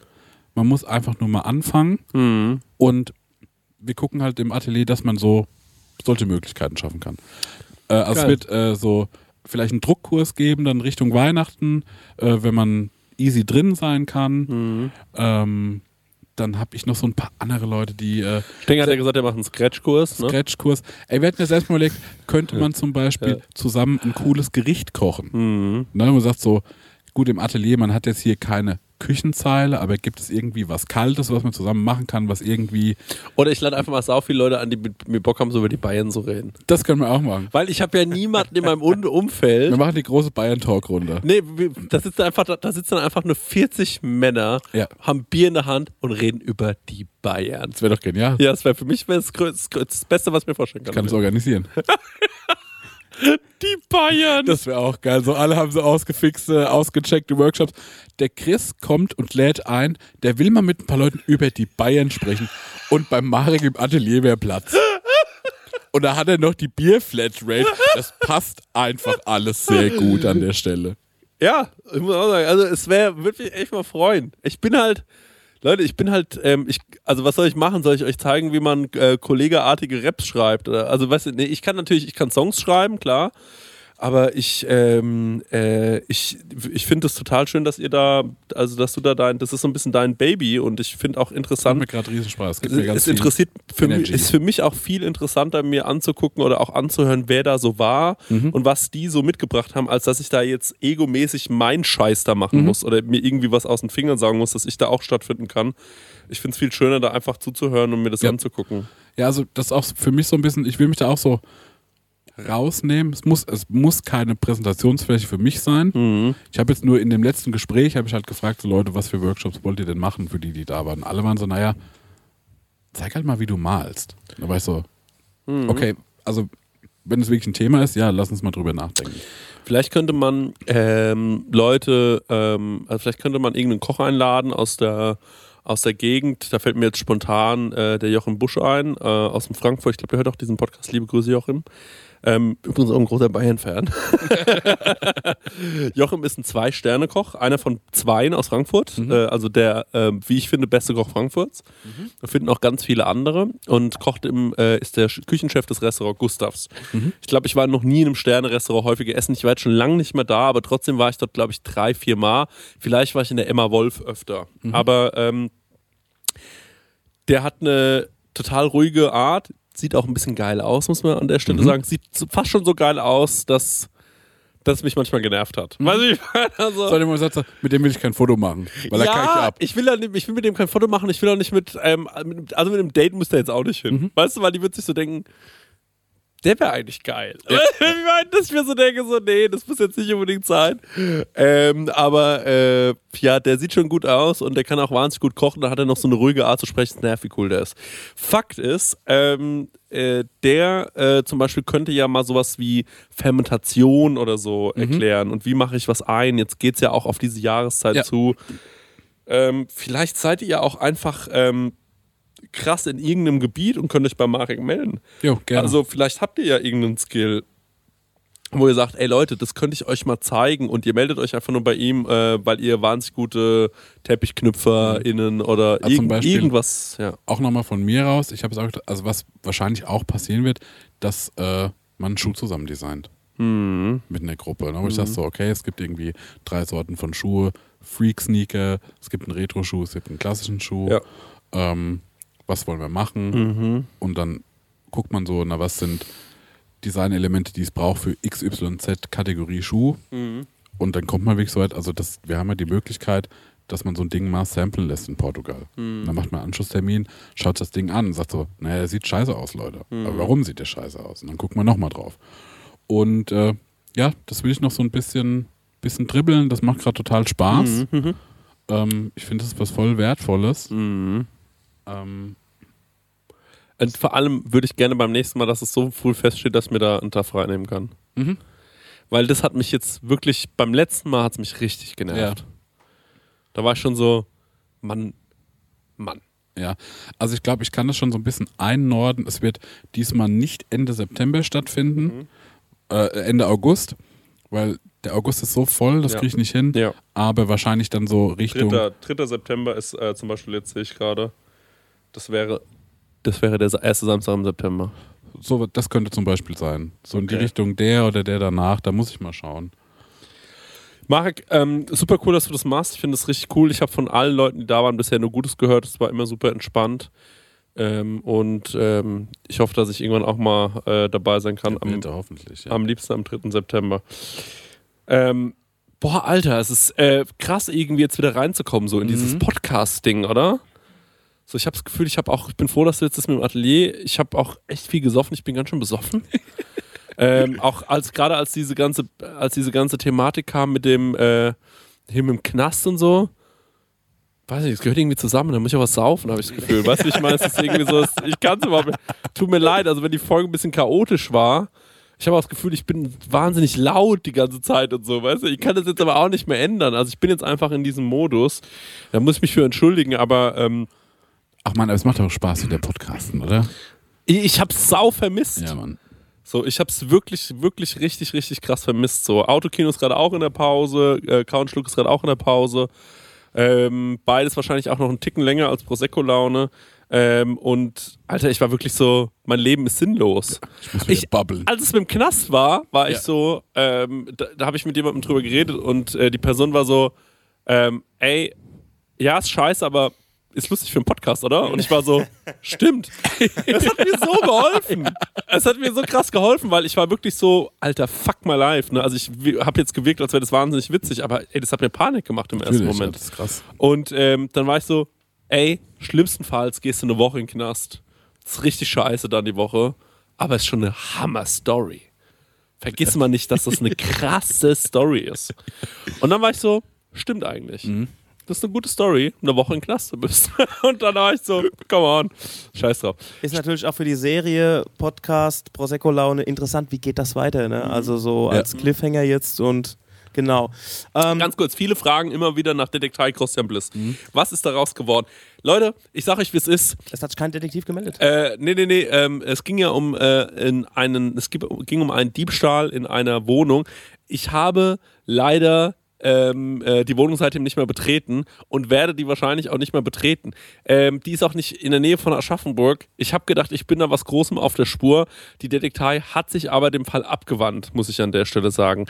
Man muss einfach nur mal anfangen. Mhm. Und wir gucken halt im Atelier, dass man so solche Möglichkeiten schaffen kann. Äh, also es wird äh, so vielleicht einen Druckkurs geben, dann Richtung Weihnachten, äh, wenn man easy drin sein kann. Mhm. Ähm, dann habe ich noch so ein paar andere Leute, die äh, Stenger hat ja gesagt, er macht einen Scratch-Kurs. Ne? Scratch-Kurs. Ey, wir hatten ja selbst mal überlegt, könnte man zum Beispiel zusammen ein cooles Gericht kochen. Mhm. Ne, man sagt so, gut, im Atelier, man hat jetzt hier keine Küchenzeile, aber gibt es irgendwie was Kaltes, was man zusammen machen kann, was irgendwie, Oder ich lade einfach mal sau viele Leute an, die mit mir Bock haben, so über die Bayern zu reden. das können wir auch machen. Weil ich habe ja niemanden in meinem Umfeld. Wir machen die große Bayern-Talk-Runde. Nee, da sitzen einfach, da sitzen einfach nur 40 Männer, Ja. haben Bier in der Hand und reden über die Bayern. Das wäre doch genial. Ja, das wäre für mich das, das Beste, was ich mir vorstellen kann. Ich kann es organisieren. *laughs* die Bayern! Das wäre auch geil. So alle haben so ausgefixte, ausgecheckte Workshops. Der Chris kommt und lädt ein, der will mal mit ein paar Leuten über die Bayern sprechen. Und beim Marek im Atelier wäre Platz. Und da hat er noch die Bier-Flatrate. Das passt einfach alles sehr gut an der Stelle. Ja, ich muss auch sagen, also es wäre, würde mich echt mal freuen. Ich bin halt, Leute, ich bin halt, ähm, ich, also was soll ich machen? Soll ich euch zeigen, wie man äh, kollegeartige Raps schreibt? Also weißt du, nee, ich kann natürlich, ich kann Songs schreiben, klar. Aber ich, ähm, äh, ich, ich finde es total schön, dass ihr da, also dass du da dein, das ist so ein bisschen dein Baby und ich finde auch Macht interessant, mir gerade Riesenspaß. Gibt mir ganz es interessiert für mich, ist für mich auch viel interessanter, mir anzugucken oder auch anzuhören, wer da so war Mhm. und was die so mitgebracht haben, als dass ich da jetzt egomäßig meinen Scheiß da machen Mhm. muss oder mir irgendwie was aus den Fingern sagen muss, dass ich da auch stattfinden kann. Ich finde es viel schöner, da einfach zuzuhören und mir das Ja. anzugucken. Ja, also das ist auch für mich so ein bisschen, ich will mich da auch so rausnehmen. Es muss, es muss keine Präsentationsfläche für mich sein. Mhm. Ich habe jetzt nur in dem letzten Gespräch, habe ich halt gefragt, so Leute, was für Workshops wollt ihr denn machen für die, die da waren? Alle waren so, naja, zeig halt mal, wie du malst. Da war ich so, Mhm. okay, also wenn es wirklich ein Thema ist, ja, lass uns mal drüber nachdenken. Vielleicht könnte man ähm, Leute, ähm, also vielleicht könnte man irgendeinen Koch einladen aus der aus der Gegend. Da fällt mir jetzt spontan äh, der Joachim Busch ein, äh, aus dem Frankfurt. Ich glaube, der hört auch diesen Podcast. Liebe Grüße, Joachim. Ähm, übrigens auch ein großer Bayern-Fan. *laughs* Joachim ist ein Zwei-Sterne-Koch, einer von zweien aus Frankfurt. Äh, also der, ähm, wie ich finde, beste Koch Frankfurts. Da finden auch ganz viele andere und kocht im, äh, ist der Küchenchef des Restaurants Gustavs. Ich glaube, ich war noch nie in einem Sterne-Restaurant häufiger essen. Ich war jetzt schon lange nicht mehr da, aber trotzdem war ich dort, glaube ich, drei, vier Mal. Vielleicht war ich in der Emma Wolf öfter. Aber ähm, der hat eine total ruhige Art, sieht auch ein bisschen geil aus, muss man an der Stelle sagen. Sieht so, fast schon so geil aus, dass das mich manchmal genervt hat. Du, wie ich? *laughs* Also, Soll ich mal sagen, mit dem will ich kein Foto machen, weil er kann ich ab. ich will, da nicht, ich will mit dem kein Foto machen, ich will auch nicht mit, ähm, also mit einem Date muss der jetzt auch nicht hin. Mhm. Weißt du, weil die wird sich so denken, der wäre eigentlich geil. *laughs* ich meine, dass ich mir so denke, so, nee, das muss jetzt nicht unbedingt sein. Ähm, aber äh, ja, der sieht schon gut aus und der kann auch wahnsinnig gut kochen. Da hat er noch so eine ruhige Art zu sprechen. Nerv, wie cool der ist. Fakt ist, ähm, äh, der äh, zum Beispiel könnte ja mal sowas wie Fermentation oder so erklären und wie mache ich was ein. Jetzt geht es ja auch auf diese Jahreszeit Ja. zu. Ähm, vielleicht seid ihr ja auch einfach ähm, krass in irgendeinem Gebiet und könnt euch bei Marek melden. Jo, gerne. Also vielleicht habt ihr ja irgendeinen Skill, wo ihr sagt, ey Leute, das könnte ich euch mal zeigen und ihr meldet euch einfach nur bei ihm, äh, weil ihr wahnsinnig gute TeppichknüpferInnen oder zum irgend, Beispiel- irgendwas, ja. auch nochmal von mir raus, ich habe es auch, gedacht, also was wahrscheinlich auch passieren wird, dass äh, man einen Schuh zusammen designt. Mhm. Mit einer Gruppe. Ne? Wo ich sage so, okay, es gibt irgendwie drei Sorten von Schuhe, Freak-Sneaker, es gibt einen Retro-Schuh, es gibt einen klassischen Schuh. Ja. Ähm, was wollen wir machen? Mhm. Und dann guckt man so, na, was sind Designelemente, die es braucht für XYZ Kategorie Schuh. Mhm. Und dann kommt man wirklich so weit, also das, wir haben ja die Möglichkeit, dass man so ein Ding mal samplen lässt in Portugal. Mhm. Dann macht man einen Anschlusstermin, schaut das Ding an und sagt so, naja, der sieht scheiße aus, Leute. Mhm. Aber warum sieht der scheiße aus? Und dann guckt man nochmal drauf. Und äh, ja, das will ich noch so ein bisschen, bisschen dribbeln. Das macht gerade total Spaß. Mhm. Ähm, ich finde, das ist was voll Wertvolles. Mhm. Ähm, Und vor allem würde ich gerne beim nächsten Mal, dass es so früh feststeht, dass ich mir da einen Tag frei nehmen kann. Mhm. Weil das hat mich jetzt wirklich, beim letzten Mal hat es mich richtig genervt. Da war ich schon so, Mann, Mann. Ja, also ich glaube, ich kann das schon so ein bisschen einnorden. Es wird diesmal nicht Ende September stattfinden, äh, Ende August, weil der August ist so voll, das Ja. kriege ich nicht hin. Ja. Aber wahrscheinlich dann so Richtung. 3. 3. September ist äh, zum Beispiel, jetzt sehe ich gerade, das wäre, das wäre der erste Samstag im September. So, das könnte zum Beispiel sein. So in die. Richtung der oder der danach, da muss ich mal schauen. Marek, ähm, super cool, dass du das machst. Ich finde es richtig cool. Ich habe von allen Leuten, die da waren, bisher nur Gutes gehört. Es war immer super entspannt. Ähm, und ähm, ich hoffe, dass ich irgendwann auch mal äh, dabei sein kann. Am, hoffentlich, ja. am liebsten am 3. September. Ähm, boah, Alter, es ist äh, krass, irgendwie jetzt wieder reinzukommen, so in dieses Podcast-Ding, oder? So, ich habe das Gefühl, ich habe auch, ich bin froh, dass du jetzt das mit dem Atelier, ich habe auch echt viel gesoffen, ich bin ganz schön besoffen. *laughs* ähm, auch als gerade als diese ganze, als diese ganze Thematik kam mit dem äh, hier mit dem Knast und so, weiß nicht, es gehört irgendwie zusammen, da muss ich auch was saufen, habe ich das Gefühl. Weißt du, ich meine, es ist irgendwie so, ich kann es überhaupt nicht. Tut mir leid, also wenn die Folge ein bisschen chaotisch war, ich habe auch das Gefühl, ich bin wahnsinnig laut die ganze Zeit und so, weißt du? Ich kann das jetzt aber auch nicht mehr ändern. Also ich bin jetzt einfach in diesem Modus. Da muss ich mich für entschuldigen, aber ähm, Ach man, aber es macht auch Spaß mit der Podcasten, oder? ich, ich habe sau vermisst. Ja, Mann. So, ich habe es wirklich, wirklich richtig, richtig krass vermisst. So, Autokino ist gerade auch in der Pause, äh, Couchschluck ist gerade auch in der Pause. Ähm, beides wahrscheinlich auch noch einen Ticken länger als Prosecco-Laune. Ähm, und Alter, ich war wirklich so, mein Leben ist sinnlos. Ich muss Ich- babbeln. Als es mit dem Knast war, war ich Ja. so, ähm, da, da habe ich mit jemandem drüber geredet und äh, die Person war so, ähm, ey, ja, ist scheiße, aber ist lustig für einen Podcast, oder? Und ich war so, *laughs* stimmt. Es hat mir so geholfen. Es hat mir so krass geholfen, weil ich war wirklich so, alter, fuck my life. Ne? Also ich habe jetzt gewirkt, als wäre das wahnsinnig witzig, aber ey, das hat mir Panik gemacht im ersten Natürlich, Moment. Ja, das ist krass. Und ähm, dann war ich so, ey, schlimmstenfalls gehst du eine Woche in den Knast. Das ist richtig scheiße dann die Woche, aber es ist schon eine Hammer-Story. Vergiss mal nicht, dass das eine *laughs* krasse Story ist. Und dann war ich so, stimmt eigentlich. Das ist eine gute Story, eine Woche in den Knast zu müssen. Und dann war ich so, come on, scheiß drauf. Ist natürlich auch für die Serie, Podcast, Prosecco-Laune interessant, wie geht das weiter, ne? Also so Ja. als Cliffhanger jetzt und genau. Ähm, Ganz kurz, viele Fragen immer wieder nach Detektei Christian Bliss. Was ist daraus geworden? Leute, ich sage euch, wie es ist. es hat sich kein Detektiv gemeldet. Äh, nee, nee, nee. Ähm, es ging ja um äh, in einen, es ging um einen Diebstahl in einer Wohnung. Ich habe leider ähm, äh, die Wohnung seitdem nicht mehr betreten und werde die wahrscheinlich auch nicht mehr betreten. Ähm, die ist auch nicht in der Nähe von Aschaffenburg. Ich habe gedacht, ich bin da was Großem auf der Spur. Die Detektei hat sich aber dem Fall abgewandt, muss ich an der Stelle sagen.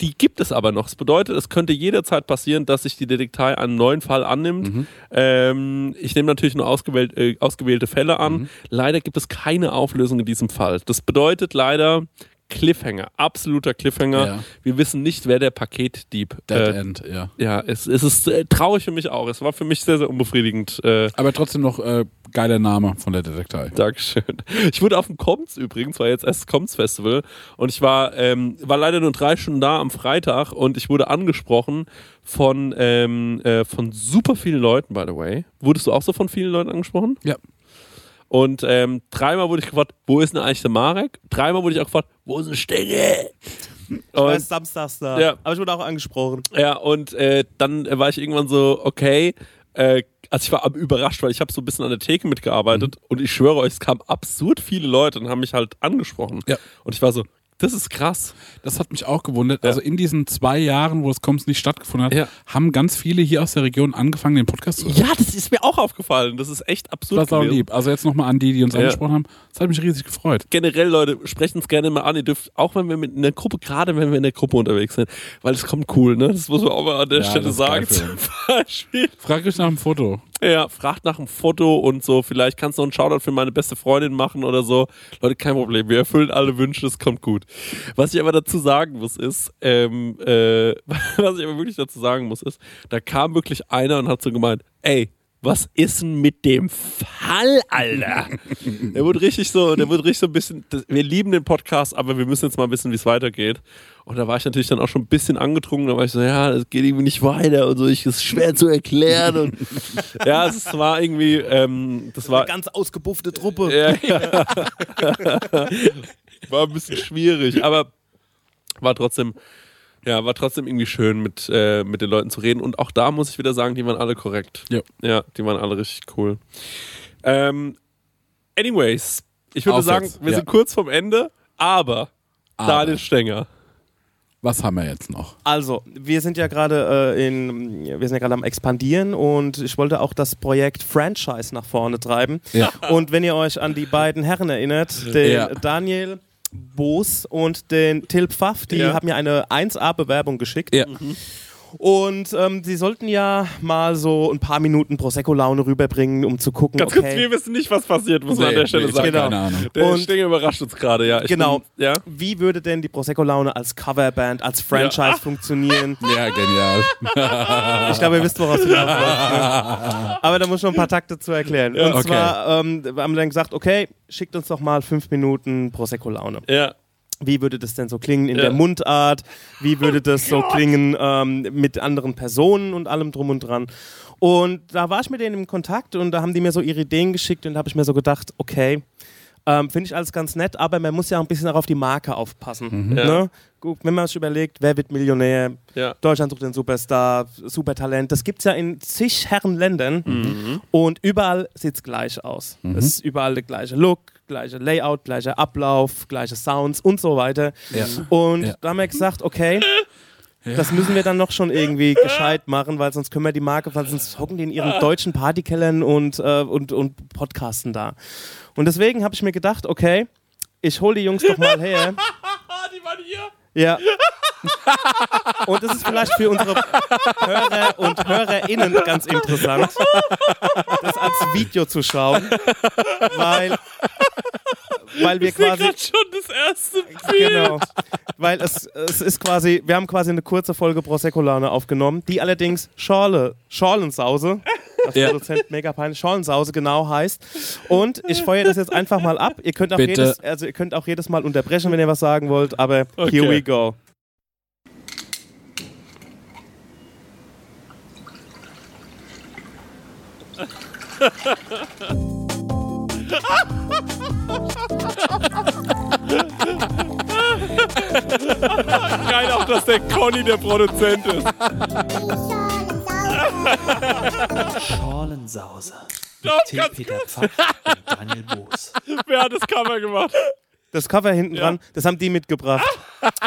Die gibt es aber noch. Das bedeutet, es könnte jederzeit passieren, dass sich die Detektei einen neuen Fall annimmt. Ähm, ich nehme natürlich nur ausgewählt, äh, ausgewählte Fälle an. Leider gibt es keine Auflösung in diesem Fall. Das bedeutet leider Cliffhanger, absoluter Cliffhanger. Ja. Wir wissen nicht, wer der Paketdieb Dead äh, End, ja. ja, es, es ist äh, traurig für mich auch. Es war für mich sehr, sehr unbefriedigend. Äh, Aber trotzdem noch äh, geiler Name von der Detektei. Dankeschön. Ich wurde auf dem Koms übrigens, war jetzt erst das Koms Festival und ich war, ähm, war leider nur drei Stunden da am Freitag und ich wurde angesprochen von, ähm, äh, von super vielen Leuten, by the way. Wurdest du auch so von vielen Leuten angesprochen? Ja. Und ähm, dreimal wurde ich gefragt, wo ist denn eigentlich der Marek? Dreimal wurde ich auch gefragt, wo ist denn Stenge? Ich war Und, erst samstags da. Ja. Aber ich wurde auch angesprochen. ja, und äh, dann war ich irgendwann so, okay, äh, also ich war überrascht, weil ich habe so ein bisschen an der Theke mitgearbeitet und ich schwöre euch, es kamen absurd viele Leute und haben mich halt angesprochen. Ja. Und ich war so, Das ist krass. Das hat mich auch gewundert. Also in diesen zwei Jahren, wo das Koms nicht stattgefunden hat, Ja. haben ganz viele hier aus der Region angefangen, den Podcast zu hören. Ja, das ist mir auch aufgefallen. Das ist echt absurd. Das ist auch gewesen. lieb. Also jetzt nochmal an die, die uns Ja. angesprochen haben. Das hat mich riesig gefreut. generell, Leute, sprecht uns gerne mal an. Ihr dürft, auch wenn wir mit in der Gruppe, gerade wenn wir in der Gruppe unterwegs sind, weil es kommt cool, ne? Das muss man auch mal an der Ja, Stelle sagen. Zum Beispiel. Frag euch nach dem Foto. Ja, fragt nach einem Foto und so. Vielleicht kannst du noch einen Shoutout für meine beste Freundin machen oder so. Leute, kein Problem. Wir erfüllen alle Wünsche, es kommt gut. Was ich aber dazu sagen muss, ist, ähm, äh, *laughs* was ich aber wirklich dazu sagen muss, ist, da kam wirklich einer und hat so gemeint, ey, was ist denn mit dem Fall, Alter? der wurde richtig so, der wurde richtig so ein bisschen, das, wir lieben den Podcast, aber wir müssen jetzt mal wissen, wie es weitergeht. Und da war ich natürlich dann auch schon ein bisschen angetrunken, da war ich so, ja, das geht irgendwie nicht weiter und so, ich ist schwer zu erklären und *laughs* ja, es war irgendwie, ähm, das war, Eine ganz ausgebuffte Truppe. ja, *laughs* ja. war ein bisschen schwierig, aber war trotzdem, ja, war trotzdem irgendwie schön mit, äh, mit den Leuten zu reden. Und auch da muss ich wieder sagen, die waren alle korrekt. Ja. Ja, die waren alle richtig cool. Ähm, anyways, ich würde Auf sagen, jetzt, wir ja. sind kurz vom Ende, aber, Aber. Daniel Stenger. Was haben wir jetzt noch? Also, wir sind ja gerade äh, in, wir sind ja gerade am expandieren und ich wollte auch das Projekt Franchise nach vorne treiben. Ja. Und wenn ihr euch an die beiden Herren erinnert, den Ja. Daniel Boos und den Till Pfaff, die Ja. haben mir eine 1A-Bewerbung geschickt. Ja. Und ähm, sie sollten ja mal so ein paar Minuten Prosecco-Laune rüberbringen, um zu gucken, Ganz okay. kurz, wir wissen nicht, was passiert, muss man an der Stelle ich sagen. Genau. keine Ahnung. Der Und- überrascht uns gerade, ja. Ich Genau. Bin, ja. Wie würde denn die Prosecco-Laune als Coverband, als Franchise funktionieren? *laughs* Ja, genial. *laughs* Ich glaube, ihr wisst, woraus wir hinaus wollen, ne? Aber da muss ich noch ein paar Takte zu erklären. Und Okay. zwar ähm, wir haben dann gesagt, okay, schickt uns doch mal fünf Minuten Prosecco-Laune. Ja. Wie würde das denn so klingen in Ja. der Mundart? Wie würde das so klingen ähm, mit anderen Personen und allem drum und dran? Und da war ich mit denen im Kontakt und da haben die mir so ihre Ideen geschickt und da habe ich mir so gedacht, okay, ähm, finde ich alles ganz nett, aber man muss ja auch ein bisschen auch auf die Marke aufpassen. Ja. Ne? Gut, wenn man sich überlegt, wer wird Millionär, Ja. Deutschland sucht den Superstar, Supertalent, das gibt es ja in zig Herren Ländern Mhm. und überall sieht es gleich aus. Es ist überall der gleiche Look, gleiche Layout, gleicher Ablauf, gleiche Sounds und so weiter. Ja. Und Ja. da haben wir gesagt, okay, das müssen wir dann noch schon irgendwie gescheit machen, weil sonst können wir die Marke, weil sonst hocken die in ihren deutschen Partykellern und, äh, und, und podcasten da. Und deswegen habe ich mir gedacht, okay, ich hole die Jungs doch mal her. *laughs* Die waren hier. Ja. *laughs* *laughs* Und das ist vielleicht für unsere Hörer und HörerInnen ganz interessant, das als Video zu schauen, weil, weil wir Ich quasi. schon das erste Bild. Genau. Weil es, es ist quasi, wir haben quasi eine kurze Folge Prosecco-Laune aufgenommen, die allerdings Schorle, Schorlensause, das Ja. Produzent mega peinlich, Schorlensause genau heißt. Und ich feuere das jetzt einfach mal ab. Ihr könnt auch, Bitte. jedes, also ihr könnt auch jedes Mal unterbrechen, wenn ihr was sagen wollt, aber Okay. here we go. Geil auch, dass der Conny der Produzent ist. Schorlensause. Mit ganz Peter Pfaff und Daniel Boos. Wer hat das Cover gemacht? Das Cover hinten dran, das haben die mitgebracht.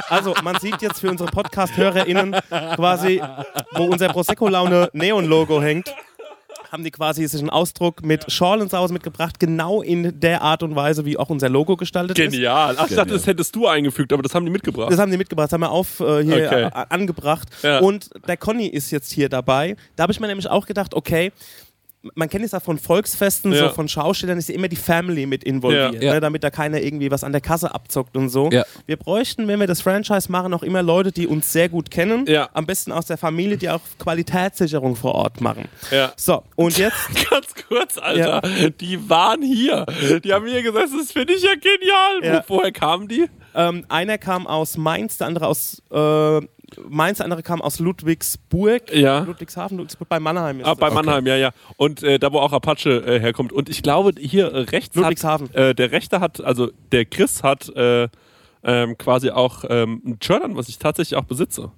Also, man sieht jetzt für unsere Podcast-HörerInnen quasi, wo unser Prosecco-Laune-Neon-Logo hängt, haben die quasi sich einen Ausdruck mit Schorlensause mitgebracht, genau in der Art und Weise, wie auch unser Logo gestaltet ist. Genial. Ach, ich dachte, das hättest du eingefügt, aber das haben die mitgebracht. Das haben die mitgebracht, das haben wir auf äh, hier Okay. a- angebracht. Ja. Und der Conny ist jetzt hier dabei. Da habe ich mir nämlich auch gedacht, okay, man kennt es ja von Volksfesten, Ja. so von Schaustellern ist ja immer die Family mit involviert, Ja. Ne, damit da keiner irgendwie was an der Kasse abzockt und so. Ja. Wir bräuchten, wenn wir das Franchise machen, auch immer Leute, die uns sehr gut kennen. Ja. Am besten aus der Familie, die auch Qualitätssicherung vor Ort machen. Ja. So, und jetzt *laughs* Ganz kurz, Alter. Die waren hier. Die haben hier gesagt, das finde ich ja genial. Woher kamen die? Ähm, einer kam aus Mainz, der andere aus äh, Mainz, der andere kam aus Ludwigsburg. Ja. Ludwigshafen, Ludwigsburg bei Mannheim. Ist Ah, bei. Mannheim, ja, ja. Und äh, da, wo auch Apache äh, herkommt. Und ich glaube, hier rechts Ludwigshafen. hat, äh, der Rechte hat, also der Chris hat äh, ähm, quasi auch ähm, ein Shirt an, was ich tatsächlich auch besitze.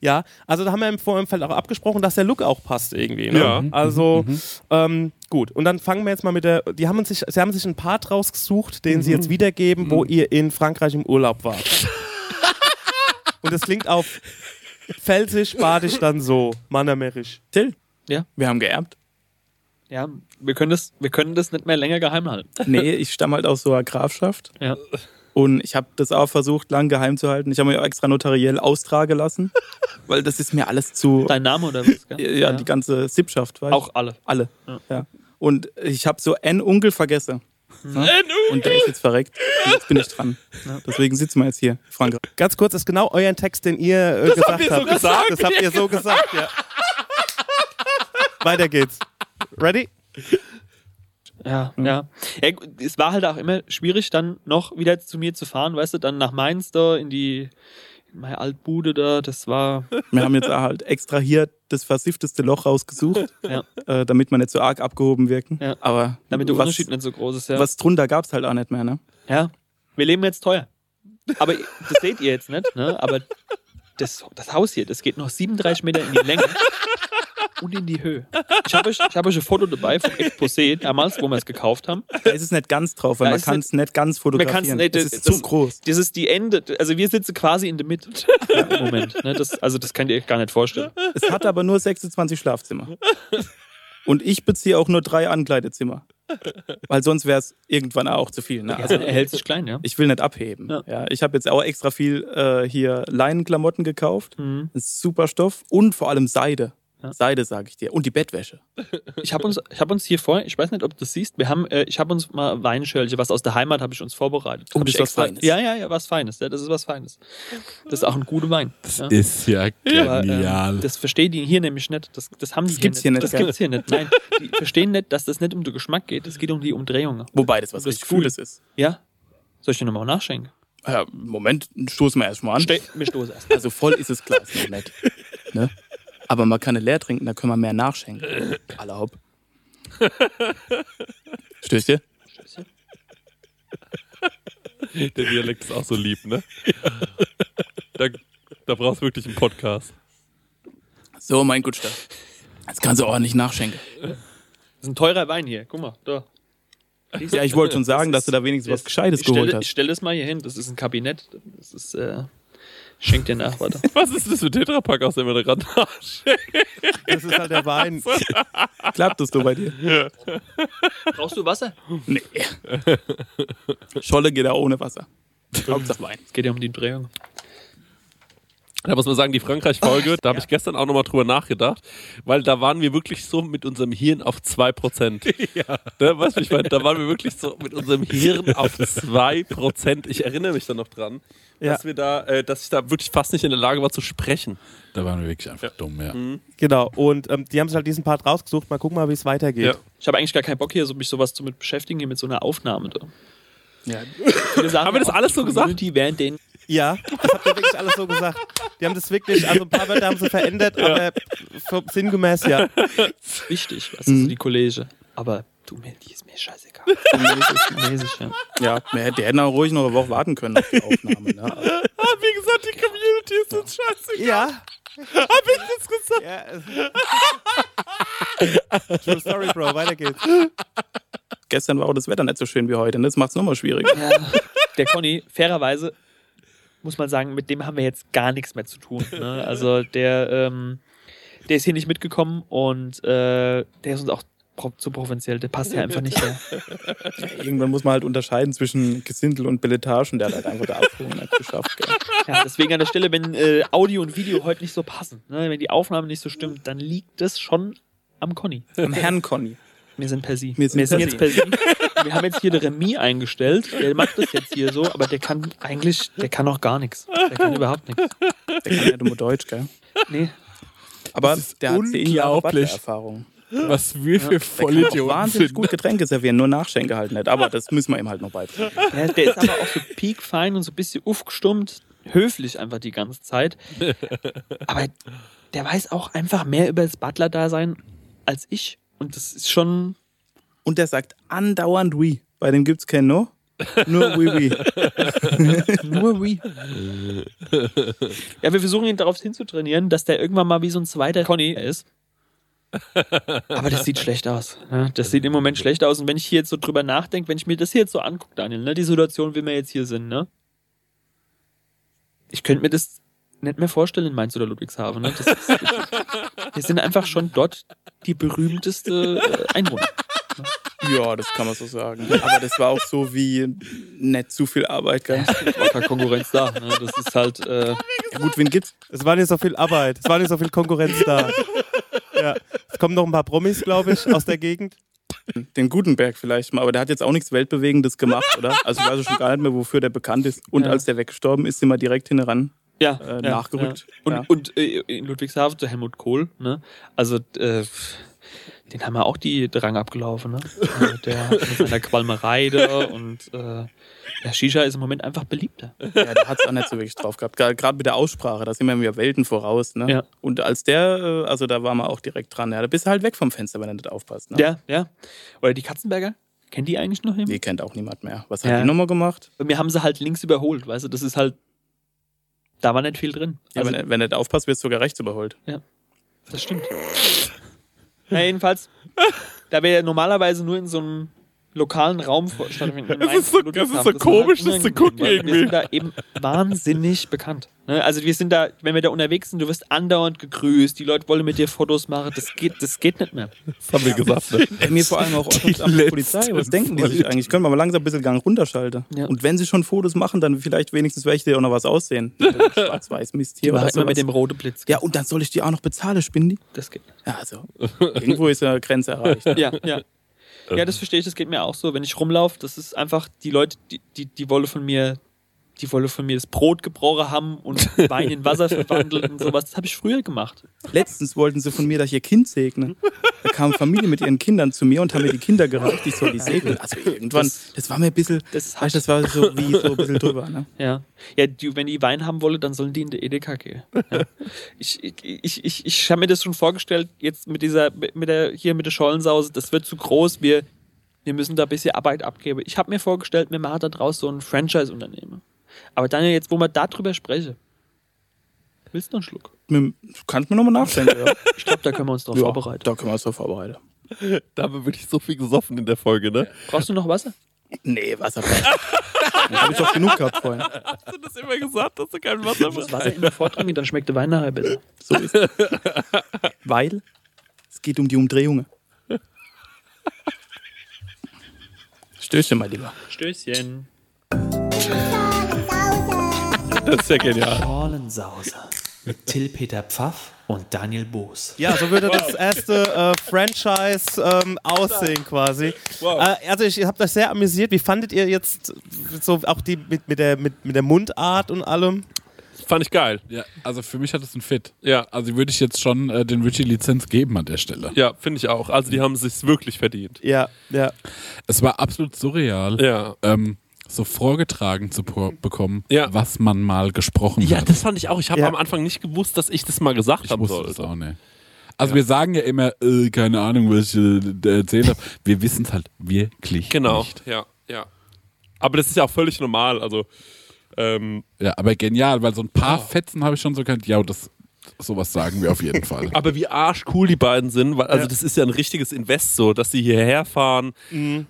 Ja, also da haben wir im Vorfeld auch abgesprochen, dass der Look auch passt irgendwie. Ne? Ja. Also ähm, gut. Und dann fangen wir jetzt mal mit der. Die haben uns sich, sie haben sich einen Part rausgesucht, den sie jetzt wiedergeben, wo ihr in Frankreich im Urlaub wart. *laughs* Und das klingt auf Pfälzisch, Badisch dann so, Mannermerisch. Till. Ja. Wir haben geerbt. Ja, wir können, das, wir können das nicht mehr länger geheim halten. *laughs* Nee, ich stamme halt aus so einer Grafschaft. Ja. Und ich habe das auch versucht, lang geheim zu halten. Ich habe mir auch extra notariell austragen lassen, *laughs* weil das ist mir alles zu. Dein Name oder was? gell? ja, die ganze Sippschaft, weißt du? Auch alle. Alle. Ja. Ja. Und ich habe so einen Onkel vergessen. Ja? Und der ist jetzt verreckt. Und jetzt bin ich dran. Deswegen sitzen wir jetzt hier, Frankreich. Ganz kurz, das ist genau euer Text, den ihr äh, gesagt habt ihr so habt. gesagt? Das habt ihr so gesagt, ja. Weiter geht's. Ready? Ja, ja. ja. gut, Es war halt auch immer schwierig, dann noch wieder zu mir zu fahren, weißt du, dann nach Mainz da in die meine Altbude da, das war. Wir haben jetzt halt extra hier das versiffteste Loch rausgesucht, Ja. äh, damit wir nicht so arg abgehoben wirken. Ja. Aber Damit der was, Unterschied nicht so groß ist, ja. was drunter gab es halt auch nicht mehr, ne? Ja. Wir leben jetzt teuer. Aber das seht ihr jetzt nicht, ne? Aber das, das Haus hier, das geht noch 37 Meter in die Länge und in die Höhe. Ich habe euch, ich hab euch ein Foto dabei vom Exposé, damals, wo wir es gekauft haben. Da ist es nicht ganz drauf, weil Da man kann es nicht ganz fotografieren. nicht, es das- ist das- zu groß. Das ist die Ende, also wir sitzen quasi in der Mitte ja, im Moment. Ne? Das, also das könnt ihr euch gar nicht vorstellen. Es hat aber nur 26 Schlafzimmer. Und ich beziehe auch nur drei Ankleidezimmer. Weil sonst wäre es irgendwann auch zu viel. Ne? Also, Er hält sich klein, ja. ich will nicht abheben. Ja. Ja. ich habe jetzt auch extra viel äh, hier Leinenklamotten gekauft. Mhm. Das ist super Stoff und vor allem Seide. Ja. Seide, sage ich dir. Und die Bettwäsche. Ich habe uns, ich hab uns hier vor, ich weiß nicht, ob du das siehst, wir haben, äh, ich habe uns mal Weinschölche, was aus der Heimat habe ich uns vorbereitet. Oh, Hab das ist was Feines. Ja, ja, ja, was Feines. Ja, das ist was Feines. Das ist auch ein guter Wein. ja. Ist ja Aber, genial. ähm, das verstehen die hier nämlich nicht. Das, das haben die Das gibt's hier nicht, Das gibt's hier nicht. Nein, die *laughs* verstehen nicht, dass das nicht um den Geschmack geht. Es geht um die Umdrehungen. Wobei das was Das richtig. Gutes ist. Ja? Soll ich dir nochmal nachschenken? Ja, Moment, stoßen wir erstmal an. Ste mir stoßen erst. *laughs* Also voll ist das Glas noch nicht. Ne? Aber man kann es leer trinken, da können wir mehr nachschenken. *laughs* Alle hopp. Stößchen? Der Dialekt ist auch so lieb, ne? Da, da brauchst du wirklich einen Podcast. So, mein Gutster. Jetzt kannst du ordentlich nachschenken. Das ist ein teurer Wein hier. Guck mal, da. Ja, ich wollte schon sagen, dass du da wenigstens was Gescheites geholt stelle, hast. Ich stelle das mal hier hin. Das ist ein Kabinett. Das ist, äh, schenk dir nach, warte. Was ist das für Tetrapack aus dem wir da gerade? Das ist halt der Wein. *laughs* Klappt das so bei dir? Brauchst du Wasser? Nee. Scholle geht auch ohne Wasser. Hauptsache Wein. Es geht ja um die Umdrehung. Da muss man sagen, die Frankreich-Folge, *laughs* da habe ich gestern auch nochmal drüber nachgedacht, weil da waren wir wirklich so mit unserem Hirn auf 2%. *laughs* Ja. Ne, weißt du, wie ich meine, da waren wir wirklich so mit unserem Hirn auf 2%. Ich erinnere mich da noch dran, Ja. dass wir da, äh, dass ich da wirklich fast nicht in der Lage war zu sprechen. Da waren wir wirklich einfach dumm, ja. Genau. Und ähm, die haben sich halt diesen Part rausgesucht. Mal gucken mal, wie es weitergeht. Ja. Ich habe eigentlich gar keinen Bock hier, so mich sowas zu mit beschäftigen, hier mit so einer Aufnahme. Da. Ja. Haben wir das alles so gesagt? Community während den Ja, das habt ihr wirklich alles so gesagt. Die haben das wirklich, also ein paar Wörter haben sie verändert, aber so sinngemäß ja. wichtig, was ist so die Kollege. Aber du, mir, die ist mir scheißegal. Mäßig, ja. Ja, die hätten auch ruhig noch eine Woche warten können auf die Aufnahme. Ne? Aber Ah, wie gesagt, die Community ist uns scheiße. Ja. Hab ich das gesagt? ja. *laughs* True Story, Bro. Weiter geht's. gestern war auch das Wetter nicht so schön wie heute. Und das macht es nochmal schwieriger. Der Conny, fairerweise, muss man sagen, mit dem haben wir jetzt gar nichts mehr zu tun. Ne? Also der, ähm, der ist hier nicht mitgekommen und äh, der ist uns auch pro zu provinziell, der passt hier einfach nicht her. Irgendwann muss man halt unterscheiden zwischen Gesindel und Billetage. Und der hat halt einfach der Abfuhr nicht geschafft. Gell? Ja, deswegen an der Stelle, wenn äh, Audio und Video heute nicht so passen, ne? wenn die Aufnahme nicht so stimmt, dann liegt das schon am Conny. Am Herrn Conny. Wir sind per Sie. Wir sind per jetzt per Sie. Wir haben jetzt hier den Remy eingestellt. Der macht das jetzt hier so, aber der kann eigentlich, der kann auch gar nichts. Der kann überhaupt nichts. Der kann nicht nur Deutsch, gell? Nee. Aber der hat unglaublich. Erfahrung. Was wir für Der kann auch Vollidioten wahnsinnig sind. gut Getränke servieren, nur Nachschenke halt nicht. Aber das müssen wir ihm halt noch beibringen. Ja, der ist aber auch so piekfein und so ein bisschen aufgestummt, höflich einfach die ganze Zeit. Aber der weiß auch einfach mehr über das Butler-Dasein als ich. Und das ist schon. Und der sagt andauernd oui. Bei dem gibt's kein No. Nur oui, oui. *laughs* Nur wie. ja, wir versuchen ihn darauf hinzutrainieren, dass der irgendwann mal wie so ein zweiter Conny ist. Aber das sieht schlecht aus. Das sieht im Moment schlecht aus. Und wenn ich hier jetzt so drüber nachdenke, wenn ich mir das hier jetzt so angucke, Daniel, ne, die Situation, wie wir jetzt hier sind, ne? Ich könnte mir das nicht mehr vorstellen in Mainz oder Ludwigshafen. Ne? Das ist, wir sind einfach schon dort die berühmteste äh, Einwohner. Ja, das kann man so sagen. Aber das war auch so wie nicht zu viel Arbeit, gell? War keine Konkurrenz da. Ne? Das ist halt. Äh, Ja, gut, wen gibt's? Es war nicht so viel Arbeit, es war nicht so viel Konkurrenz da. Ja. Es kommen noch ein paar Promis, glaube ich, aus der Gegend. Den Gutenberg vielleicht mal, aber der hat jetzt auch nichts Weltbewegendes gemacht, oder? Also ich weiß schon gar nicht mehr, wofür der bekannt ist. Und Ja. als der weggestorben ist, sind wir direkt hinran. ja, Äh, ja, nachgerückt. Ja. Und, Ja. und äh, in Ludwigshafen der Helmut Kohl, ne? Also äh, den haben wir auch die Drang abgelaufen, ne? *laughs* Äh, der mit seiner Qualmerei da und äh, der Shisha ist im Moment einfach beliebter. Ja, der hat es auch nicht so wirklich drauf gehabt. Gerade mit der Aussprache, da sind wir mir Welten voraus. Ne? Ja. Und als der, äh, also da waren wir auch direkt dran. Ja, da bist du halt weg vom Fenster, wenn du nicht aufpasst. Ne? Ja, ja. Oder die Katzenberger? Kennt die eigentlich noch jemand? Die kennt auch niemand mehr. Was hat Ja. die nochmal gemacht? Bei mir haben sie halt links überholt, weißt du, das ist halt. Da war nicht viel drin. Ja, Also, wenn, wenn du nicht aufpasst, wirst du sogar rechts überholt. das stimmt. Na, jedenfalls, da wir normalerweise nur in so einem lokalen Raum stattfinden. *laughs* in Es ist so- es ist so das komisch, das zu gucken irgendwie. Wir sind da eben wahnsinnig bekannt. Ne? Also wir sind da, wenn wir da unterwegs sind, du wirst andauernd gegrüßt, die Leute wollen mit dir Fotos machen, das geht, das geht nicht mehr. Das haben wir gesagt. Ne? Ey, mir vor allem auch Die Ordnungsamt und Polizei. Was denken die sich eigentlich? Können wir mal langsam ein bisschen Gang runterschalten. Ja. Und wenn sie schon Fotos machen, dann vielleicht wenigstens welche, die auch noch was aussehen. *laughs* Schwarz-Weiß Mist Die hier war oder immer mit dem roten Blitz. Ja, und dann soll ich die auch noch bezahlen, spinnen die? Das geht. Ja, also irgendwo ist ja Grenze erreicht. Ja, ja. Ja, das verstehe ich, das geht mir auch so. Wenn ich rumlaufe, das ist einfach, die Leute, die, die, die wollen von mir, die wollen von mir das Brot gebrochen haben und *laughs* Wein in Wasser verwandelt und sowas. Das habe ich früher gemacht. Letztens wollten sie von mir, dass ich ihr Kind segne. Da kam Familie mit ihren Kindern zu mir und haben mir die Kinder gereicht, ich soll die segnen. Also irgendwann, Das- das, war mir ein bisschen, das weißt, das war so wie so ein bisschen drüber. Ne? *laughs* Ja. Ja, die, wenn die Wein haben wollen, dann sollen die in der Edeka gehen. Ja. Ich, ich, ich, ich, ich habe mir das schon vorgestellt, jetzt mit dieser, mit der, hier mit der Schollensause, das wird zu groß, wir, wir müssen da ein bisschen Arbeit abgeben. Ich habe mir vorgestellt, wir machen da draus so ein Franchise-Unternehmen. Aber Daniel, jetzt, wo wir darüber sprechen, willst du noch einen Schluck? Du kannst mir nochmal nachdenken. Ja. *laughs* Ich glaube, da können wir uns drauf ja, vorbereiten. Da können wir uns drauf vorbereiten. *laughs* Da haben wir wirklich so viel gesoffen in der Folge, ne? Brauchst du noch Wasser? Nee, Wasser. habe ich doch genug gehabt vorhin. *laughs* Hast du das immer gesagt, dass du kein Wasser Du musst Wasser in den Vortrag, dann schmeckt der Wein nachher besser. So ist es. Weil es geht um die Umdrehungen. Stößchen, mein Lieber. Stößchen. Das ist ja genial. Schorlensause mit Till Peter Pfaff und Daniel Boos. Ja, so würde das erste äh, Franchise ähm, aussehen quasi. Äh, also ich habe das sehr amüsiert. Wie fandet ihr jetzt so auch die mit, mit, der, mit, mit der Mundart und allem? Fand ich geil. Ja, also für mich hat es einen Fit. Ja, Also würde ich jetzt schon äh, den Richie-Lizenz geben an der Stelle. ja, finde ich auch. Also die haben es sich wirklich verdient. Ja, ja. Es war absolut surreal, Ja. ähm, so vorgetragen zu bekommen, Ja. was man mal gesprochen Ja, hat. das fand ich auch. Ich habe Ja. am Anfang nicht gewusst, dass ich das mal gesagt ich haben wusste das sollte. auch nicht. Also wir sagen ja immer, äh, keine Ahnung, was ich äh, erzählt habe. Wir wissen es halt wirklich Genau. nicht. Ja, ja. Aber das ist ja auch völlig normal. Also, ähm, Ja, aber genial, weil so ein paar Fetzen habe ich schon so gekannt, ja, das, sowas sagen wir auf jeden Fall. *laughs* aber wie arschcool die beiden sind, weil also Ja. das ist ja ein richtiges Invest so, dass sie hierher fahren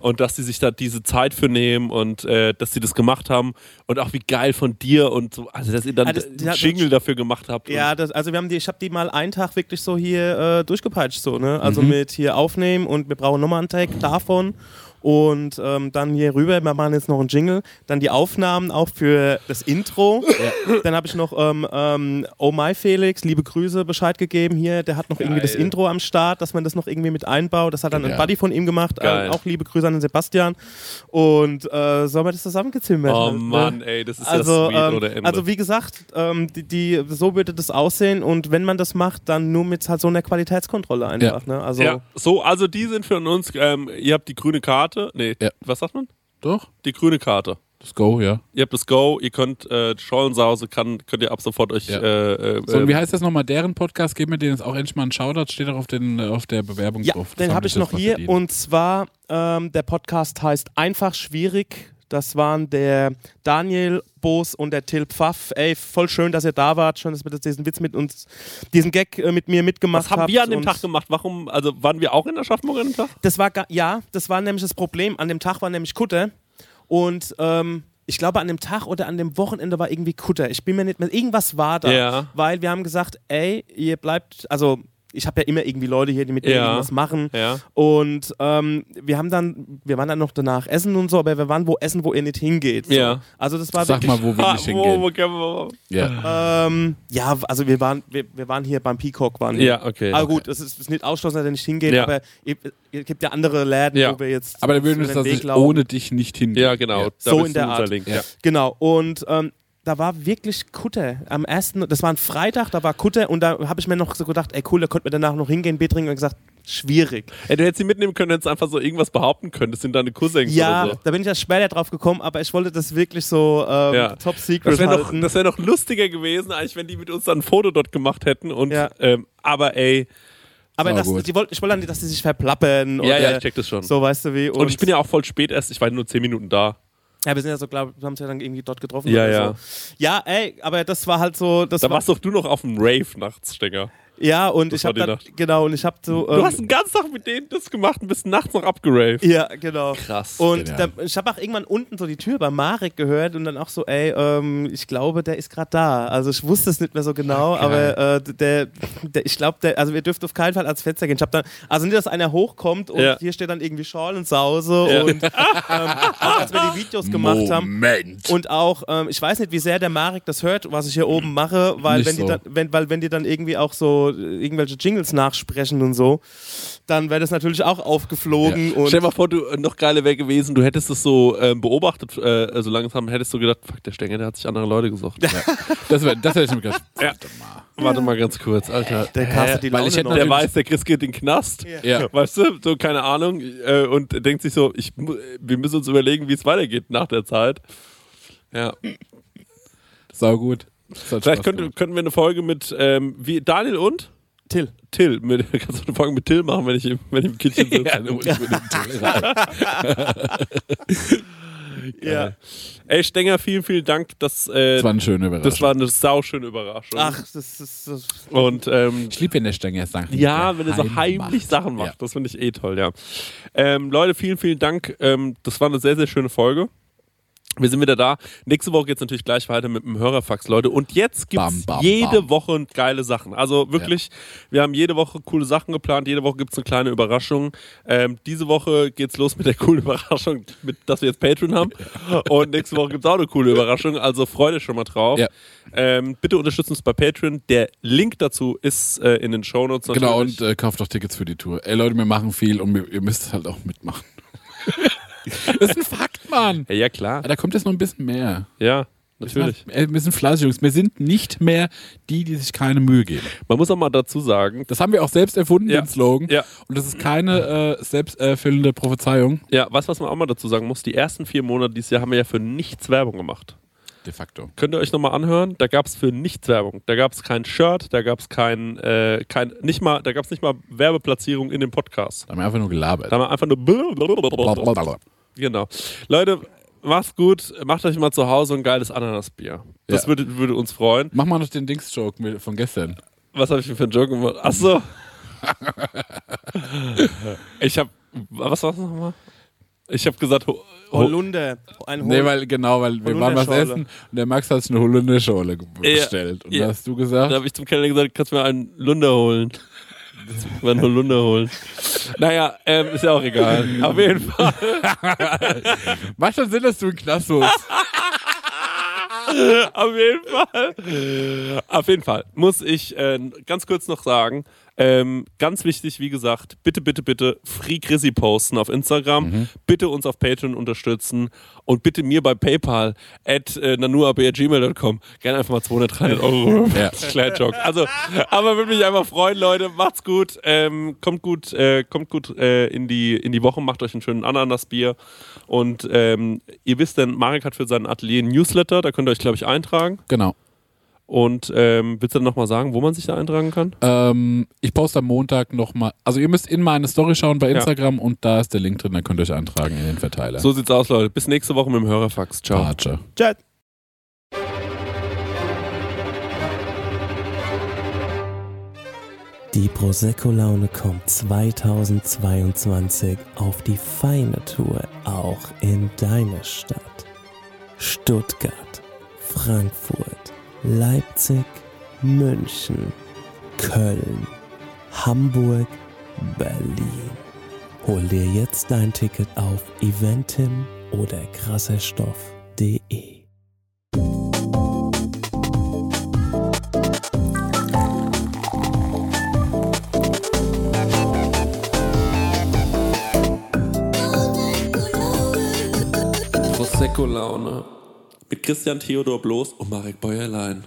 und dass sie sich da diese Zeit für nehmen und äh, dass sie das gemacht haben und auch wie geil von dir und so, also dass ihr dann Ah, das- einen Jingle dafür gemacht habt. Ja, das, also wir haben die, ich habe die mal einen Tag wirklich so hier äh, durchgepeitscht, so, ne? Also Mhm. mit hier aufnehmen und wir brauchen nochmal einen Tag davon. Und ähm, dann hier rüber, wir machen jetzt noch einen Jingle, dann die Aufnahmen auch für das Intro. Dann habe ich noch ähm, ähm, Oh My Felix, liebe Grüße, Bescheid gegeben hier. Der hat noch irgendwie das Geil. Intro am Start, dass man das noch irgendwie mit einbaut. Das hat dann Ja. ein Buddy von ihm gemacht. Geil. Äh, auch liebe Grüße an den Sebastian. Und äh, so haben wir das zusammengezimmert. Oh ne? Mann, ey, das ist Also, ja sweet ähm, oder Ende. also wie gesagt, ähm, die, die, so würde das aussehen und wenn man das macht, dann nur mit halt so einer Qualitätskontrolle einfach. Ne? Also ja, so, also die sind für uns, ähm, ihr habt die grüne Karte, nee, Ja. was sagt man? Doch, Die grüne Karte. das Go, ja. Ihr habt das Go, ihr könnt äh, Schollensause, kann, könnt ihr ab sofort euch Ja. äh, äh, So, und wie äh, heißt das nochmal? Deren Podcast, geben wir denen jetzt auch endlich mal einen Shoutout, steht auch auf, den, äh, auf der Bewerbung ja, drauf. Das den habe ich noch hier verdient. und zwar ähm, der Podcast heißt Einfach schwierig. Das waren der Daniel Boos und der Till Pfaff. Ey, voll schön, dass ihr da wart. Schön, dass ihr diesen Witz mit uns, diesen Gag äh, mit mir mitgemacht Was habt. haben wir an dem Tag gemacht? Warum, also waren wir auch in Aschaffenburg an dem Tag? Das war, ja, das war nämlich das Problem. An dem Tag war nämlich Kutter. Und ähm, ich glaube, an dem Tag oder an dem Wochenende war irgendwie Kutter. Ich bin mir nicht mehr. Irgendwas war da. Ja. Weil wir haben gesagt, ey, ihr bleibt. Also, ich habe ja immer irgendwie Leute hier, die mit mir Ja. irgendwas machen. Ja. Und ähm, wir haben dann, wir waren dann noch danach essen und so, aber wir waren wo essen, wo ihr nicht hingeht. So. Ja. Also das war Sag wirklich, mal, wo wir nicht Ah, wo, hingehen. wo können wir, Ja. ähm, ja, also wir waren, wir, wir waren hier beim Peacock, waren wir. ja, okay. Aber gut, es ist, es ist nicht ausschlossen, dass er nicht hingeht, Ja. aber ihr gibt ja andere Läden, Ja. wo wir jetzt Aber da würden so wir das ohne dich nicht hingehen. Ja, genau. Ja. Da So bist in du der unser Art. Link. Ja. Ja. Genau, und ähm, da war wirklich Kutter am ersten, das war ein Freitag, da war Kutter und da habe ich mir noch so gedacht, ey cool, da könnten wir danach noch hingehen, Bier trinken und gesagt, schwierig. Ey, du hättest sie mitnehmen können, hättest einfach so irgendwas behaupten können. Das sind deine Cousins Ja, oder so. da bin ich ja später drauf gekommen, aber ich wollte das wirklich so ähm, Ja. top Das secret wäre noch, halten. das wär noch lustiger gewesen, eigentlich, wenn die mit uns dann ein Foto dort gemacht hätten. Und, Ja. ähm, aber ey, aber das, die wollt, ich wollte dann dass die sich verplappern. ja, oder ja, ich check das schon. So, weißt du wie. und, ich bin ja auch voll spät erst, ich war nur 10 Minuten da. Ja, wir sind ja so, glaub, wir haben uns ja dann irgendwie dort getroffen. Ja, oder ja. So. Ja, ey, aber das war halt so. Das Da war, warst doch du noch auf dem Rave nachts, Stenger. Ja, und das ich habe die dann, genau, und ich habe so. Du ähm, hast den ganzen Tag mit denen das gemacht und bist nachts noch abgeraved. Ja, genau. Krass. Und da, ich habe auch irgendwann unten so die Tür bei Marek gehört und dann auch so, ey, ähm, ich glaube, der ist gerade da. Also ich wusste es nicht mehr so genau, aber äh, der, der, ich glaube, der, also wir dürfen auf keinen Fall ans Fenster gehen. Ich habe dann, also nicht, dass einer hochkommt und Ja. hier steht dann irgendwie Schal und Sause Ja. und ähm, auch als wir die Videos gemacht haben. Moment. Und auch, ähm, ich weiß nicht, wie sehr der Marek das hört, was ich hier oben mache, weil Nicht wenn, die so. dann, wenn, weil wenn die dann irgendwie auch so irgendwelche Jingles nachsprechen und so, dann wäre das natürlich auch aufgeflogen. Und Stell dir mal vor, du äh, noch geiler wäre gewesen, du hättest es so ähm, beobachtet, äh, so langsam hättest du gedacht, fuck, der Stenger, der hat sich andere Leute gesucht. *laughs* Das, wär, das hätte ich mir gedacht. Ja. Warte mal ganz kurz, Alter. der castet die weil ich hätte noch. Der weiß, der Chris geht in den Knast. Ja. Weißt du, so keine Ahnung. Äh, und denkt sich so, ich, wir müssen uns überlegen, wie es weitergeht nach der Zeit. Ja. *laughs* Sau gut. Vielleicht Spaß könnte, gemacht. könnten wir eine Folge mit ähm, wie Daniel und Till. Till. Mit, *laughs* kannst du eine Folge mit Till machen, wenn ich im, wenn ich im Kitchen sitze? *laughs* Ja, du musst mit dem Till rein. *laughs* ja. Ey, Stenger, vielen, vielen Dank. Das, äh, Das war eine schöne Überraschung. das war eine sauschöne Überraschung. Ach, das ist. Das Und ähm, ich liebe, wenn der Stenger Sachen Ja, wenn er so heimlich macht. Sachen macht. Ja. Das finde ich eh toll, ja. Ähm, Leute, vielen, vielen Dank. Ähm, das war eine sehr, sehr schöne Folge. Wir sind wieder da. Nächste Woche geht es natürlich gleich weiter mit dem Hörerfax, Leute. Und jetzt gibt es jede bam. Woche geile Sachen. Also wirklich, wir haben jede Woche coole Sachen geplant. Jede Woche gibt es eine kleine Überraschung. Ähm, diese Woche geht's los mit der coolen Überraschung, mit, dass wir jetzt Patreon haben. Und nächste Woche gibt es auch eine coole Überraschung. Also freut euch schon mal drauf. Ja. Ähm, bitte unterstützt uns bei Patreon. Der Link dazu ist äh, in den Shownotes. Genau, natürlich. und äh, kauft doch Tickets für die Tour. Ey Leute, wir machen viel und wir, ihr müsst halt auch mitmachen. *laughs* *laughs* das ist ein Fakt, Mann. Ja, ja, klar. Da kommt jetzt noch ein bisschen mehr. Ja, natürlich. Ey, Wir sind fleißig, Jungs. Wir sind nicht mehr die, die sich keine Mühe geben. Man muss auch mal dazu sagen, Das haben wir auch selbst erfunden, Ja. den Slogan. Ja. Und das ist keine äh, selbsterfüllende Prophezeiung. ja, weißt du, was man auch mal dazu sagen muss? Die ersten vier Monate dieses Jahr haben wir ja für nichts Werbung gemacht. De facto. Könnt ihr euch nochmal anhören? Da gab es für nichts Werbung. Da gab es kein Shirt, da gab es kein, äh, kein, nicht mal, da gab es nicht mal Werbeplatzierung in dem Podcast. Da haben wir einfach nur gelabert. Da haben wir einfach nur. Genau. Leute, macht's gut. Macht euch mal zu Hause ein geiles Ananasbier. Das Ja. würde, würde uns freuen. Mach mal noch den Dings-Joke von gestern. Was habe ich denn für einen Joke gemacht? Achso. *laughs* ich habe, was war das nochmal? Ich habe gesagt, ho- ho- Holunder. Ein Hol Nee, weil, genau, weil wir waren was essen und der Max hat sich eine Holunderschorle ge- Ja. bestellt. Und Ja. da hast du Da gesagt, habe ich zum Kellner gesagt, kannst du mir einen Lunder holen. Mal einen Holunder holen. Naja, ähm, ist ja auch egal. Auf jeden Fall. macht schon Sinn, dass du einen Knast holst. Auf jeden Fall. Auf jeden Fall muss ich äh, ganz kurz noch sagen, ähm, ganz wichtig, wie gesagt, bitte, bitte, bitte Free Chrissy posten auf Instagram, bitte uns auf Patreon unterstützen und bitte mir bei PayPal at äh, nanuab.gmail.com gerne einfach mal 200, 300 Euro. *laughs* Ja. *laughs* Kleiner Joke. Also, aber würde mich einfach freuen, Leute. Macht's gut. Ähm, kommt gut, äh, kommt gut äh, in, die, in die Woche. Macht euch einen schönen Ananasbier. Und ähm, ihr wisst denn, Marek hat für sein Atelier ein Newsletter. Da könnt ihr euch, glaube ich, eintragen. Genau. Und ähm, willst du dann nochmal sagen, wo man sich da eintragen kann? Ähm, ich poste am Montag nochmal. Also ihr müsst in meine Story schauen bei Ja. Instagram und da ist der Link drin, da könnt ihr euch eintragen in den Verteiler. So sieht's aus, Leute. Bis nächste Woche mit dem Hörerfax. Ciao. Arche. Chat. Die Prosecco-Laune kommt 2022 auf die feine Tour auch in deine Stadt. Stuttgart, Frankfurt, Leipzig, München, Köln, Hamburg, Berlin. Hol dir jetzt dein Ticket auf eventim oder krasserstoff.de. Prosecco-Laune. Mit Christian Theodor Bloß und Marek Bäuerlein.